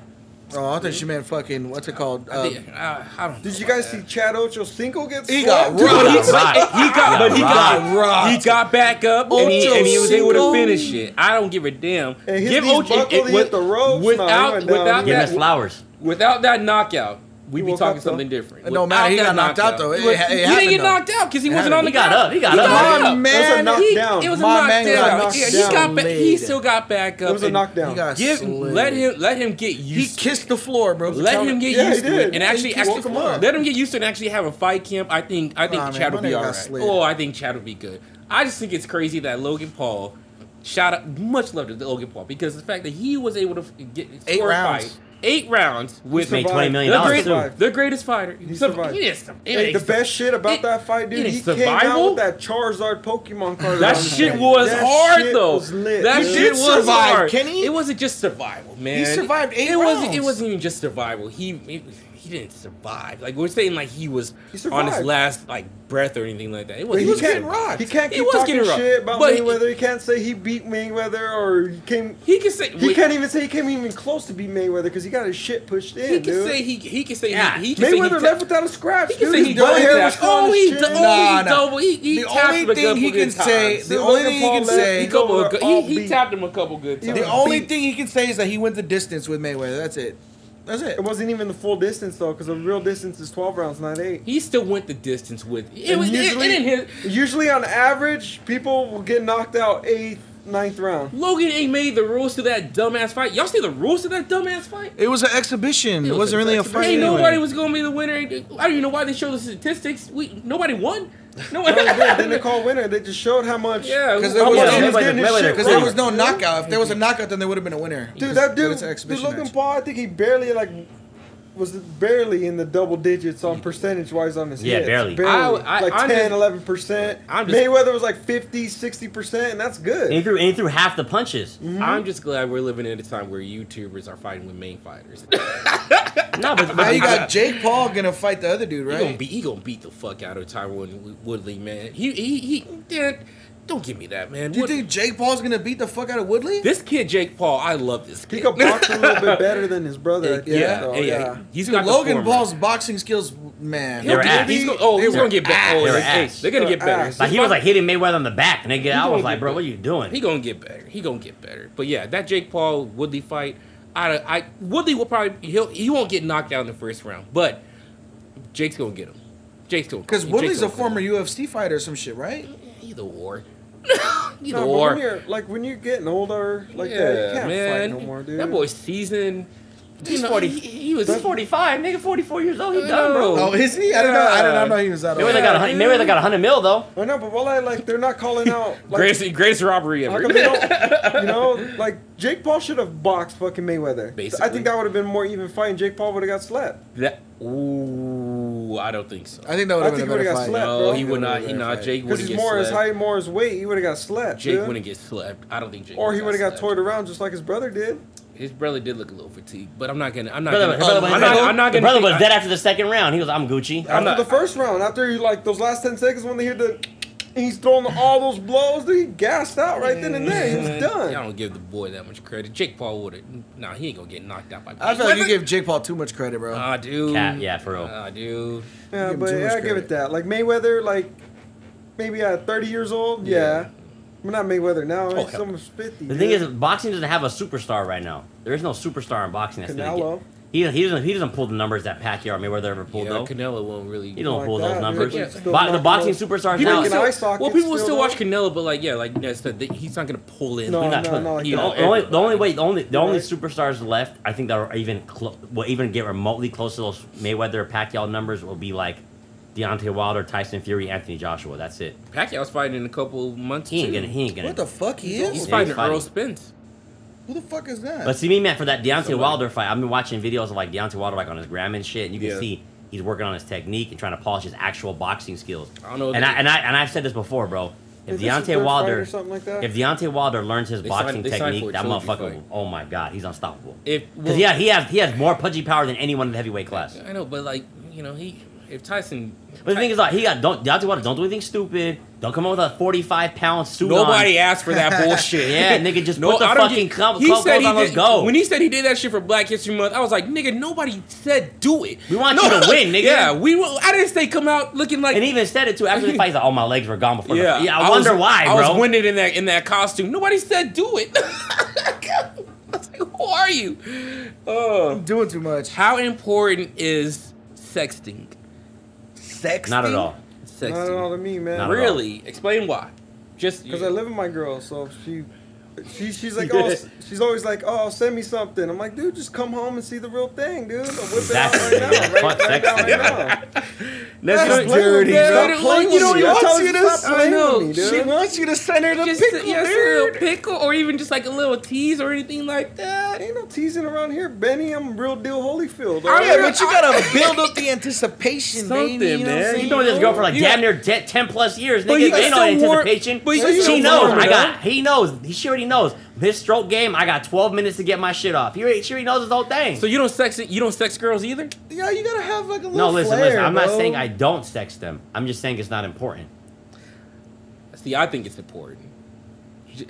[SPEAKER 1] Oh, I think you meant fucking what's it called? Uh,
[SPEAKER 2] I, I, don't.
[SPEAKER 3] Did you guys
[SPEAKER 2] that.
[SPEAKER 3] see Chad Ochocinco get?
[SPEAKER 1] He got rocked.
[SPEAKER 2] He,
[SPEAKER 4] got,
[SPEAKER 2] he got, but he got
[SPEAKER 1] rocked.
[SPEAKER 2] He got back up and he, and he, was able to finish it. I don't give a damn.
[SPEAKER 3] And his
[SPEAKER 2] give Ocho it,
[SPEAKER 3] it, with, the ropes
[SPEAKER 2] without without,
[SPEAKER 4] without
[SPEAKER 2] that,
[SPEAKER 4] flowers.
[SPEAKER 2] Without that knockout,
[SPEAKER 3] we
[SPEAKER 2] be talking something different. No
[SPEAKER 1] matter, he got knocked out though. It,
[SPEAKER 2] it,
[SPEAKER 1] it
[SPEAKER 2] he didn't get knocked out because he wasn't on the
[SPEAKER 4] ground. Got up. He got up.
[SPEAKER 1] My man,
[SPEAKER 2] it was a knockdown. He got. He still got back up.
[SPEAKER 3] It was a knockdown.
[SPEAKER 2] Give let him let him get used.
[SPEAKER 1] He kissed the floor, bro.
[SPEAKER 2] Let him get used to it and actually actually let him get used to it and actually have a fight camp. I think I think Chad will be
[SPEAKER 1] alright.
[SPEAKER 2] Oh, I think Chad will be good. I just think it's crazy that Logan Paul. Shout out, much love to Logan Paul because the fact that he was able to get
[SPEAKER 1] eight rounds.
[SPEAKER 2] Fight, eight rounds with
[SPEAKER 4] made $20 million
[SPEAKER 2] the, great, the greatest fighter.
[SPEAKER 3] He, survived.
[SPEAKER 2] He
[SPEAKER 3] hey, the best shit about
[SPEAKER 2] it,
[SPEAKER 3] that fight, dude. He
[SPEAKER 2] survival?
[SPEAKER 3] came out with that Charizard Pokemon card.
[SPEAKER 2] that shit was
[SPEAKER 3] that
[SPEAKER 2] hard
[SPEAKER 3] shit
[SPEAKER 2] though.
[SPEAKER 3] Was lit,
[SPEAKER 2] that
[SPEAKER 3] dude.
[SPEAKER 2] shit was
[SPEAKER 1] survive,
[SPEAKER 2] hard.
[SPEAKER 1] Kenny.
[SPEAKER 2] It wasn't just survival, man.
[SPEAKER 1] He survived eight.
[SPEAKER 2] It
[SPEAKER 1] rounds. was.
[SPEAKER 2] It wasn't even just survival. He. he he didn't survive. Like we're saying, like he was
[SPEAKER 3] he
[SPEAKER 2] on his last like breath or anything like that. It was, he,
[SPEAKER 3] he
[SPEAKER 2] was getting rocked.
[SPEAKER 3] He can't keep
[SPEAKER 2] he
[SPEAKER 3] talking shit about
[SPEAKER 2] but
[SPEAKER 3] Mayweather. He, he, can't say he beat Mayweather or he came.
[SPEAKER 2] He can say
[SPEAKER 3] he
[SPEAKER 2] wait,
[SPEAKER 3] can't even say he came even close to beat Mayweather because he got his shit pushed in.
[SPEAKER 2] He can
[SPEAKER 3] dude.
[SPEAKER 2] say he he can say
[SPEAKER 4] yeah.
[SPEAKER 2] he, he can
[SPEAKER 3] Mayweather
[SPEAKER 2] say
[SPEAKER 3] left without a scratch.
[SPEAKER 2] He can
[SPEAKER 3] dude.
[SPEAKER 2] say he double
[SPEAKER 3] hair was
[SPEAKER 2] oh he double oh,
[SPEAKER 1] nah,
[SPEAKER 2] he double he, he
[SPEAKER 1] the only thing he can say the only thing he can say
[SPEAKER 2] he tapped him a couple good times.
[SPEAKER 1] The only thing he can say is that he went the distance with Mayweather. That's it. That's it.
[SPEAKER 3] It wasn't even the full distance though, because the real distance is twelve rounds, not eight.
[SPEAKER 2] He still went the distance with it. Was
[SPEAKER 3] usually,
[SPEAKER 2] it, it
[SPEAKER 3] usually on average, people will get knocked out eighth, ninth round.
[SPEAKER 2] Logan ain't made the rules to that dumbass fight. Y'all see the rules to that dumbass fight?
[SPEAKER 1] It was an exhibition. It,
[SPEAKER 2] was not
[SPEAKER 1] really a fight.
[SPEAKER 2] Ain't
[SPEAKER 1] anyway.
[SPEAKER 2] nobody was gonna be the winner. I don't even know why they show the statistics. We nobody won. No,
[SPEAKER 3] no then they call winner. They just showed how much.
[SPEAKER 2] Yeah,
[SPEAKER 1] because there was,
[SPEAKER 2] much,
[SPEAKER 1] no, like there was no knockout. If there was a knockout, then there would have been a winner.
[SPEAKER 3] Dude, that dude, dude Logan Paul, I think he barely like was barely in the double digits on percentage wise on his
[SPEAKER 4] yeah,
[SPEAKER 3] hits.
[SPEAKER 4] barely. barely.
[SPEAKER 2] I, I,
[SPEAKER 3] like
[SPEAKER 2] I'm
[SPEAKER 3] 10,
[SPEAKER 2] just,
[SPEAKER 3] 11%.
[SPEAKER 2] I'm just,
[SPEAKER 3] Mayweather was like 50, 60%, and that's good.
[SPEAKER 4] And he threw, and he threw half the punches. Mm-hmm.
[SPEAKER 2] I'm just glad we're living in a time where YouTubers are fighting with main fighters.
[SPEAKER 4] no, but, but now
[SPEAKER 1] you got. Jake Paul going to fight the other dude, right?
[SPEAKER 2] He going to beat the fuck out of Tyron Woodley, man. He, he, he, did. Don't give me that, man.
[SPEAKER 1] Do you think Jake Paul's gonna beat the fuck out of Woodley?
[SPEAKER 2] This kid, Jake Paul, I love this kid.
[SPEAKER 3] He can box a little bit better than his brother.
[SPEAKER 2] Yeah, yeah,
[SPEAKER 3] yeah.
[SPEAKER 2] yeah. He's got
[SPEAKER 1] Logan
[SPEAKER 2] the
[SPEAKER 1] Paul's boxing skills, man.
[SPEAKER 2] He's gonna, oh, he's gonna get better. Oh, They're
[SPEAKER 4] ass.
[SPEAKER 2] they're gonna get better.
[SPEAKER 4] Like he was like hitting Mayweather on the back, nigga. I was like,
[SPEAKER 2] get
[SPEAKER 4] bro, what are you doing?
[SPEAKER 2] He gonna get better. He gonna get better. But yeah, that Jake Paul Woodley fight, I, I Woodley will probably he'll he won't get knocked out in the first round, but Jake's gonna get him. Jake's gonna
[SPEAKER 1] Because Woodley's a former. UFC fighter or some shit, right?
[SPEAKER 2] either or. either
[SPEAKER 3] No, but
[SPEAKER 2] or.
[SPEAKER 3] when you're like when you're getting older, like
[SPEAKER 2] yeah,
[SPEAKER 3] that, you can't
[SPEAKER 2] man.
[SPEAKER 3] fight no more, dude.
[SPEAKER 2] That boy's seasoned.
[SPEAKER 4] He's
[SPEAKER 2] know,
[SPEAKER 4] 40.
[SPEAKER 2] He, he was
[SPEAKER 4] He's 45, nigga. 44 years old. He
[SPEAKER 2] I
[SPEAKER 4] done, bro.
[SPEAKER 1] Oh, is he? I don't know. I don't, know he was that old.
[SPEAKER 4] Mayweather got a hundred. Mayweather got a hundred mil though.
[SPEAKER 3] I know, but while I like, they're not calling out. Like,
[SPEAKER 2] greatest greatest robbery
[SPEAKER 3] How
[SPEAKER 2] ever.
[SPEAKER 3] come they don't? You know, like Jake Paul should have boxed fucking Mayweather. I think that would have been more even fight, and Jake Paul would have got slapped.
[SPEAKER 2] that, ooh, I don't think so.
[SPEAKER 1] I think that would have been a
[SPEAKER 3] he
[SPEAKER 1] better fight.
[SPEAKER 3] slapped.
[SPEAKER 2] no,
[SPEAKER 3] bro.
[SPEAKER 2] he would not.
[SPEAKER 1] He
[SPEAKER 2] He
[SPEAKER 1] would've
[SPEAKER 2] not. Jake
[SPEAKER 3] Because
[SPEAKER 2] wouldn't
[SPEAKER 3] he's
[SPEAKER 2] get
[SPEAKER 3] more his height, more his weight. He would have got slapped.
[SPEAKER 2] Jake
[SPEAKER 3] dude.
[SPEAKER 2] wouldn't get slapped. I don't think Jake.
[SPEAKER 3] Or he would have got
[SPEAKER 2] slapped.
[SPEAKER 3] toyed around just like his brother did.
[SPEAKER 2] His brother did look a little fatigued, but I'm not gonna. I'm not
[SPEAKER 4] Brother,
[SPEAKER 2] gonna.
[SPEAKER 4] brother,
[SPEAKER 2] I'm not. I'm not gonna.
[SPEAKER 4] brother was dead after the second round. He was, I'm Gucci.
[SPEAKER 3] After
[SPEAKER 2] not-
[SPEAKER 3] the first round, after he, like those last ten seconds when they hear the, he's throwing all those blows. Dude, he gassed out right then and there. He was
[SPEAKER 2] Y'all don't give the boy that much credit. Jake Paul would have. Nah, he ain't gonna get knocked out by.
[SPEAKER 1] I feel like you give Jake Paul too much credit, bro.
[SPEAKER 2] Ah, dude.
[SPEAKER 4] Cat, yeah, for real.
[SPEAKER 2] Ah, dude.
[SPEAKER 3] Yeah,
[SPEAKER 1] Give him
[SPEAKER 3] but yeah, I give it that. Like Mayweather, like maybe at 30 years old,
[SPEAKER 2] Yeah.
[SPEAKER 3] yeah. We're not Mayweather now.
[SPEAKER 2] Oh,
[SPEAKER 3] he's almost 50.
[SPEAKER 4] The thing is, boxing doesn't have a superstar right now. There is no superstar in boxing. That's gonna
[SPEAKER 3] Canelo.
[SPEAKER 4] get, he, he doesn't he doesn't pull the numbers that Pacquiao or Mayweather ever pulled
[SPEAKER 2] Yeah,
[SPEAKER 4] though.
[SPEAKER 2] Canelo won't really.
[SPEAKER 4] He don't
[SPEAKER 3] Like
[SPEAKER 4] pull
[SPEAKER 3] that,
[SPEAKER 4] those numbers.
[SPEAKER 2] Yeah.
[SPEAKER 3] Still
[SPEAKER 4] Bo- the boxing
[SPEAKER 3] those-
[SPEAKER 4] superstars
[SPEAKER 2] People
[SPEAKER 4] now.
[SPEAKER 3] Breaking
[SPEAKER 2] still,
[SPEAKER 3] eye sockets
[SPEAKER 2] well, people will
[SPEAKER 3] still
[SPEAKER 2] still watch
[SPEAKER 3] though.
[SPEAKER 2] Canelo, but like, yeah, like Ned said, they- he's not gonna pull in.
[SPEAKER 3] No,
[SPEAKER 2] He's
[SPEAKER 3] no,
[SPEAKER 2] not
[SPEAKER 3] no,
[SPEAKER 2] put-
[SPEAKER 3] no, like
[SPEAKER 2] you know,
[SPEAKER 4] The only, the only way, the only, the only
[SPEAKER 3] Right.
[SPEAKER 4] superstars left, I think that are even clo- will even get remotely close to those Mayweather Pacquiao numbers will be like Deontay Wilder, Tyson Fury, Anthony Joshua. That's it.
[SPEAKER 2] Pacquiao's fighting in a couple months.
[SPEAKER 4] He ain't
[SPEAKER 2] too.
[SPEAKER 4] gonna, he ain't gonna.
[SPEAKER 1] What the fuck he
[SPEAKER 2] He's
[SPEAKER 1] is?
[SPEAKER 4] Yeah,
[SPEAKER 2] fighting
[SPEAKER 4] he's fighting.
[SPEAKER 2] Errol Spence.
[SPEAKER 1] Who the fuck is that?
[SPEAKER 4] But see me, man, for that Deontay
[SPEAKER 2] Somebody.
[SPEAKER 4] Wilder fight, I've been watching videos of like Deontay Wilder like on his gram and shit, and you can
[SPEAKER 2] Yeah.
[SPEAKER 4] see he's working on his technique and trying to polish his actual boxing skills.
[SPEAKER 2] I don't know.
[SPEAKER 4] And I and I and I've said this before, bro. If
[SPEAKER 3] Is
[SPEAKER 4] Deontay Wilder,
[SPEAKER 3] like
[SPEAKER 4] if Deontay Wilder learns his
[SPEAKER 2] They
[SPEAKER 4] boxing
[SPEAKER 2] signed
[SPEAKER 4] technique, that motherfucker,
[SPEAKER 2] fight.
[SPEAKER 4] oh my god, he's unstoppable.
[SPEAKER 2] if
[SPEAKER 4] Because
[SPEAKER 2] well,
[SPEAKER 4] yeah, he has he has more pudgy power than anyone in the heavyweight class.
[SPEAKER 2] I know, but like you know, he if Tyson.
[SPEAKER 4] But the thing is, like, he got don't Deontay Wilder don't do anything stupid. Don't come up with a forty five pound suit.
[SPEAKER 2] Nobody
[SPEAKER 4] on.
[SPEAKER 2] asked for that bullshit.
[SPEAKER 4] Yeah, nigga, just put the
[SPEAKER 2] I don't
[SPEAKER 4] fucking
[SPEAKER 2] get-
[SPEAKER 4] club-
[SPEAKER 2] he
[SPEAKER 4] club
[SPEAKER 2] said
[SPEAKER 4] clothes
[SPEAKER 2] he
[SPEAKER 4] on, let's
[SPEAKER 2] did-
[SPEAKER 4] go.
[SPEAKER 2] When he said he did that shit for Black History Month, I was like, nigga, nobody said do it.
[SPEAKER 4] We want you to win, nigga.
[SPEAKER 2] Yeah, we. I didn't say come out looking like.
[SPEAKER 4] And he even said it too after the fight. He's like, "Oh, my legs were gone before."
[SPEAKER 2] yeah,
[SPEAKER 4] the yeah. I, wonder
[SPEAKER 2] was,
[SPEAKER 4] why,
[SPEAKER 2] I
[SPEAKER 4] bro.
[SPEAKER 2] was winded in that in that costume. Nobody said do it. Like, who are you? Oh,
[SPEAKER 1] I'm doing too much.
[SPEAKER 2] how important is sexting?
[SPEAKER 1] Sexting?
[SPEAKER 4] Not at all.
[SPEAKER 2] Sexting.
[SPEAKER 3] Not at all to me, man.
[SPEAKER 4] Not at all.
[SPEAKER 2] Really? Explain why. Just
[SPEAKER 3] Because I live with my girl, so she, she she's like, oh, she's always like, oh, send me something. I'm like, dude, just come home and see the real thing, dude. I'll whip it out right now, right, right down right now.
[SPEAKER 2] That's
[SPEAKER 3] Stop playing with.
[SPEAKER 2] Stop
[SPEAKER 3] Stop playing
[SPEAKER 2] you know,
[SPEAKER 3] with me. I
[SPEAKER 2] wants you
[SPEAKER 3] you
[SPEAKER 2] to-
[SPEAKER 3] to stop playing
[SPEAKER 2] know.
[SPEAKER 3] with me,
[SPEAKER 1] She wants you to send her the
[SPEAKER 2] just
[SPEAKER 1] pickle,
[SPEAKER 2] yes, a
[SPEAKER 1] dude.
[SPEAKER 2] little pickle, or even just like a little tease or anything like that.
[SPEAKER 3] Ain't no teasing around here, Benny. I'm real deal Holyfield.
[SPEAKER 2] Oh,
[SPEAKER 1] Yeah, but you gotta build up the anticipation,
[SPEAKER 2] Something,
[SPEAKER 1] baby. You know what
[SPEAKER 2] man.
[SPEAKER 1] saying?
[SPEAKER 4] He's this girl for like
[SPEAKER 2] You
[SPEAKER 4] damn near 10, 10 plus years.
[SPEAKER 2] But
[SPEAKER 4] Nigga,
[SPEAKER 2] you
[SPEAKER 4] they
[SPEAKER 2] can
[SPEAKER 4] know
[SPEAKER 2] still warm-
[SPEAKER 4] anticipation.
[SPEAKER 2] but
[SPEAKER 4] she knows. I got. He knows. He she already knows. this stroke game. I got twelve minutes to get my shit off. He already, she already knows his whole thing.
[SPEAKER 2] So you don't sex it? You don't sex girls either?
[SPEAKER 1] Yeah, you gotta have like a little
[SPEAKER 4] no, listen,
[SPEAKER 1] flair,
[SPEAKER 4] listen. I'm not saying I don't sex them. I'm just saying it's not important.
[SPEAKER 2] See, I think it's important.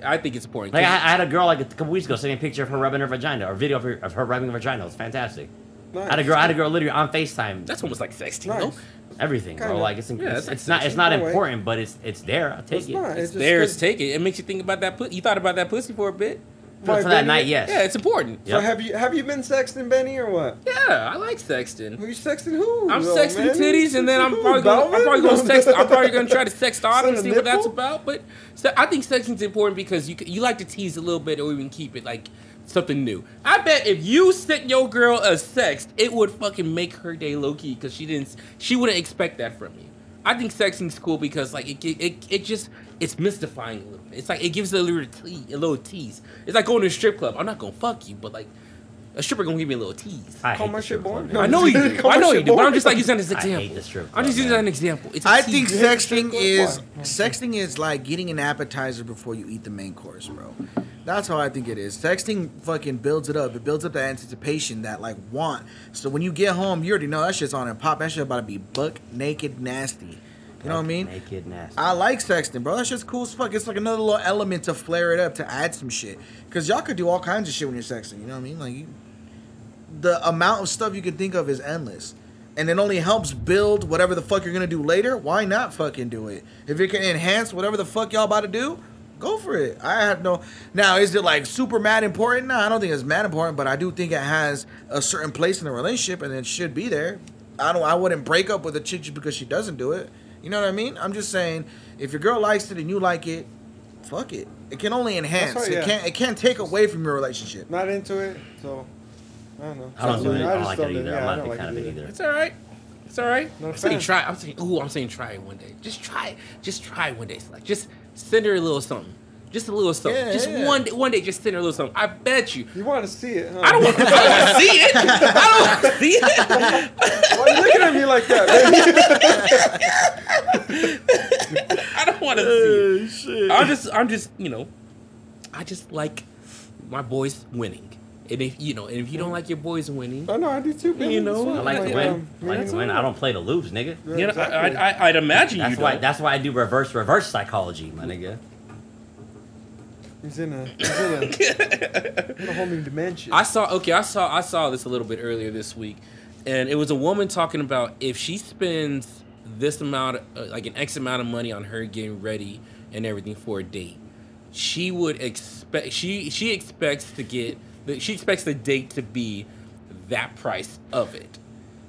[SPEAKER 2] I think it's important.
[SPEAKER 4] Like I,
[SPEAKER 2] 'cause-
[SPEAKER 4] I had a girl like a couple weeks ago sending a picture of her rubbing her vagina or video of her, of her rubbing her vagina. It was fantastic.
[SPEAKER 3] Nice.
[SPEAKER 4] I had a girl. I had a girl literally on Facetime.
[SPEAKER 2] that's almost like sexting,
[SPEAKER 3] Nice.
[SPEAKER 2] no?
[SPEAKER 4] Everything, bro.
[SPEAKER 3] Kinda.
[SPEAKER 4] Like it's,
[SPEAKER 2] Yeah,
[SPEAKER 4] it's,
[SPEAKER 2] it's
[SPEAKER 4] it's not it's not
[SPEAKER 3] No way.
[SPEAKER 4] important, but it's it's there. I'll take
[SPEAKER 3] It's
[SPEAKER 4] it.
[SPEAKER 3] not.
[SPEAKER 2] It's
[SPEAKER 3] It's just
[SPEAKER 2] theirs.
[SPEAKER 3] 'cause-
[SPEAKER 2] Take it. It makes you think about that. Pu- you thought about that pussy for a bit.
[SPEAKER 4] For,
[SPEAKER 3] Right,
[SPEAKER 4] for that
[SPEAKER 3] Benny?
[SPEAKER 4] night, yes.
[SPEAKER 2] Yeah, it's important.
[SPEAKER 4] Yep.
[SPEAKER 3] So have you have you been sexting Benny or what?
[SPEAKER 2] Yeah, I like sexting.
[SPEAKER 3] Who you sexting who?
[SPEAKER 2] I'm
[SPEAKER 3] though,
[SPEAKER 2] sexting
[SPEAKER 3] man?
[SPEAKER 2] titties, and then I'm probably gonna, I'm probably gonna sext. I'm probably gonna try to sext on and
[SPEAKER 3] a
[SPEAKER 2] see what that's about. But so I think sexting's important because you you like to tease a little bit or even keep it like something new. I bet if you sent your girl a sext, it would fucking make her day low key because she didn't. She wouldn't expect that from you. I think sexting's cool because like it it, it, just it's mystifying a little bit. It's like it gives a little a little tease. It's like going to a strip club. I'm not gonna fuck you, but like a stripper gonna give me a little tease.
[SPEAKER 4] I
[SPEAKER 3] Call my
[SPEAKER 4] the
[SPEAKER 3] shit boring.
[SPEAKER 4] club.
[SPEAKER 2] I know you do. I know
[SPEAKER 3] shit
[SPEAKER 2] you do. But I'm just like using that as an
[SPEAKER 4] I hate
[SPEAKER 2] example.
[SPEAKER 4] the strip
[SPEAKER 2] I'm
[SPEAKER 4] club,
[SPEAKER 2] just using
[SPEAKER 4] man.
[SPEAKER 2] that as an example. It's a
[SPEAKER 1] I
[SPEAKER 2] tease.
[SPEAKER 1] think
[SPEAKER 3] Yeah,
[SPEAKER 1] sexting is sexting is like getting an appetizer before you eat the main course, bro. That's how I think it is. Sexting fucking builds it up. It builds up the anticipation, that like want. So when you get home, you already know that shit's on and pop. That shit about to be buck naked nasty. You know what I mean?
[SPEAKER 4] Naked nasty.
[SPEAKER 1] I like sexting, bro. That shit's cool as fuck. It's like another little element to flare it up, to add some shit. Cause y'all could do all kinds of shit when you're sexting. You know what I mean? Like, you, the amount of stuff you can think of is endless. and it only helps build whatever the fuck you're gonna do later, why not fucking do it? If it can enhance whatever the fuck y'all about to do, go for it. I have no. Now, is it like super mad important? No, I don't think it's mad important, but I do think it has a certain place in the relationship, and it should be there. I don't. I wouldn't break up with a chick just because she doesn't do it. You know what I mean? I'm just saying, if your girl likes it and you like it, fuck it. It can only enhance.
[SPEAKER 3] right,
[SPEAKER 1] It can't. It can't take away from your relationship.
[SPEAKER 3] Not into it, so I don't know.
[SPEAKER 4] I don't do it. I don't like it
[SPEAKER 3] don't
[SPEAKER 4] either.
[SPEAKER 3] yeah,
[SPEAKER 4] I'm not a
[SPEAKER 3] don't
[SPEAKER 4] big
[SPEAKER 3] like
[SPEAKER 4] fan of it either.
[SPEAKER 2] It's all right. It's all right.
[SPEAKER 3] Not a
[SPEAKER 2] I'm saying try. I'm saying, ooh, I'm saying try it one day. Just try it. Just try it one day. Like just send her a little something. Just a little something.
[SPEAKER 1] Yeah,
[SPEAKER 2] just
[SPEAKER 1] yeah.
[SPEAKER 2] one day, one day. Just send her a little something. I bet you.
[SPEAKER 3] You want to see it? Huh?
[SPEAKER 2] I don't want, I don't want to see it. I don't want to see it.
[SPEAKER 3] Why are you looking at me like that? baby?
[SPEAKER 2] I don't want to see it. I'm just, I'm just, you know, I just like my boys winning. And if you know, and if you don't like your boys winning,
[SPEAKER 3] I know I do too. Baby.
[SPEAKER 2] You know,
[SPEAKER 4] I
[SPEAKER 3] why
[SPEAKER 4] like to win.
[SPEAKER 3] um,
[SPEAKER 4] I like to win. I don't play to lose, nigga.
[SPEAKER 3] Yeah,
[SPEAKER 2] you know,
[SPEAKER 3] exactly.
[SPEAKER 2] I, I, I'd imagine
[SPEAKER 4] That's
[SPEAKER 2] you
[SPEAKER 4] why.
[SPEAKER 2] don't.
[SPEAKER 4] That's why I do reverse reverse psychology, my nigga.
[SPEAKER 3] He's in a he's in a, in a whole new dimension.
[SPEAKER 2] I saw okay, I saw I saw this a little bit earlier this week, and it was a woman talking about if she spends this amount, uh, like an X amount of money on her getting ready and everything for a date, she would expect she she expects to get the, she expects the date to be that price of it.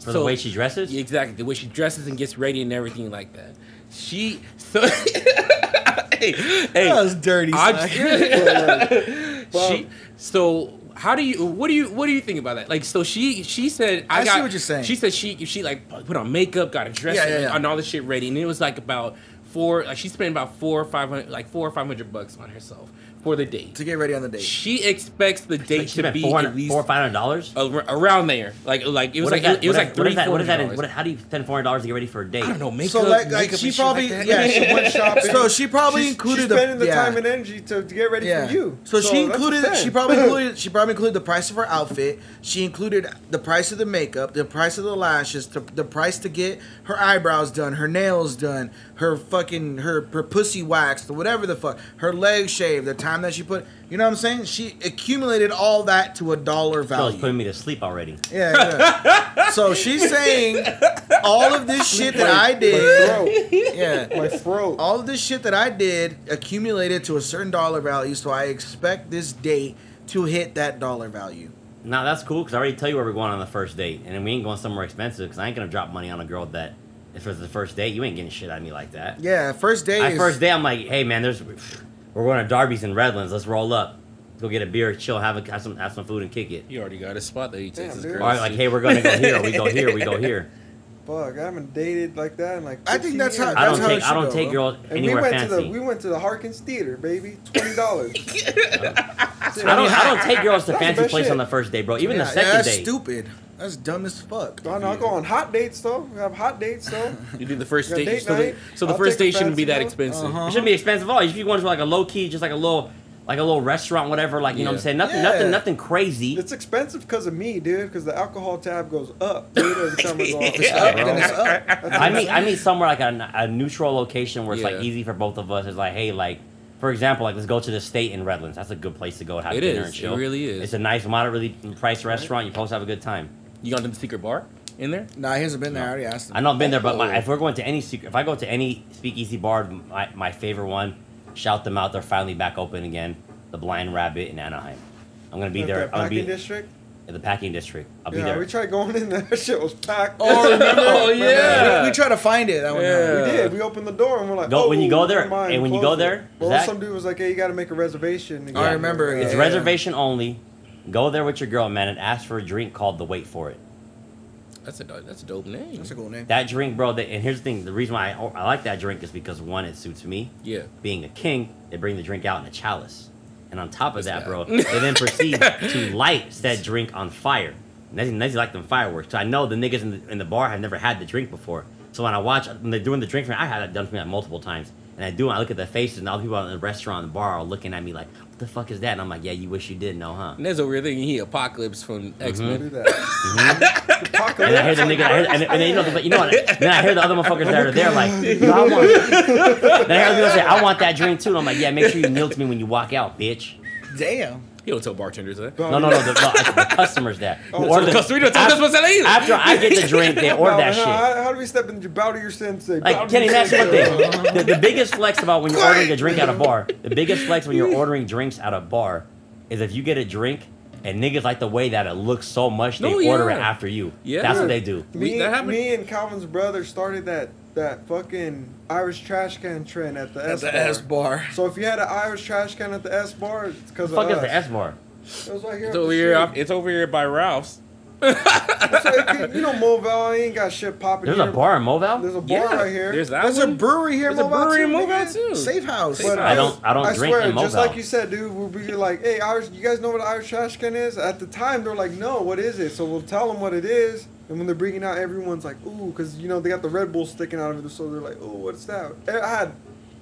[SPEAKER 4] For the way she dresses.
[SPEAKER 2] Exactly the way she dresses and gets ready and everything like that. She so hey hey
[SPEAKER 1] That was dirty.
[SPEAKER 2] I-
[SPEAKER 1] son.
[SPEAKER 2] she so how do you what do you what do you think about that like so she she said i,
[SPEAKER 1] I see what you're saying.
[SPEAKER 2] she said she she like put on makeup got a dress
[SPEAKER 1] Yeah, yeah, yeah.
[SPEAKER 2] and all this shit ready and it was like about four like she spent about four or five hundred like four or five hundred bucks on herself for the date
[SPEAKER 1] to get ready on the date.
[SPEAKER 2] she expects the date to be
[SPEAKER 4] four
[SPEAKER 2] at least
[SPEAKER 4] four or five hundred dollars.
[SPEAKER 2] around there like like it was
[SPEAKER 4] What
[SPEAKER 2] like
[SPEAKER 4] that-
[SPEAKER 2] it was
[SPEAKER 4] what
[SPEAKER 2] like three
[SPEAKER 4] what is that? What is that? in- What, how do you spend four hundred dollars to get ready for a date?
[SPEAKER 2] I don't know makeup
[SPEAKER 1] So like, like
[SPEAKER 2] makeup
[SPEAKER 1] she probably
[SPEAKER 2] like
[SPEAKER 1] yeah she went
[SPEAKER 3] shopping.
[SPEAKER 1] So she probably
[SPEAKER 3] she's,
[SPEAKER 1] included
[SPEAKER 3] she's
[SPEAKER 1] the
[SPEAKER 3] spending the
[SPEAKER 1] yeah.
[SPEAKER 3] time and energy to, to get ready
[SPEAKER 1] Yeah.
[SPEAKER 3] for you.
[SPEAKER 1] So, she
[SPEAKER 3] that's what I'm
[SPEAKER 1] included. She probably included. She probably included the price of her outfit. She included the price of the makeup, the price of the lashes, to, the price to get her eyebrows done, her nails done, her fucking her her pussy waxed, whatever the fuck, her legs shaved, the time that she put. You know what I'm saying? She accumulated all that to a dollar value.
[SPEAKER 4] Girl's putting me to sleep already.
[SPEAKER 1] Yeah. yeah. so she's saying all of this shit that I
[SPEAKER 3] My
[SPEAKER 1] did.
[SPEAKER 3] throat.
[SPEAKER 1] Yeah.
[SPEAKER 3] My throat.
[SPEAKER 1] all of this shit that I did accumulated to a certain dollar value, so I expect this date to hit that dollar value.
[SPEAKER 4] Now that's cool because I already tell you where we're going on the first date, and then we ain't going somewhere expensive because I ain't gonna drop money on a girl that if it's the first date, you ain't getting shit out of me like that.
[SPEAKER 1] Yeah, first date.
[SPEAKER 4] My
[SPEAKER 1] is,
[SPEAKER 4] first day, I'm like, hey man, there's we're going to Darby's in Redlands. Let's roll up, go get a beer, chill, have a, have some have some food, and kick it.
[SPEAKER 2] you already got a spot that he takes
[SPEAKER 3] Damn,
[SPEAKER 2] his
[SPEAKER 3] dude.
[SPEAKER 2] girls
[SPEAKER 4] Or like, hey, we're gonna go here. We go here. We go here.
[SPEAKER 3] Fuck, I haven't dated like that in like.
[SPEAKER 1] I think
[SPEAKER 3] 15
[SPEAKER 1] that's how-
[SPEAKER 3] years.
[SPEAKER 4] I don't
[SPEAKER 1] That's how
[SPEAKER 4] take I
[SPEAKER 1] should
[SPEAKER 4] don't
[SPEAKER 1] go,
[SPEAKER 4] take girls
[SPEAKER 3] And we
[SPEAKER 4] anywhere
[SPEAKER 3] went
[SPEAKER 4] fancy.
[SPEAKER 3] to the we went to the Harkins Theater, baby. Twenty dollars.
[SPEAKER 4] I don't I don't take girls to
[SPEAKER 3] That's
[SPEAKER 4] fancy place
[SPEAKER 3] shit.
[SPEAKER 4] on the first day, bro. Even
[SPEAKER 1] yeah,
[SPEAKER 4] the
[SPEAKER 1] yeah,
[SPEAKER 4] second
[SPEAKER 1] that's
[SPEAKER 4] date.
[SPEAKER 1] stupid. That's dumb as fuck.
[SPEAKER 3] I know. I go on hot dates though. We have hot dates though.
[SPEAKER 2] You do the first date,
[SPEAKER 3] date
[SPEAKER 2] so the, so the first date shouldn't be that expensive.
[SPEAKER 1] Uh-huh.
[SPEAKER 4] It shouldn't be expensive at all. You should be going to like a low key, just like a little like a little restaurant, whatever. Like you know what I'm saying? Nothing,
[SPEAKER 1] Yeah.
[SPEAKER 4] nothing, nothing crazy.
[SPEAKER 3] It's expensive because of me, dude. Because the alcohol tab goes up, dude. I.
[SPEAKER 2] Yeah,
[SPEAKER 1] Up,
[SPEAKER 4] bro.
[SPEAKER 1] up.
[SPEAKER 4] I mean. I mean somewhere like a, a neutral location where it's like easy for both of us. It's like, hey, like for example, like let's go to the state in Redlands. That's a good place to go and have
[SPEAKER 2] It
[SPEAKER 4] dinner
[SPEAKER 2] is.
[SPEAKER 4] and
[SPEAKER 2] It really is.
[SPEAKER 4] It's a nice, moderately priced restaurant. You're supposed to have a good time.
[SPEAKER 2] You gone to the secret bar in there?
[SPEAKER 1] Nah, he hasn't been there. I already asked him.
[SPEAKER 4] I've I've been there, but my,
[SPEAKER 2] Oh.
[SPEAKER 4] if we're going to any secret, if I go to any speakeasy bar, my, my favorite one, shout them out. They're finally back open again. The Blind Rabbit in Anaheim. I'm gonna be
[SPEAKER 3] Like
[SPEAKER 4] there.
[SPEAKER 3] that
[SPEAKER 4] I'm gonna be
[SPEAKER 3] packing district.
[SPEAKER 4] in the packing district. I'll be
[SPEAKER 3] Yeah,
[SPEAKER 4] there.
[SPEAKER 3] we tried going in there. That shit was packed.
[SPEAKER 2] Oh, remember? Oh,
[SPEAKER 3] Remember?
[SPEAKER 2] yeah.
[SPEAKER 1] We, we tried to find it. That one
[SPEAKER 2] Yeah.
[SPEAKER 3] We did. We opened the door and we're like,
[SPEAKER 4] Go-
[SPEAKER 3] oh,
[SPEAKER 4] when you go oh, there-
[SPEAKER 3] never mind,
[SPEAKER 4] and when you
[SPEAKER 3] close
[SPEAKER 4] go
[SPEAKER 3] it.
[SPEAKER 4] there,
[SPEAKER 3] well,
[SPEAKER 4] Zach-
[SPEAKER 3] some dude was like, hey, you got to make a reservation.
[SPEAKER 1] I remember,
[SPEAKER 4] It's
[SPEAKER 1] yeah.
[SPEAKER 4] reservation only. Go there with your girl, man, and ask for a drink called the Wait for It.
[SPEAKER 2] That's a do- that's a dope name.
[SPEAKER 1] That's a cool name.
[SPEAKER 4] That drink, bro. That, and here's the thing: the reason why I, I like that drink is because one, it suits me.
[SPEAKER 2] Yeah.
[SPEAKER 4] Being a king, they bring the drink out in a chalice, and on top of
[SPEAKER 2] This
[SPEAKER 4] that, bro, they then proceed to light said drink on fire. And that's, that's like them fireworks. So I know the niggas in the, in the bar have never had the drink before. So when I watch when they're doing the drink, for me, I had that done for me like multiple times. And I do. I look at the faces, and all the people in the restaurant, and the bar, are looking at me like, "What the fuck is that?" And I'm like, "Yeah, you wish you didn't know, huh?"
[SPEAKER 2] And there's a weird thing. He Apocalypse from X
[SPEAKER 3] Do
[SPEAKER 2] Men.
[SPEAKER 3] that.
[SPEAKER 4] Mm-hmm. And I hear the nigga, I hear, and, and then you know, the- you know what? Then I hear the other motherfuckers that are there like, Yo, I want. Then I hear people say, "I want that drink too." And I'm like, "Yeah, make sure you kneel to me when you walk out, bitch."
[SPEAKER 1] Damn.
[SPEAKER 2] You don't tell bartenders that.
[SPEAKER 4] No, no, no, the, no, the customers that.
[SPEAKER 3] Oh,
[SPEAKER 4] Or
[SPEAKER 3] so
[SPEAKER 4] the-
[SPEAKER 2] the customer- you don't tell
[SPEAKER 4] af-
[SPEAKER 2] customers that either.
[SPEAKER 4] After I get the drink, they order
[SPEAKER 3] No,
[SPEAKER 4] that
[SPEAKER 3] how,
[SPEAKER 4] shit.
[SPEAKER 3] How, how do we step into bow to your sensei? Bow
[SPEAKER 4] Like
[SPEAKER 3] to
[SPEAKER 4] Kenny,
[SPEAKER 3] your
[SPEAKER 4] that's one thing. The, the biggest flex about when you're ordering a drink at a bar, the biggest flex when you're ordering drinks at a bar, is if you get a drink and niggas like the way that it looks so much, they
[SPEAKER 2] No,
[SPEAKER 4] order it after you.
[SPEAKER 2] Yeah.
[SPEAKER 4] that's what they do.
[SPEAKER 3] Me,
[SPEAKER 2] that
[SPEAKER 3] me and Calvin's brother started that that fucking Irish trash can trend at the
[SPEAKER 1] At
[SPEAKER 3] S
[SPEAKER 1] the
[SPEAKER 3] bar.
[SPEAKER 1] S bar.
[SPEAKER 3] So if you had an Irish trash can at the S bar, it's because
[SPEAKER 4] Fuck
[SPEAKER 3] of
[SPEAKER 4] is
[SPEAKER 3] us.
[SPEAKER 4] the S bar?
[SPEAKER 3] It was right here.
[SPEAKER 2] It's
[SPEAKER 3] up
[SPEAKER 2] over
[SPEAKER 3] the
[SPEAKER 2] here.
[SPEAKER 3] street.
[SPEAKER 2] It's over here by Ralph's.
[SPEAKER 3] So it could- you know, MoVal ain't got shit popping.
[SPEAKER 4] There's
[SPEAKER 3] here.
[SPEAKER 4] a bar in MoVal.
[SPEAKER 3] There's a bar
[SPEAKER 2] Yeah,
[SPEAKER 3] right here.
[SPEAKER 2] There's that
[SPEAKER 1] There's a
[SPEAKER 2] one.
[SPEAKER 1] brewery here. in
[SPEAKER 2] There's a
[SPEAKER 1] Mobile
[SPEAKER 2] brewery in
[SPEAKER 1] too,
[SPEAKER 2] Mobile
[SPEAKER 1] nigga.
[SPEAKER 2] too.
[SPEAKER 1] Safe house.
[SPEAKER 3] But
[SPEAKER 4] I don't- I don't
[SPEAKER 3] I
[SPEAKER 4] drink
[SPEAKER 3] swear,
[SPEAKER 4] in
[SPEAKER 3] just
[SPEAKER 4] Mobile.
[SPEAKER 3] like you said, dude, we'll be like, "Hey, Irish, you guys know what an Irish trash can is?" At the time, they're like, "No, what is it?" So we'll tell them what it is, and when they're bringing out, everyone's like, "Ooh," because you know they got the Red Bull sticking out of it, so they're like, "Ooh, what's that?" I had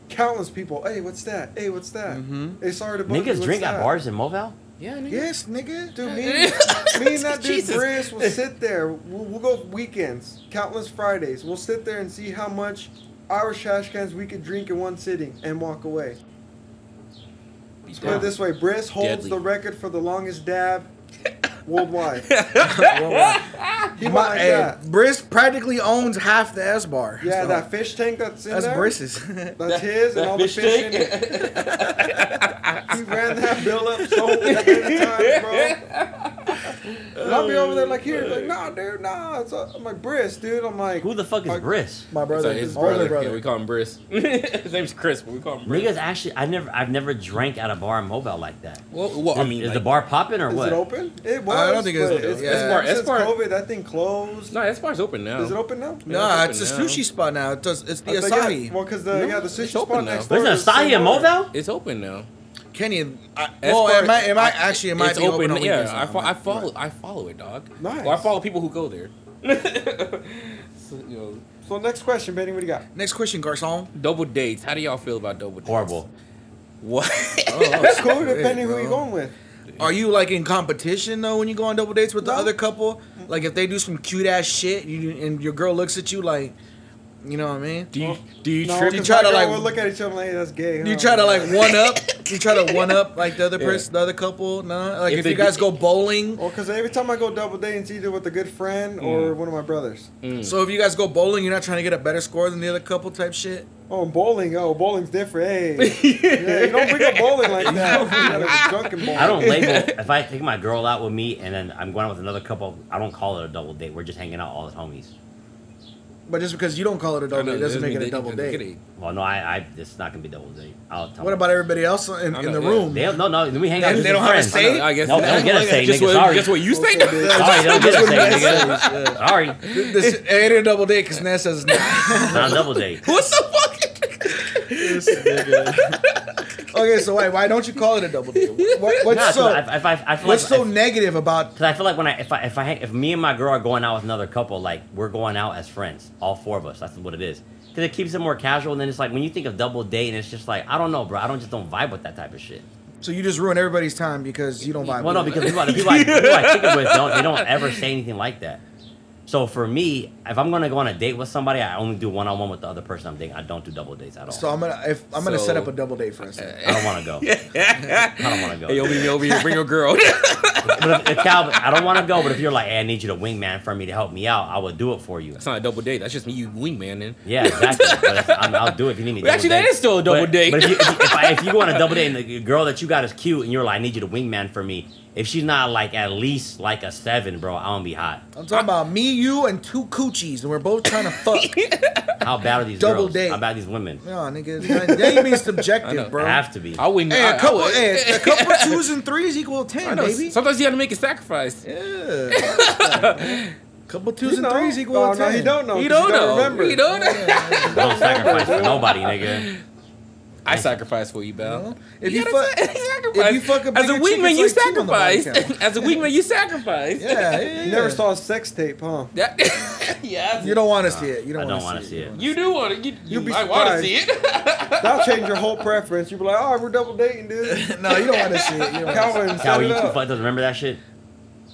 [SPEAKER 3] countless people, "Hey, what's that? Hey, what's that?"
[SPEAKER 1] Mhm.
[SPEAKER 3] Hey, sorry to bug you,
[SPEAKER 4] Niggas
[SPEAKER 3] what's
[SPEAKER 4] drink at bars in MoVal.
[SPEAKER 2] Yeah, nigga.
[SPEAKER 1] Yes, nigga.
[SPEAKER 3] Dude, me, me and that dude
[SPEAKER 2] Jesus.
[SPEAKER 3] Briss will sit there. We'll, we'll go weekends, countless Fridays. We'll sit there and see how much Irish trash cans we could drink in one sitting and walk away. Let's put it this way: Briss holds
[SPEAKER 2] Deadly.
[SPEAKER 3] the record for the longest dab worldwide. He went
[SPEAKER 1] My,
[SPEAKER 3] like
[SPEAKER 1] hey,
[SPEAKER 3] that.
[SPEAKER 1] Briss practically owns half the S bar.
[SPEAKER 3] Yeah,
[SPEAKER 1] so
[SPEAKER 3] that fish tank that's in
[SPEAKER 1] That's
[SPEAKER 3] there.
[SPEAKER 1] Briss's.
[SPEAKER 3] That's his and all the
[SPEAKER 4] fish
[SPEAKER 3] fish in it. he ran that bill up so many times, bro. And I'll be over there like here, like, oh, nah, dude, nah. It's a, I'm like Briss, dude. I'm like,
[SPEAKER 4] Who the fuck is
[SPEAKER 3] Like-
[SPEAKER 4] Briss?
[SPEAKER 1] My
[SPEAKER 2] So
[SPEAKER 1] brother,
[SPEAKER 2] his
[SPEAKER 1] his older
[SPEAKER 2] brother.
[SPEAKER 1] brother.
[SPEAKER 2] Yeah, we call him Briss. his name's Chris, but we call him Briss.
[SPEAKER 4] Niggas actually, I never, I've never drank at a bar in Mobile like that.
[SPEAKER 2] Well, well, I mean,
[SPEAKER 4] is
[SPEAKER 2] like,
[SPEAKER 4] the bar popping or
[SPEAKER 3] Is
[SPEAKER 4] what?
[SPEAKER 3] it open? It was.
[SPEAKER 1] I don't think it's open.
[SPEAKER 3] It's,
[SPEAKER 1] Yeah.
[SPEAKER 3] it's
[SPEAKER 2] S-Bar-
[SPEAKER 3] since
[SPEAKER 2] S-Bar-
[SPEAKER 3] COVID, that thing closed.
[SPEAKER 2] No, that bar's open now.
[SPEAKER 3] Is it open now?
[SPEAKER 1] Nah,
[SPEAKER 2] it's
[SPEAKER 1] it's a
[SPEAKER 2] open now.
[SPEAKER 1] sushi spot now. It does, it's the
[SPEAKER 3] I think, yeah,
[SPEAKER 1] Asahi.
[SPEAKER 3] well, because the yeah the sushi spot next door.
[SPEAKER 4] There's an Asahi in. Mobile?
[SPEAKER 2] It's open now.
[SPEAKER 1] Kenny, I,
[SPEAKER 2] S
[SPEAKER 1] well,
[SPEAKER 2] bar-
[SPEAKER 1] it might, it might actually it might
[SPEAKER 2] it's
[SPEAKER 1] be open, on
[SPEAKER 2] yeah, I,
[SPEAKER 1] now.
[SPEAKER 2] fo- I
[SPEAKER 1] Might-
[SPEAKER 2] follow. I follow it, dog.
[SPEAKER 3] Nice.
[SPEAKER 2] Well, I follow people who go there. so, you know,
[SPEAKER 3] So next question, Benny, what do you got?
[SPEAKER 1] Next question, Garcon.
[SPEAKER 2] double dates. How do y'all feel about double dates?
[SPEAKER 4] Horrible.
[SPEAKER 2] What?
[SPEAKER 3] That's cool,
[SPEAKER 1] shit,
[SPEAKER 3] depending who
[SPEAKER 1] bro.
[SPEAKER 3] you going with.
[SPEAKER 1] Are you like in competition though when you go on double dates with the other couple? Like if they do some cute ass shit, you and your girl looks at you like, you know what I mean?
[SPEAKER 2] do you do you
[SPEAKER 3] No,
[SPEAKER 2] trip?
[SPEAKER 1] you
[SPEAKER 3] 'cause
[SPEAKER 1] try to, like
[SPEAKER 3] we'll look at each other like, hey, that's gay.
[SPEAKER 1] You try to like one up. You try to one up like the other
[SPEAKER 2] Yeah.
[SPEAKER 1] person, the other couple. No, like
[SPEAKER 2] If
[SPEAKER 1] if,
[SPEAKER 2] they
[SPEAKER 1] you guys go bowling.
[SPEAKER 3] Well, because every time I go double dating, it's either with a good friend or
[SPEAKER 2] Mm.
[SPEAKER 3] one of my brothers.
[SPEAKER 1] So if you guys go bowling, you're not trying to get a better score than the other couple type shit.
[SPEAKER 3] Oh, bowling. Oh, bowling's different. Hey, yeah, you don't bring up bowling like that. You gotta be drunken bowling.
[SPEAKER 4] I don't label if I take my girl out with me and then I'm going out with another couple. I don't call it a double date. We're just hanging out all as homies.
[SPEAKER 1] But just because you don't call it a
[SPEAKER 2] I
[SPEAKER 1] double
[SPEAKER 2] know,
[SPEAKER 1] date doesn't make it a double date.
[SPEAKER 4] Well, no, I, I it's not gonna be double date. I'll tell
[SPEAKER 1] What
[SPEAKER 4] them.
[SPEAKER 1] about everybody else in, in the
[SPEAKER 2] yeah.
[SPEAKER 1] room?
[SPEAKER 4] They no, no. We hang out.
[SPEAKER 1] They-
[SPEAKER 4] just
[SPEAKER 1] they don't have a
[SPEAKER 4] friends.
[SPEAKER 1] say?
[SPEAKER 2] I, I guess.
[SPEAKER 4] No, they don't get a say,
[SPEAKER 2] Just
[SPEAKER 4] nigga,
[SPEAKER 2] what,
[SPEAKER 4] sorry.
[SPEAKER 2] Just what you say.
[SPEAKER 3] Okay, bitch.
[SPEAKER 4] Sorry, they don't get a say, nigga. Sorry,
[SPEAKER 1] This it ain't a double date because Nez says not.
[SPEAKER 4] not a double date.
[SPEAKER 2] What's the fuck?
[SPEAKER 1] Okay, so why why don't you call it a double date? What, what's
[SPEAKER 4] 'cause
[SPEAKER 1] so
[SPEAKER 4] I, I, I, feel
[SPEAKER 1] what's
[SPEAKER 4] like
[SPEAKER 1] so negative about?
[SPEAKER 4] Because I feel like when I if I if I if me and my girl are going out with another couple, like we're going out as friends, all four of us. That's what it is. Because it keeps it more casual. And then it's like when you think of double date, and it's just like I don't know, bro. I don't just don't vibe with that type of shit.
[SPEAKER 1] So you just ruin everybody's time because you don't vibe.
[SPEAKER 4] Well, no, because people, the people, I, people I kick it with don't they don't ever say anything like that. So for me, if I'm gonna go on a date with somebody, I only do one on one with the other person I'm dating. I don't do double dates at all.
[SPEAKER 1] So I'm gonna if I'm gonna set up a double date for us.
[SPEAKER 4] I don't want to go. I don't want to go.
[SPEAKER 2] Hey, yo, meet me over here. Bring your girl.
[SPEAKER 4] But if, if Calvin, I don't want to go. But if you're like, hey, I need you to wingman for me to help me out, I would do it for you.
[SPEAKER 2] That's not a double date. That's just me, you wingman. Then.
[SPEAKER 4] Yeah, exactly. but if, I'm, I'll do it if you need me. to
[SPEAKER 2] Well, actually,
[SPEAKER 4] double
[SPEAKER 2] that
[SPEAKER 4] date.
[SPEAKER 2] is still a double
[SPEAKER 4] But-
[SPEAKER 2] date.
[SPEAKER 4] But if you, if, you, if, I, if you go on a double date and the girl that you got is cute and you're like, I need you to wingman for me, if she's not like at least like a seven, bro, I don't be hot.
[SPEAKER 1] I'm talking about me, you, and two coochies, and we're both trying to fuck.
[SPEAKER 4] How bad are these
[SPEAKER 1] Double
[SPEAKER 4] girls?
[SPEAKER 1] date.
[SPEAKER 4] How bad are these women?
[SPEAKER 1] no, nigga, that ain't being subjective, bro.
[SPEAKER 4] I have to be.
[SPEAKER 2] I wouldn't.
[SPEAKER 1] Hey,
[SPEAKER 2] I,
[SPEAKER 1] a
[SPEAKER 2] I
[SPEAKER 1] couple,
[SPEAKER 2] would.
[SPEAKER 1] hey, a couple twos and threes equal
[SPEAKER 2] I
[SPEAKER 1] ten,
[SPEAKER 2] know.
[SPEAKER 1] baby.
[SPEAKER 2] Sometimes you got to make a sacrifice.
[SPEAKER 1] Yeah. A couple twos
[SPEAKER 3] You
[SPEAKER 1] and
[SPEAKER 3] know.
[SPEAKER 1] threes equal
[SPEAKER 3] Oh,
[SPEAKER 1] ten.
[SPEAKER 3] no, he don't know.
[SPEAKER 2] You
[SPEAKER 3] 'cause
[SPEAKER 2] don't
[SPEAKER 3] gotta
[SPEAKER 2] know.
[SPEAKER 3] Remember.
[SPEAKER 2] You don't know.
[SPEAKER 4] I don't sacrifice for nobody, nigga.
[SPEAKER 2] I sacrifice for you, Bell.
[SPEAKER 1] If you
[SPEAKER 2] gotta
[SPEAKER 1] fuck-
[SPEAKER 2] sa- sacrifice.
[SPEAKER 1] if you fuck a
[SPEAKER 2] as a
[SPEAKER 1] bigger chick,
[SPEAKER 2] wingman, you
[SPEAKER 1] like two on the body
[SPEAKER 2] sacrifice. As a wingman, you sacrifice.
[SPEAKER 1] Yeah, yeah, yeah.
[SPEAKER 3] You never saw a sex tape, huh?
[SPEAKER 2] That, yeah.
[SPEAKER 1] You don't want to see it. You don't,
[SPEAKER 4] don't
[SPEAKER 1] want
[SPEAKER 4] want to see it.
[SPEAKER 2] You do want to. You, you
[SPEAKER 3] You'd be
[SPEAKER 2] I want to
[SPEAKER 3] surprised.
[SPEAKER 2] see it.
[SPEAKER 3] That'll change your whole preference. You'll be like, oh, we're double dating, dude.
[SPEAKER 1] no, you don't want to see it. You don't wanna.
[SPEAKER 3] Calvin,
[SPEAKER 4] Calvin, you too
[SPEAKER 3] up.
[SPEAKER 4] fucked doesn't remember that shit?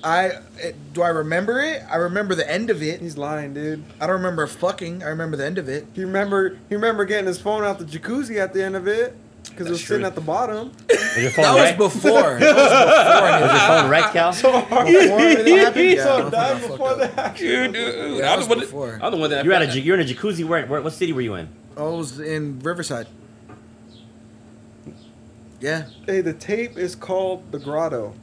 [SPEAKER 1] I it, do I remember it? I remember the end of it.
[SPEAKER 3] He's lying, dude.
[SPEAKER 1] I don't remember fucking. I remember the end of it.
[SPEAKER 3] He remember he remember getting his phone out the jacuzzi at the end of it. because it
[SPEAKER 2] That's
[SPEAKER 3] was sitting at the bottom.
[SPEAKER 4] Is your phone
[SPEAKER 1] That was before. That was before.
[SPEAKER 4] Was your phone wrecked, Cal?
[SPEAKER 1] before anything happened. Yeah,
[SPEAKER 3] so
[SPEAKER 1] my phone
[SPEAKER 3] died before
[SPEAKER 1] fucked
[SPEAKER 3] the
[SPEAKER 1] up.
[SPEAKER 3] action.
[SPEAKER 2] Dude, dude,
[SPEAKER 1] That
[SPEAKER 2] I'm
[SPEAKER 1] was
[SPEAKER 2] the one.
[SPEAKER 1] before.
[SPEAKER 2] That, I'm the one that.
[SPEAKER 4] You're at a j- you're in a jacuzzi. Where, where what city were you in?
[SPEAKER 1] I was in Riverside. Yeah.
[SPEAKER 3] Hey, the tape is called the Grotto.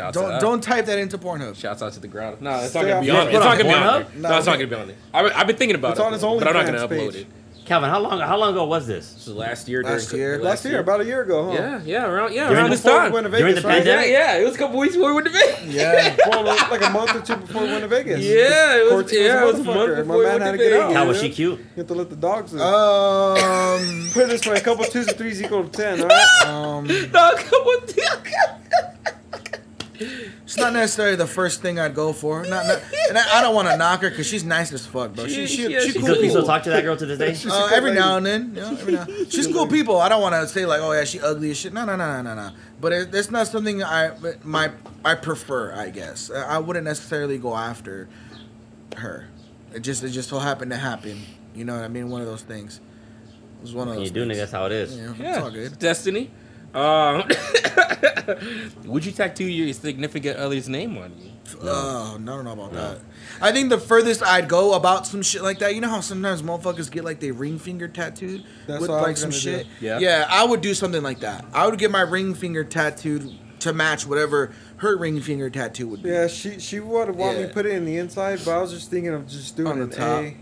[SPEAKER 2] Shouts
[SPEAKER 1] Don't
[SPEAKER 2] out.
[SPEAKER 1] don't type that into Pornhub.
[SPEAKER 2] Shouts out to the ground. No, it's not gonna be
[SPEAKER 3] your-
[SPEAKER 2] on it. It's not gonna be on
[SPEAKER 4] Pornhub?
[SPEAKER 2] No, it's not gonna be on there. I've, I've been thinking about
[SPEAKER 3] It's
[SPEAKER 2] it,
[SPEAKER 3] on his
[SPEAKER 2] but I'm not gonna upload
[SPEAKER 3] page.
[SPEAKER 2] it.
[SPEAKER 4] Calvin, how long how long ago was this?
[SPEAKER 2] This was last year.
[SPEAKER 1] Last
[SPEAKER 2] during,
[SPEAKER 1] year.
[SPEAKER 3] Last year, about a year ago, huh?
[SPEAKER 2] Yeah, yeah, around yeah,
[SPEAKER 4] During
[SPEAKER 2] around
[SPEAKER 4] the
[SPEAKER 2] this
[SPEAKER 3] Before we
[SPEAKER 2] time.
[SPEAKER 3] went to
[SPEAKER 4] During
[SPEAKER 3] Vegas,
[SPEAKER 4] the
[SPEAKER 3] right?
[SPEAKER 4] pandemic?
[SPEAKER 2] Yeah, yeah, it was a couple weeks before we went to Vegas.
[SPEAKER 1] Yeah.
[SPEAKER 3] Well, like a month or two before we went to Vegas.
[SPEAKER 2] Yeah, it was-
[SPEAKER 3] Quarantine
[SPEAKER 2] yeah, it was a
[SPEAKER 3] motherfucker.
[SPEAKER 2] month before
[SPEAKER 3] My
[SPEAKER 2] we
[SPEAKER 3] man
[SPEAKER 2] went
[SPEAKER 3] had
[SPEAKER 2] to
[SPEAKER 3] to get out.
[SPEAKER 2] Vegas.
[SPEAKER 4] Cal, was she cute?
[SPEAKER 3] You have to let the dogs in.
[SPEAKER 1] Um.
[SPEAKER 3] Put it this way: a couple twos and threes equal to ten. All right.
[SPEAKER 1] Um.
[SPEAKER 2] No, come on.
[SPEAKER 1] It's not necessarily the first thing I'd go for. Not, not and I, I don't want to knock her because she's nice as fuck, bro. She,
[SPEAKER 2] She-
[SPEAKER 1] she,
[SPEAKER 2] yeah,
[SPEAKER 1] she,
[SPEAKER 2] she's
[SPEAKER 4] You
[SPEAKER 1] cool.
[SPEAKER 4] still, you still talk to that girl to this day?
[SPEAKER 1] Uh,
[SPEAKER 3] good
[SPEAKER 1] every
[SPEAKER 3] lady.
[SPEAKER 1] now and then, you know, every now. She's cool people. I don't want to say like, oh yeah, she ugly as shit. No, no, no, no, no, no. But it, it's not something I my I prefer. I guess I wouldn't necessarily go after her. It just it just so happened to happen. You know what I mean? One of those things. It was one of
[SPEAKER 4] You do, nigga. That's how it is.
[SPEAKER 1] Yeah,
[SPEAKER 2] Yeah,
[SPEAKER 1] it's all good.
[SPEAKER 2] Destiny. Um, would you tattoo your significant other's name on you?
[SPEAKER 1] Oh, no, I don't know about that. I think the furthest I'd go about some shit like that, you know how sometimes motherfuckers get like their ring finger tattooed
[SPEAKER 3] That's
[SPEAKER 1] with like some shit.
[SPEAKER 3] do.
[SPEAKER 2] Yeah.
[SPEAKER 1] yeah, I would do something like that. I would get my ring finger tattooed to match whatever her ring finger tattoo would be.
[SPEAKER 3] Yeah, she she would want me
[SPEAKER 1] Yeah.
[SPEAKER 3] to put it in the inside, but I was just thinking of just doing
[SPEAKER 1] On the
[SPEAKER 3] an
[SPEAKER 1] top.
[SPEAKER 3] A,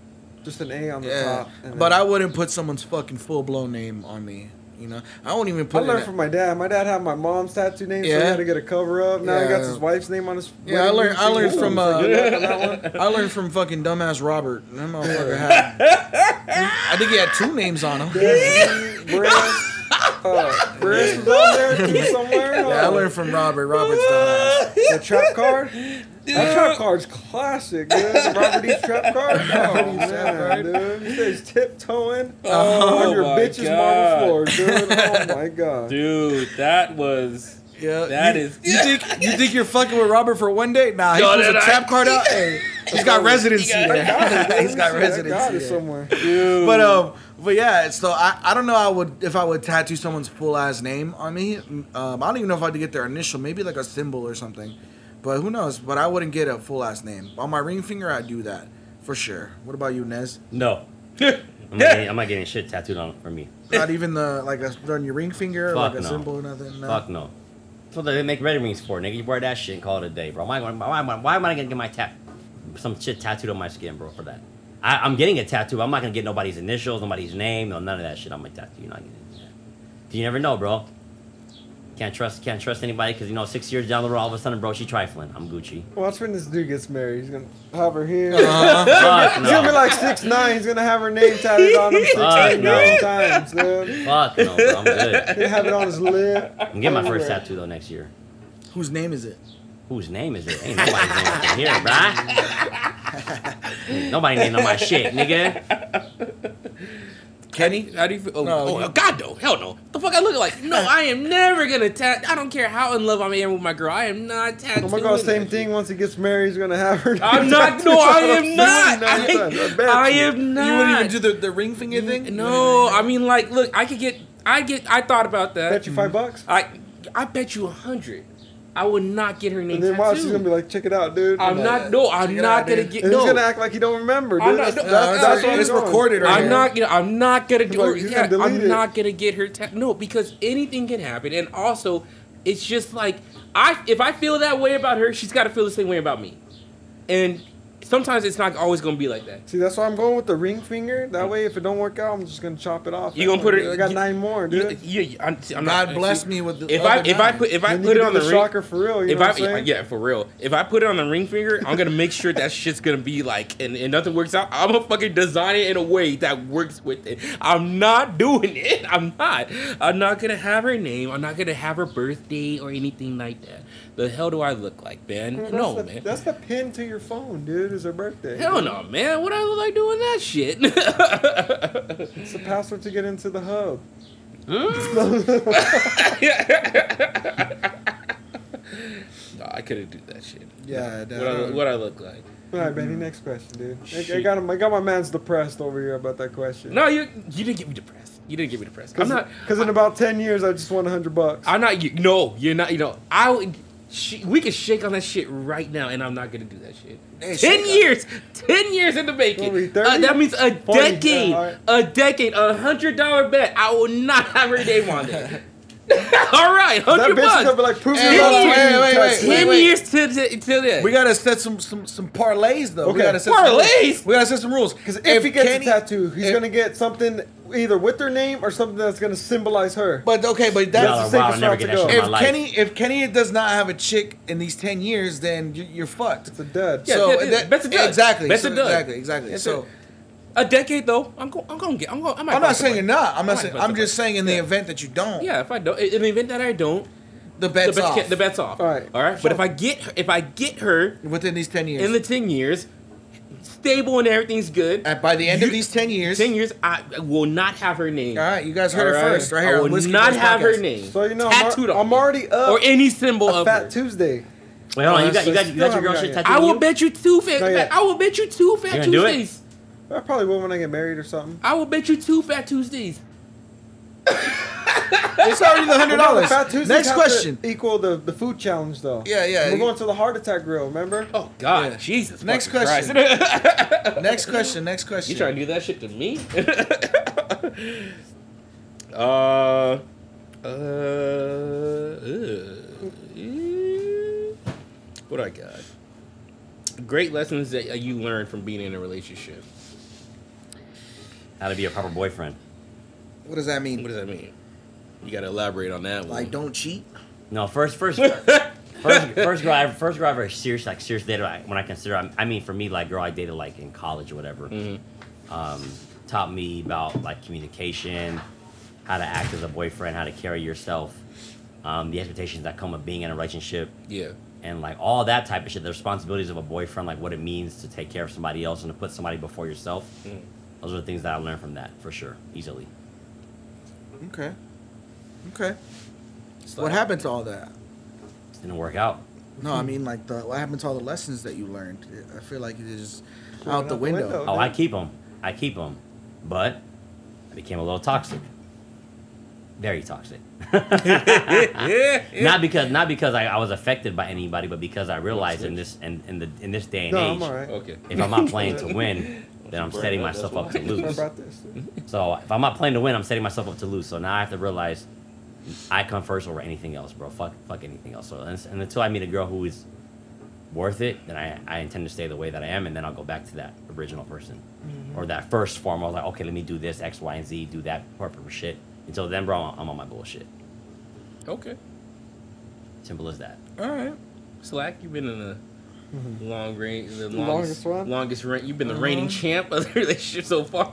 [SPEAKER 3] just an A on the
[SPEAKER 1] Yeah,
[SPEAKER 3] top. and
[SPEAKER 1] but
[SPEAKER 3] then-
[SPEAKER 1] I wouldn't put someone's fucking full blown name on me. You know, I won't even
[SPEAKER 3] I learned from my dad. My dad had my mom's tattoo name, so he had to get a cover up. Now he got his wife's name on his.
[SPEAKER 1] Yeah, I learned- I learned from, uh,
[SPEAKER 3] good luck on that one.
[SPEAKER 1] I learned from fucking dumbass Robert. That motherfucker had. I think he had two names on him.
[SPEAKER 3] Briss, uh, Briss was on there somewhere.
[SPEAKER 1] Yeah, I learned from Robert. Robert's dumbass.
[SPEAKER 3] the trap card. That trap card's classic, dude. Robert E. trap card. Oh
[SPEAKER 1] Robert trap
[SPEAKER 3] man, dude. He says tiptoeing
[SPEAKER 2] Oh,
[SPEAKER 3] on your
[SPEAKER 2] my
[SPEAKER 3] bitch's
[SPEAKER 2] God.
[SPEAKER 3] marble floor, dude. Oh my god.
[SPEAKER 2] Dude, that was.
[SPEAKER 1] Yeah,
[SPEAKER 2] That
[SPEAKER 1] you,
[SPEAKER 2] is-
[SPEAKER 1] You think you think you're fucking with Robert for one day? Nah, he
[SPEAKER 2] No,
[SPEAKER 1] pulls
[SPEAKER 2] no,
[SPEAKER 1] a trap card out. Hey, he's got residency
[SPEAKER 2] got-
[SPEAKER 1] there.
[SPEAKER 3] Got it,
[SPEAKER 1] he's got residency.
[SPEAKER 3] got somewhere.
[SPEAKER 2] Dude.
[SPEAKER 1] But um, but yeah. So I, I don't know. I would if I would tattoo someone's full ass name on me. Um, I don't even know if I'd get their initial, maybe like a symbol or something. But who knows? But I wouldn't get a full ass name on my ring finger. I'd do that for sure. What about you, Nez?
[SPEAKER 4] No. I'm not, getting, I'm not getting shit tattooed on for me.
[SPEAKER 1] Not even the like a, on your ring finger, or
[SPEAKER 4] Fuck
[SPEAKER 1] like a
[SPEAKER 4] no.
[SPEAKER 1] symbol or nothing. No?
[SPEAKER 4] Fuck no. That's what they make red rings for, nigga. You wear that shit and call it a day, bro. Why, why, why, why, why am I gonna get my tat, some shit tattooed on my skin, bro, for that? I, I'm getting a tattoo. I'm not gonna get nobody's initials, nobody's name, no none of that shit on my tattoo. You're not getting that. You never know, bro. Can't trust, can't trust anybody because you know six years down the road, all of a sudden, bro, she trifling. I'm Gucci.
[SPEAKER 3] Watch when this dude gets married. He's gonna have her here.
[SPEAKER 1] Uh-huh.
[SPEAKER 4] Fuck
[SPEAKER 3] He's gonna be like six nine. He's gonna have her name tattooed on him six
[SPEAKER 4] Fuck no.
[SPEAKER 3] nine times, dude.
[SPEAKER 4] Fuck no, bro. I'm good.
[SPEAKER 3] He'll have it on his lip.
[SPEAKER 4] I'm getting my first tattoo though next year.
[SPEAKER 1] Whose name is it?
[SPEAKER 4] Whose name is it? Ain't nobody's name up in here, bruh. Nobody named on my shit, nigga.
[SPEAKER 1] Kenny.
[SPEAKER 2] How do you feel? Oh,
[SPEAKER 1] No,
[SPEAKER 2] oh, oh
[SPEAKER 1] you-
[SPEAKER 2] God, no. Hell no. The fuck I look like? No, I am never gonna tat. I don't care how in love I am with my girl. I am not tattooing.
[SPEAKER 3] Oh my god, same
[SPEAKER 2] that
[SPEAKER 3] thing. Once he gets married, he's gonna have her.
[SPEAKER 2] I'm not. No, I am not. I,
[SPEAKER 3] bet
[SPEAKER 2] I am not.
[SPEAKER 1] You wouldn't even do the, the ring finger thing?
[SPEAKER 2] No, I mean, like, look, I could get. I get. I thought about that.
[SPEAKER 3] Bet you five bucks.
[SPEAKER 2] I. I bet you a hundred. I would not get her name
[SPEAKER 3] And then watch, he's
[SPEAKER 2] tattooed.
[SPEAKER 3] gonna be like, check it out, dude.
[SPEAKER 2] I'm
[SPEAKER 3] And
[SPEAKER 2] not. No, I'm not
[SPEAKER 1] out,
[SPEAKER 2] gonna
[SPEAKER 1] dude.
[SPEAKER 2] get.
[SPEAKER 3] he's
[SPEAKER 2] No,
[SPEAKER 3] gonna act like he don't remember,
[SPEAKER 2] I'm
[SPEAKER 3] dude.
[SPEAKER 2] not-
[SPEAKER 3] That's,
[SPEAKER 2] no,
[SPEAKER 3] that's,
[SPEAKER 1] No,
[SPEAKER 3] that's,
[SPEAKER 1] it's-
[SPEAKER 3] what I'm
[SPEAKER 1] it's recorded right
[SPEAKER 2] I'm
[SPEAKER 1] here.
[SPEAKER 2] not. You know, I'm not gonna.
[SPEAKER 3] He's
[SPEAKER 2] do
[SPEAKER 3] like,
[SPEAKER 2] or- yeah,
[SPEAKER 3] gonna
[SPEAKER 2] I'm
[SPEAKER 3] it.
[SPEAKER 2] not gonna get her. Ta- no, because anything can happen, and also, it's just like I. If I feel that way about her, she's got to feel the same way about me, and sometimes it's not always gonna be like that.
[SPEAKER 3] See, that's why I'm going with the ring finger. That way, if it don't work out, I'm just gonna chop it off.
[SPEAKER 2] You gonna put it-
[SPEAKER 3] I got
[SPEAKER 2] you-
[SPEAKER 3] nine more,
[SPEAKER 2] You,
[SPEAKER 3] dude.
[SPEAKER 2] you, you- I'm, I'm
[SPEAKER 1] God
[SPEAKER 2] not,
[SPEAKER 1] bless
[SPEAKER 2] see,
[SPEAKER 1] me with the
[SPEAKER 2] If I
[SPEAKER 1] other
[SPEAKER 2] if I put if I
[SPEAKER 3] Then you
[SPEAKER 2] put it on
[SPEAKER 3] do
[SPEAKER 2] the,
[SPEAKER 3] the
[SPEAKER 2] ring,
[SPEAKER 3] shocker for real. You
[SPEAKER 2] if
[SPEAKER 3] know
[SPEAKER 2] I
[SPEAKER 3] what I'm saying?
[SPEAKER 2] yeah for real, if I put it on the ring finger, I'm gonna make sure that shit's gonna be like, and, and nothing works out. I'm gonna fucking design it in a way that works with it. I'm not doing it. I'm not. I'm not gonna have her name. I'm not gonna have her birthday or anything like that. The hell do I look like, man?
[SPEAKER 3] Well,
[SPEAKER 2] no,
[SPEAKER 3] the,
[SPEAKER 2] man.
[SPEAKER 3] That's the pin to your phone, dude. Is her birthday.
[SPEAKER 2] Hell no, man. What I look like doing that shit?
[SPEAKER 3] It's the password to get into the hub. Hmm?
[SPEAKER 2] no, I couldn't do that shit.
[SPEAKER 1] Yeah,
[SPEAKER 2] What I, what I look like?
[SPEAKER 3] All right, Benny. Hmm. Next question, dude. I, I got him. I got my man's depressed over here about that question.
[SPEAKER 2] No, you you didn't get me depressed. You didn't give me the present. I'm not.
[SPEAKER 3] Because in about ten years, I just won a hundred bucks.
[SPEAKER 2] I'm not. You, no, you're not. You know, I. would- Sh- we can shake on that shit right now, and I'm not gonna do that shit. Ten years, ten years in the making.
[SPEAKER 3] What are we,
[SPEAKER 2] Uh, that means a
[SPEAKER 3] 40?
[SPEAKER 2] decade,
[SPEAKER 3] right.
[SPEAKER 2] a decade, a hundred dollar bet. I will not have her name on it. All right,
[SPEAKER 3] that
[SPEAKER 2] hundred
[SPEAKER 3] bitch is
[SPEAKER 2] bucks.
[SPEAKER 3] gonna be like, prove
[SPEAKER 1] Hey,
[SPEAKER 3] me
[SPEAKER 2] hold
[SPEAKER 3] wrong.
[SPEAKER 2] on,
[SPEAKER 3] to
[SPEAKER 1] wait,
[SPEAKER 3] you,
[SPEAKER 1] wait,
[SPEAKER 3] Texas.
[SPEAKER 1] wait,
[SPEAKER 2] Ten
[SPEAKER 1] wait.
[SPEAKER 2] years to to, to that.
[SPEAKER 1] We gotta set some some some parlays though. We
[SPEAKER 3] Okay.
[SPEAKER 1] gotta set
[SPEAKER 2] Parlays?
[SPEAKER 1] Some, we gotta set some rules.
[SPEAKER 3] Because if, he gets
[SPEAKER 1] Kenny-
[SPEAKER 3] a tattoo, he's
[SPEAKER 1] if-
[SPEAKER 3] gonna get something either with her name or something that's gonna symbolize her.
[SPEAKER 1] But okay, but that's
[SPEAKER 4] are
[SPEAKER 3] the
[SPEAKER 4] wild.
[SPEAKER 3] safest
[SPEAKER 4] I'll
[SPEAKER 3] route to go.
[SPEAKER 4] shit in
[SPEAKER 1] if
[SPEAKER 4] life.
[SPEAKER 1] Kenny if Kenny does not have a chick in these ten years, then you, you're fucked.
[SPEAKER 3] it's a dud.
[SPEAKER 2] Yeah,
[SPEAKER 1] so
[SPEAKER 2] yeah, yeah.
[SPEAKER 1] that-
[SPEAKER 2] That's a dud.
[SPEAKER 1] exactly,
[SPEAKER 2] That's
[SPEAKER 1] so
[SPEAKER 2] a dud.
[SPEAKER 1] exactly, exactly.
[SPEAKER 2] That's
[SPEAKER 1] so
[SPEAKER 2] it. A decade though. I'm going. I'm going to get. I'm going. I might
[SPEAKER 1] I'm not saying
[SPEAKER 2] the
[SPEAKER 1] you're not. I'm not saying. I'm just saying in the event that you don't,
[SPEAKER 2] Yeah, if I don't, in the event that I don't,
[SPEAKER 1] the
[SPEAKER 2] the
[SPEAKER 1] bet's
[SPEAKER 2] bet's,
[SPEAKER 1] off.
[SPEAKER 2] ca- the bet's off.
[SPEAKER 3] All right.
[SPEAKER 2] all right. But if I get her, if I get her
[SPEAKER 1] within these ten years.
[SPEAKER 2] in the ten years, stable and everything's good.
[SPEAKER 1] At, by the end of
[SPEAKER 2] You-
[SPEAKER 1] these ten years,
[SPEAKER 2] Ten years, I will not have her name.
[SPEAKER 1] All right, you guys heard
[SPEAKER 2] All
[SPEAKER 1] it
[SPEAKER 2] right?
[SPEAKER 1] first, right here
[SPEAKER 2] I
[SPEAKER 1] on
[SPEAKER 2] will
[SPEAKER 1] Whiskey
[SPEAKER 2] not
[SPEAKER 1] Boys
[SPEAKER 2] have her
[SPEAKER 1] Podcast.
[SPEAKER 2] name.
[SPEAKER 3] So you know, I'm,
[SPEAKER 2] tattooed
[SPEAKER 3] al-
[SPEAKER 2] on
[SPEAKER 3] I'm
[SPEAKER 2] me.
[SPEAKER 3] already up
[SPEAKER 2] or any symbol
[SPEAKER 3] a
[SPEAKER 2] of
[SPEAKER 3] Fat
[SPEAKER 2] her.
[SPEAKER 3] Tuesday.
[SPEAKER 4] Wait, hold on. You got you got you got your girl
[SPEAKER 3] haven't
[SPEAKER 4] shit tattooed.
[SPEAKER 2] I will
[SPEAKER 4] you?
[SPEAKER 2] bet you two fat.
[SPEAKER 3] Not yet.
[SPEAKER 2] I will bet you two fat
[SPEAKER 4] You gonna do it?
[SPEAKER 2] Tuesdays.
[SPEAKER 3] I probably will when I get married or something.
[SPEAKER 2] I will bet you two fat Tuesdays.
[SPEAKER 1] It's already the hundred dollars. Next question.
[SPEAKER 3] Equal the, the food challenge though.
[SPEAKER 1] Yeah, yeah.
[SPEAKER 3] We're going to the heart attack grill. Remember?
[SPEAKER 2] Oh God,
[SPEAKER 1] Yeah.
[SPEAKER 2] Jesus.
[SPEAKER 1] Next question. Next question. Next question.
[SPEAKER 2] You trying to do that shit to me? uh, uh, what I got? Great lessons that uh, you learned from being in a relationship.
[SPEAKER 4] How to be a proper boyfriend.
[SPEAKER 1] What does that mean?
[SPEAKER 2] What does that mean? You got to elaborate on that one.
[SPEAKER 1] Like, don't cheat.
[SPEAKER 4] No, first, first, first, first girl, I, first girl I ever serious, like serious dated. I- When I consider, I, I mean, for me, like girl I dated like in college or whatever,
[SPEAKER 2] Mhm.
[SPEAKER 4] um, taught me about like communication, how to act as a boyfriend, how to carry yourself, um, the expectations that come with being in a relationship,
[SPEAKER 2] Yeah.
[SPEAKER 4] and like all that type of shit. The responsibilities of a boyfriend, like what it means to take care of somebody else and to put somebody before yourself.
[SPEAKER 2] Mm.
[SPEAKER 4] Those are the things that I learned from that for sure, easily.
[SPEAKER 1] Okay. Okay.
[SPEAKER 2] So-
[SPEAKER 1] What happened to all that?
[SPEAKER 4] It didn't work out.
[SPEAKER 1] No, I mean like the what happened to all the lessons that you learned? I feel like it's just
[SPEAKER 3] Thrown
[SPEAKER 1] out the window.
[SPEAKER 4] Oh, I keep them. I keep them, but I became a little toxic. Very toxic.
[SPEAKER 2] yeah.
[SPEAKER 4] not because not because I, I was affected by anybody, but because I realized in this in, in the in this day and
[SPEAKER 3] No,
[SPEAKER 4] age,
[SPEAKER 3] I'm alright.
[SPEAKER 2] Okay.
[SPEAKER 4] if I'm not playing to win, then I'm setting
[SPEAKER 2] that,
[SPEAKER 4] myself up to lose. So if I'm not playing to win, I'm setting myself up to lose. So now I have to realize I come first over anything else, bro. Fuck, fuck anything else. So and, and until I meet a girl who is worth it, then I, I intend to stay the way that I am, and then I'll go back to that original person mm-hmm. or that first form. I was like, okay, let me do this X, Y, and Z, do that purple shit. Until then, bro, I'm on my bullshit.
[SPEAKER 2] Okay.
[SPEAKER 4] Simple as that.
[SPEAKER 1] All right.
[SPEAKER 2] Slack, you've been in a long range, the
[SPEAKER 3] Longest
[SPEAKER 2] longest,
[SPEAKER 3] one?
[SPEAKER 2] longest rank. You've been the reigning champ of the relationship so far.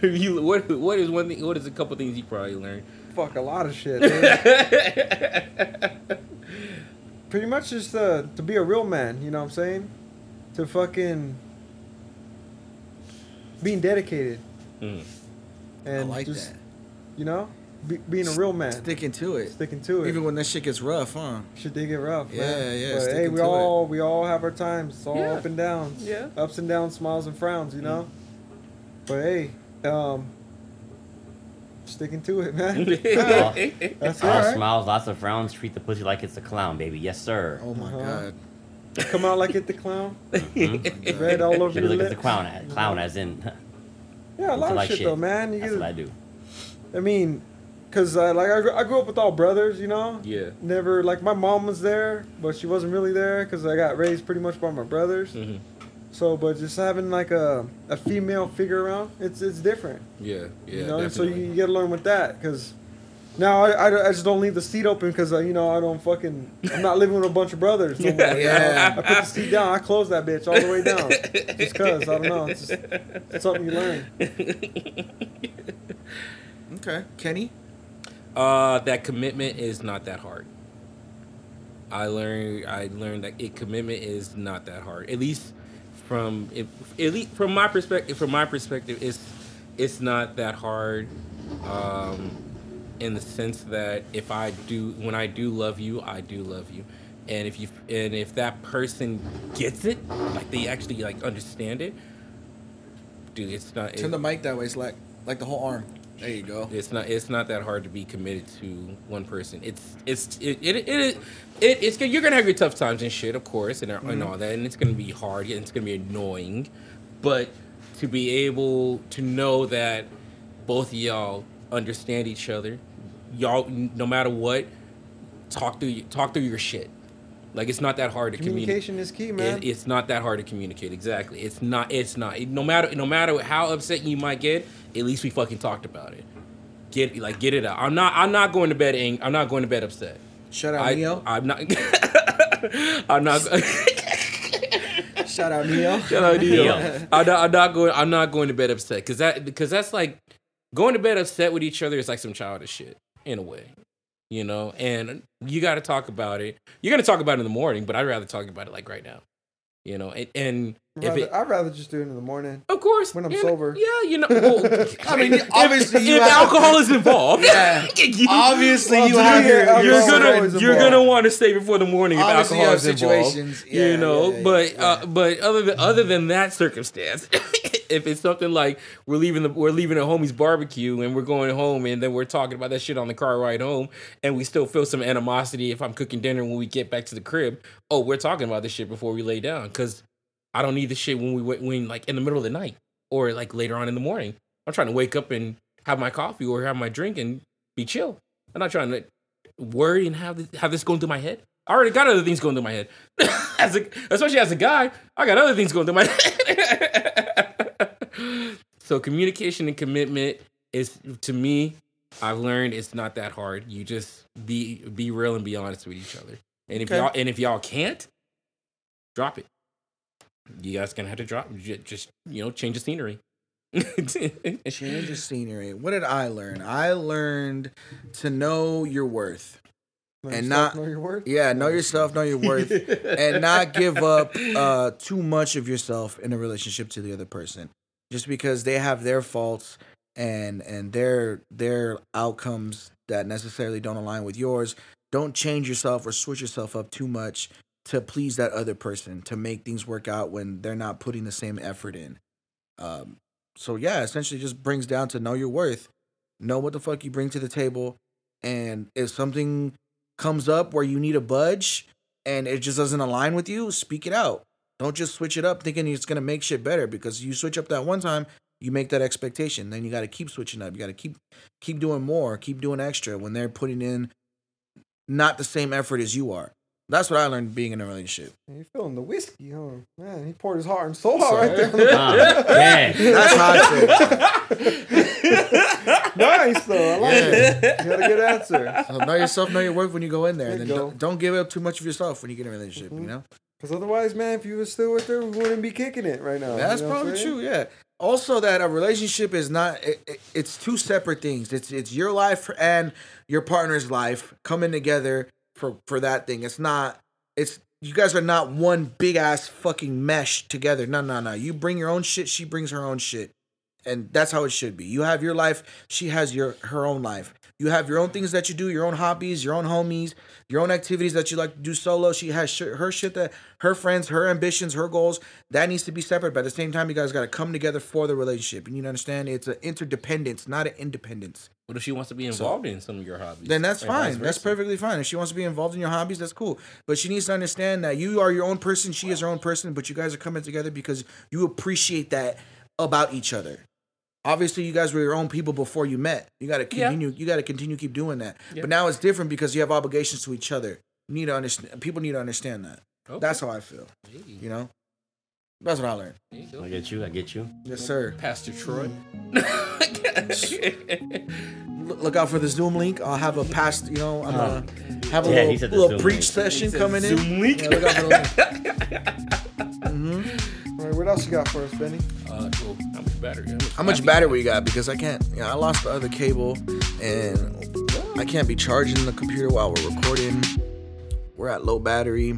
[SPEAKER 2] you, what, what is one thing? What is a couple things you probably learned?
[SPEAKER 3] Fuck a lot of shit. Pretty much just uh, to be a real man. You know what I'm saying? To fucking being dedicated
[SPEAKER 2] Mm.
[SPEAKER 3] and
[SPEAKER 1] I like
[SPEAKER 3] just
[SPEAKER 1] that.
[SPEAKER 3] you know be, being a real man,
[SPEAKER 1] Sticking to it.
[SPEAKER 3] sticking to it.
[SPEAKER 1] Even when that shit gets rough, huh?
[SPEAKER 3] Shit did get rough.
[SPEAKER 1] Yeah,
[SPEAKER 3] man.
[SPEAKER 1] yeah,
[SPEAKER 3] But hey, we
[SPEAKER 1] to
[SPEAKER 3] all we all have our times. It's all
[SPEAKER 2] Yeah.
[SPEAKER 3] up and downs.
[SPEAKER 2] Yeah.
[SPEAKER 3] Ups and downs, smiles and frowns. You know. But hey, um, sticking to it, man. That's
[SPEAKER 4] All
[SPEAKER 3] right.
[SPEAKER 4] smiles, lots of frowns. Treat the pussy like it's a clown, baby. Yes, sir.
[SPEAKER 1] Oh my
[SPEAKER 3] Uh-huh.
[SPEAKER 1] god.
[SPEAKER 3] Come out like it the clown.
[SPEAKER 4] Mhm.
[SPEAKER 3] Red all over
[SPEAKER 4] Treat it
[SPEAKER 3] your
[SPEAKER 4] like it's a
[SPEAKER 3] lips.
[SPEAKER 4] clown, clown as in.
[SPEAKER 3] Yeah, a lot of
[SPEAKER 4] I
[SPEAKER 3] shit,
[SPEAKER 4] shit.
[SPEAKER 3] though, man. You
[SPEAKER 4] That's
[SPEAKER 3] get,
[SPEAKER 4] what I do.
[SPEAKER 3] I mean, cause uh, like I, grew- I grew up with all brothers, you know.
[SPEAKER 2] yeah.
[SPEAKER 3] Never like my mom was there, but she wasn't really there because I got raised pretty much by my brothers.
[SPEAKER 2] hmm
[SPEAKER 3] So, but just having like a, a female figure around, it's it's different.
[SPEAKER 2] Yeah. Yeah.
[SPEAKER 3] you know, and so you, you got to learn with that because now I, I, I just don't leave the seat open because uh, you know I don't fucking I'm not living with a bunch of brothers. No more, you know?
[SPEAKER 1] Yeah.
[SPEAKER 3] I put the seat down. I close that bitch all the way down just cause I don't know. It's, just, it's something you learn.
[SPEAKER 1] Okay. Kenny?
[SPEAKER 2] Uh, that commitment is not that hard. I learned. I learned that it commitment is not that hard. At least from if, at least from my perspective. From my perspective, it's it's not that hard. Um, in the sense that if I do, when I do love you, I do love you, and if you and if that person gets it, like they actually like understand it, dude, it's not.
[SPEAKER 1] Turn
[SPEAKER 2] it-
[SPEAKER 1] the mic that way, Slack. Like the whole arm. There you go.
[SPEAKER 2] It's not. It's not that hard to be committed to one person. It's. It's. It. It. It. it it's. You're gonna have your tough times and shit, of course, and, and mm-hmm. all that, and it's gonna be hard. And it's gonna be annoying, but to be able to know that both of y'all understand each other, y'all, no matter what, talk through talk through your shit. Like it's not that hard to communicate.
[SPEAKER 3] Communication is key, man.
[SPEAKER 2] It, it's not that hard to communicate. Exactly. It's not. It's not. No matter. No matter how upset you might get, at least we fucking talked about it. Get like get it out. I'm not. I'm not going to bed. Ang- I'm not going to bed upset.
[SPEAKER 1] Shut out
[SPEAKER 2] I,
[SPEAKER 1] Neo.
[SPEAKER 2] I'm not. I'm not.
[SPEAKER 1] Shout out Neo.
[SPEAKER 2] Shout out Neo.
[SPEAKER 4] Neo.
[SPEAKER 2] I'm not, I'm not going. I'm not going to bed upset because that because that's like going to bed upset with each other is like some childish shit in a way, you know. And you got to talk about it. You're gonna talk about it in the morning, but I'd rather talk about it like right now, you know. And, and
[SPEAKER 3] I'd
[SPEAKER 2] if
[SPEAKER 3] rather,
[SPEAKER 2] it,
[SPEAKER 3] I'd rather just do it in the morning.
[SPEAKER 2] of course,
[SPEAKER 3] when I'm
[SPEAKER 2] yeah,
[SPEAKER 3] sober.
[SPEAKER 2] yeah, you know. Well,
[SPEAKER 1] I mean, obviously
[SPEAKER 2] if, if
[SPEAKER 1] have-
[SPEAKER 2] alcohol is involved,
[SPEAKER 1] Yeah.
[SPEAKER 2] you-
[SPEAKER 1] Obviously,
[SPEAKER 3] Well,
[SPEAKER 1] you
[SPEAKER 3] to
[SPEAKER 1] have
[SPEAKER 3] me,
[SPEAKER 1] your.
[SPEAKER 3] alcohol
[SPEAKER 2] you're
[SPEAKER 3] is
[SPEAKER 1] your
[SPEAKER 2] gonna you're gonna want to stay before the morning if
[SPEAKER 1] Obviously,
[SPEAKER 2] alcohol
[SPEAKER 1] you
[SPEAKER 2] is
[SPEAKER 1] have
[SPEAKER 2] involved.
[SPEAKER 1] situations. Yeah,
[SPEAKER 2] you know,
[SPEAKER 1] yeah, yeah,
[SPEAKER 2] but
[SPEAKER 1] yeah.
[SPEAKER 2] Uh, but other than other than that circumstance, if it's something like we're leaving the we're leaving a homie's barbecue and we're going home and then we're talking about that shit on the car ride home and we still feel some animosity if I'm cooking dinner when we get back to the crib. Oh, we're talking about this shit before we lay down because I don't need this shit when we went when like in the middle of the night or like later on in the morning. I'm trying to wake up and have my coffee or have my drink and be chill. I'm not trying to worry and have this, have this going through my head. I already got other things going through my head. as a, especially as a guy, I got other things going through my head. So communication and commitment is to me, I've learned it's not that hard. You just be be real and be honest with each other. And if
[SPEAKER 1] Okay.
[SPEAKER 2] y'all and if y'all can't, drop it. You guys gonna have to drop just you know change the scenery.
[SPEAKER 1] Change of scenery. What did I learn? I learned to know your worth.
[SPEAKER 3] Know
[SPEAKER 1] And
[SPEAKER 3] yourself,
[SPEAKER 1] not-
[SPEAKER 3] know your worth.
[SPEAKER 1] Yeah, know yourself, know your worth, and not give up uh, too much of yourself in a relationship to the other person, just because they have their faults and and their their outcomes that necessarily don't align with yours. Don't change yourself or switch yourself up too much to please that other person to make things work out when they're not putting the same effort in. Um, so yeah, essentially just brings down to know your worth, know what the fuck you bring to the table, and if something comes up where you need a budge and it just doesn't align with you, speak it out. Don't just switch it up thinking it's gonna make shit better because you switch up that one time, you make that expectation. Then you gotta keep switching up. You gotta keep keep doing more, keep doing extra when they're putting in not the same effort as you are. That's what I learned being in a relationship.
[SPEAKER 3] You're feeling the whiskey, huh? Man, he poured his heart and soul out right there.
[SPEAKER 4] Uh, yeah.
[SPEAKER 1] That's how I feel.
[SPEAKER 3] nice though. I like it. You got a good answer.
[SPEAKER 1] So know yourself, know your worth when you go in there.
[SPEAKER 3] There
[SPEAKER 1] And then
[SPEAKER 3] go.
[SPEAKER 1] don't, don't give up too much of yourself when you get in a relationship, you
[SPEAKER 3] Mhm.
[SPEAKER 1] know?
[SPEAKER 3] Because otherwise, man, if you were still with her, we wouldn't be kicking it right now.
[SPEAKER 1] That's
[SPEAKER 3] You know
[SPEAKER 1] probably true. Yeah. Also, that a relationship is not. It, it- it's two separate things. It's it's your life and your partner's life coming together for for that thing. It's not. It's you guys are not one big ass fucking mesh together. No, no, no. You bring your own shit. She brings her own shit, and that's how it should be. You have your life. She has your her own life. You have your own things that you do, your own hobbies, your own homies, your own activities that you like to do solo. She has sh- her shit that her friends, her ambitions, her goals. That needs to be separate. But at the same time, you guys got to come together for the relationship. You need to understand it's an interdependence, not an independence.
[SPEAKER 2] What if she wants to be involved in some of your hobbies?
[SPEAKER 1] Then that's fine. That's perfectly fine. If she wants to be involved in your hobbies, that's cool. But she needs to understand that you are your own person. She is her own person. But you guys are coming together because you appreciate that about each other. Obviously, you guys were your own people before you met. You got to
[SPEAKER 2] Yeah.
[SPEAKER 1] continue. You got to continue keep doing that.
[SPEAKER 2] Yeah.
[SPEAKER 1] But now it's different because you have obligations to each other. You need to understand. People need to understand that.
[SPEAKER 2] Okay.
[SPEAKER 1] That's how I feel.
[SPEAKER 2] Hey,
[SPEAKER 1] You know. That's what I learned.
[SPEAKER 2] there you go.
[SPEAKER 4] I get you. I get you.
[SPEAKER 1] Yes, sir.
[SPEAKER 2] Pastor Troy.
[SPEAKER 1] Look look out for the Zoom link. I'll have a past. You know, I'm gonna uh-huh. have a
[SPEAKER 4] Yeah,
[SPEAKER 1] little, little preach
[SPEAKER 4] link.
[SPEAKER 1] session
[SPEAKER 2] He said
[SPEAKER 1] coming in.
[SPEAKER 2] Zoom link.
[SPEAKER 1] Yeah, look out for the link. Mm-hmm.
[SPEAKER 3] All right, what else you got for us, Benny?
[SPEAKER 2] uh, cool. How much battery?
[SPEAKER 1] How much battery we got? Because I can't. You know, I lost the other cable, and I can't be charging the computer while we're recording. We're at low battery.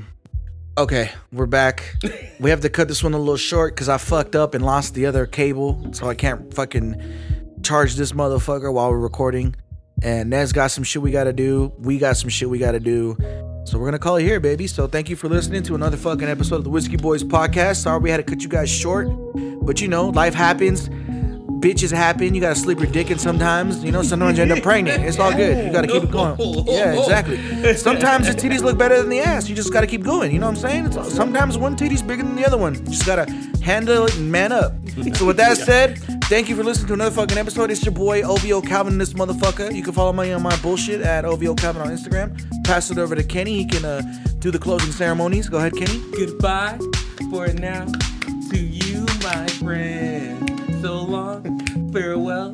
[SPEAKER 1] Okay, we're back. we have to cut this one a little short because I fucked up and lost the other cable, so I can't fucking charge this motherfucker while we're recording. And Ned's got some shit we gotta do. We got some shit we gotta do. So we're gonna call it here, baby. So thank you for listening to another fucking episode of the Whiskey Boys podcast. Sorry we had to cut you guys short, but you know, life happens. Bitches happen. You gotta slip your dick in sometimes. You know, sometimes you end up pregnant. It's all good. You gotta keep it going. Yeah, exactly. Sometimes the titties look better than the ass. You just gotta keep going. You know what I'm saying? It's, sometimes one titty's bigger than the other one. You just gotta handle it and man up. So with that said, thank you for listening to another fucking episode. It's your boy OVO Calvin, this motherfucker. You can follow me on my bullshit at OVO Calvin on Instagram. Pass it over to Kenny. He can uh, do the closing ceremonies. Go ahead, Kenny.
[SPEAKER 2] Goodbye for now to you, my friend. So long, farewell.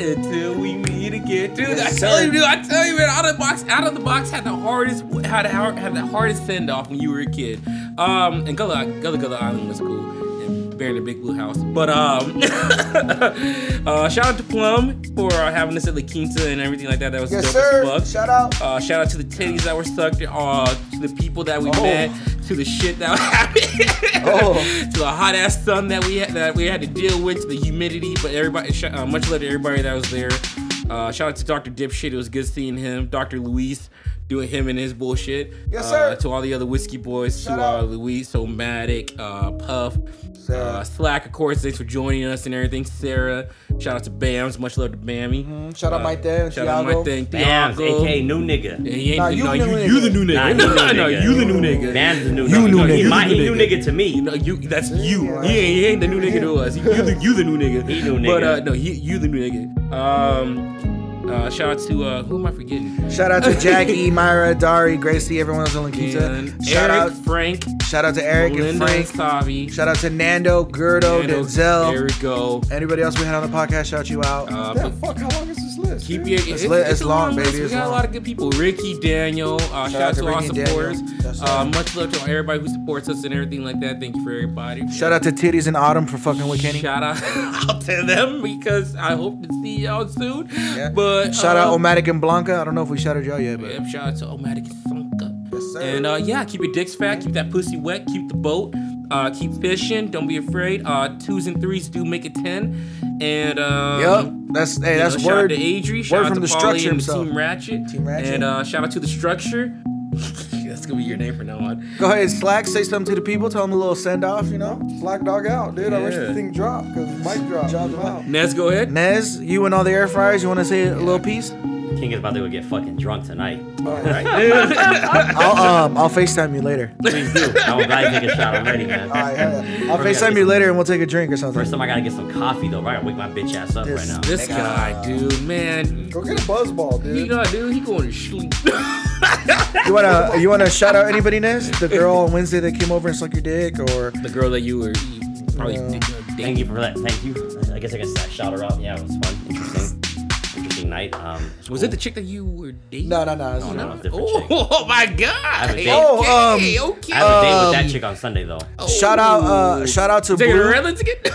[SPEAKER 2] Until we meet again, dude. I
[SPEAKER 1] Yes,
[SPEAKER 2] tell you, dude. I tell you, man. Out of the box, out of the box had the hardest, had the, had the hardest send off when you were a kid. Um, and Gullah, Gullah Gullah Island was cool, and bearing the big blue house. But um, uh, shout out to Plum for uh, having us at La Quinta and everything like that. That was
[SPEAKER 1] Yes,
[SPEAKER 2] dope
[SPEAKER 1] sir.
[SPEAKER 2] as fuck.
[SPEAKER 1] Shout out.
[SPEAKER 2] Uh, shout out to the titties that were sucked, uh, to the people that we
[SPEAKER 1] Oh.
[SPEAKER 2] met, to the shit that happened,
[SPEAKER 1] Oh.
[SPEAKER 2] to the hot ass sun that we had that we had to deal with, to the humidity. But everybody, sh- uh, much love to everybody that was there. Uh, shout out to Dr. Dipshit. It was good seeing him. Dr. Luis doing him and his bullshit.
[SPEAKER 1] Yes,
[SPEAKER 2] Uh,
[SPEAKER 1] sir.
[SPEAKER 2] to all the other whiskey boys,
[SPEAKER 1] Shout
[SPEAKER 2] to uh,
[SPEAKER 1] out.
[SPEAKER 2] Luis, Somatic, uh, Puff, uh, Slack, of course. Thanks for joining us and everything. Sarah. Shout out to Bams. Much love to Bammy.
[SPEAKER 1] Mm-hmm. Shout out
[SPEAKER 2] Uh,
[SPEAKER 1] Mike Dan,
[SPEAKER 2] Shout out
[SPEAKER 1] Thiago.
[SPEAKER 2] my thing,
[SPEAKER 4] Bams, aka new nigga.
[SPEAKER 2] Yeah, he ain't,
[SPEAKER 1] Nah,
[SPEAKER 2] no,
[SPEAKER 1] you
[SPEAKER 2] you,
[SPEAKER 1] the new
[SPEAKER 2] you the new nigga.
[SPEAKER 4] he new
[SPEAKER 2] no, you the new nigga.
[SPEAKER 4] Bams the new
[SPEAKER 1] You
[SPEAKER 4] nigga.
[SPEAKER 1] new
[SPEAKER 4] He,
[SPEAKER 1] nigga.
[SPEAKER 4] my,
[SPEAKER 2] You
[SPEAKER 4] he
[SPEAKER 2] new
[SPEAKER 4] new
[SPEAKER 2] nigga.
[SPEAKER 4] nigga to me.
[SPEAKER 2] You know, you that's you. He ain't, he ain't the new nigga to us. He, you, the, you the new nigga.
[SPEAKER 4] He new
[SPEAKER 2] But
[SPEAKER 4] nigga.
[SPEAKER 2] uh, no, he, you the new nigga. Um, uh, shout out to uh, who am I forgetting?
[SPEAKER 1] Shout out to Jackie, Myra, Dari, Gracie, everyone else on La Quinta. Shout
[SPEAKER 2] Eric,
[SPEAKER 1] out,
[SPEAKER 2] Frank,
[SPEAKER 1] shout out to Eric and Frank.
[SPEAKER 2] Savi.
[SPEAKER 1] Shout out to Nando, Gerdo,
[SPEAKER 2] Nando,
[SPEAKER 1] Denzel.
[SPEAKER 2] There we go.
[SPEAKER 1] Anybody else we had on the podcast, shout you out.
[SPEAKER 2] Uh,
[SPEAKER 3] Damn,
[SPEAKER 2] but
[SPEAKER 3] fuck, how long is this list?
[SPEAKER 2] keep
[SPEAKER 3] dude?
[SPEAKER 2] your
[SPEAKER 1] It's lit- it's
[SPEAKER 2] a
[SPEAKER 1] long,
[SPEAKER 2] list.
[SPEAKER 1] baby,
[SPEAKER 2] We
[SPEAKER 1] it's
[SPEAKER 2] got a lot of good people. Ricky, Daniel. Uh, shout, out to,
[SPEAKER 1] to
[SPEAKER 2] all
[SPEAKER 1] Ricky and Daniel.
[SPEAKER 2] supporters. Uh, much love to everybody who supports us and everything like that. Thank you for everybody.
[SPEAKER 1] Shout out to Titties and Autumn for fucking with Kenny.
[SPEAKER 2] Shout out, out to them because I hope to see y'all soon.
[SPEAKER 1] Yeah.
[SPEAKER 2] But
[SPEAKER 1] Shout out
[SPEAKER 2] um,
[SPEAKER 1] Omatic and Blanca. I don't know if we shouted y'all yet, but
[SPEAKER 2] yeah, shout out to Omatic and Sonka.
[SPEAKER 1] Yes, sir.
[SPEAKER 2] And uh, yeah, keep your dicks fat, keep that pussy wet, keep the boat, uh, keep fishing. Don't be afraid. Uh, twos and threes do make a ten. And um,
[SPEAKER 1] Yep, that's hey, that's
[SPEAKER 2] know, shout out
[SPEAKER 1] word.
[SPEAKER 2] to Adri. Shout out
[SPEAKER 1] from
[SPEAKER 2] to
[SPEAKER 1] the
[SPEAKER 2] Polly
[SPEAKER 1] structure
[SPEAKER 2] and
[SPEAKER 1] himself.
[SPEAKER 2] Team Ratchet.
[SPEAKER 1] Team Ratchet.
[SPEAKER 2] And uh, shout out to the structure. That's gonna be your name from now on.
[SPEAKER 1] Go ahead, Slack. Say something to the people. Tell them a little send off. You know.
[SPEAKER 3] Slack dog out, dude. I wish the thing dropped because Mike dropped.
[SPEAKER 1] Dropped
[SPEAKER 3] him
[SPEAKER 1] him
[SPEAKER 3] out.
[SPEAKER 2] Nez, go ahead.
[SPEAKER 1] Nez, you and all the air fryers. You want to say a little piece?
[SPEAKER 4] King is about to go get fucking drunk tonight.
[SPEAKER 3] Alright.
[SPEAKER 1] I'll um I'll Facetime you later.
[SPEAKER 4] Please do. I'm glad you take a shot. I'm ready, man.
[SPEAKER 1] All right, hell yeah. I'll Facetime you later and we'll take a drink or something.
[SPEAKER 4] First time I gotta get some coffee though. Right, I gotta wake my bitch ass up
[SPEAKER 1] This-
[SPEAKER 4] right now.
[SPEAKER 2] This guy, dude, man.
[SPEAKER 3] Go get a buzz ball,
[SPEAKER 2] He
[SPEAKER 3] dude.
[SPEAKER 2] not, dude. He going to sleep.
[SPEAKER 1] You wanna you wanna shout out anybody, Nez? The girl on Wednesday that came over and sucked your dick, or
[SPEAKER 2] the girl that you were you probably
[SPEAKER 1] Yeah.
[SPEAKER 2] uh,
[SPEAKER 4] Thank you for that. Thank you. I guess I can shout her out. Yeah, it was fun. Interesting. Interesting night. Um,
[SPEAKER 2] Was
[SPEAKER 4] cool.
[SPEAKER 2] it the chick that you were dating?
[SPEAKER 1] no, no, no. it's
[SPEAKER 4] No, no,
[SPEAKER 1] not.
[SPEAKER 4] no, different
[SPEAKER 2] Oh,
[SPEAKER 4] chick.
[SPEAKER 2] oh my god!
[SPEAKER 4] have a date.
[SPEAKER 1] Oh, um,
[SPEAKER 2] okay, okay.
[SPEAKER 4] I have a date with that
[SPEAKER 1] Um,
[SPEAKER 4] chick on Sunday though.
[SPEAKER 1] Shout out, uh, shout out to
[SPEAKER 2] Take her
[SPEAKER 1] Blue.
[SPEAKER 2] Redlands again.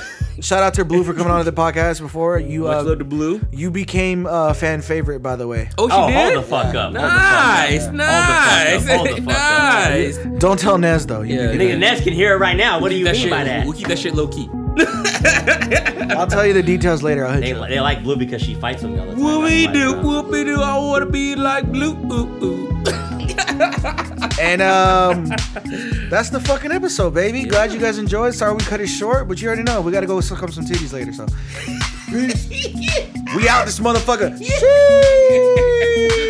[SPEAKER 1] Shout out to Blue for coming on to the podcast before. You
[SPEAKER 2] Much
[SPEAKER 1] uh,
[SPEAKER 2] love to Blue.
[SPEAKER 1] you became a fan favorite, by the way.
[SPEAKER 2] Oh, she
[SPEAKER 4] Oh,
[SPEAKER 2] did.
[SPEAKER 4] hold the fuck up.
[SPEAKER 2] Nice,
[SPEAKER 4] Hold
[SPEAKER 2] nice,
[SPEAKER 4] the fuck up. Hold the fuck up.
[SPEAKER 2] nice.
[SPEAKER 1] Don't tell Nez though. You
[SPEAKER 2] Yeah,
[SPEAKER 1] can-
[SPEAKER 4] Nigga, Nez can hear it right now. What do you
[SPEAKER 2] That
[SPEAKER 4] mean
[SPEAKER 2] shit,
[SPEAKER 4] by that?
[SPEAKER 2] We'll keep that shit low key.
[SPEAKER 1] I'll tell you the details later. I'll hit
[SPEAKER 4] They,
[SPEAKER 1] you.
[SPEAKER 4] they like Blue because she fights with me all the time.
[SPEAKER 2] What we
[SPEAKER 4] That's why,
[SPEAKER 2] do?
[SPEAKER 4] uh,
[SPEAKER 2] What we do? I wanna be like Blue. Ooh, ooh.
[SPEAKER 1] And um, that's the fucking episode, baby. Glad you guys enjoyed. Sorry we cut it short, but you already know we gotta go suck up some titties later. So we out this motherfucker. Sheesh.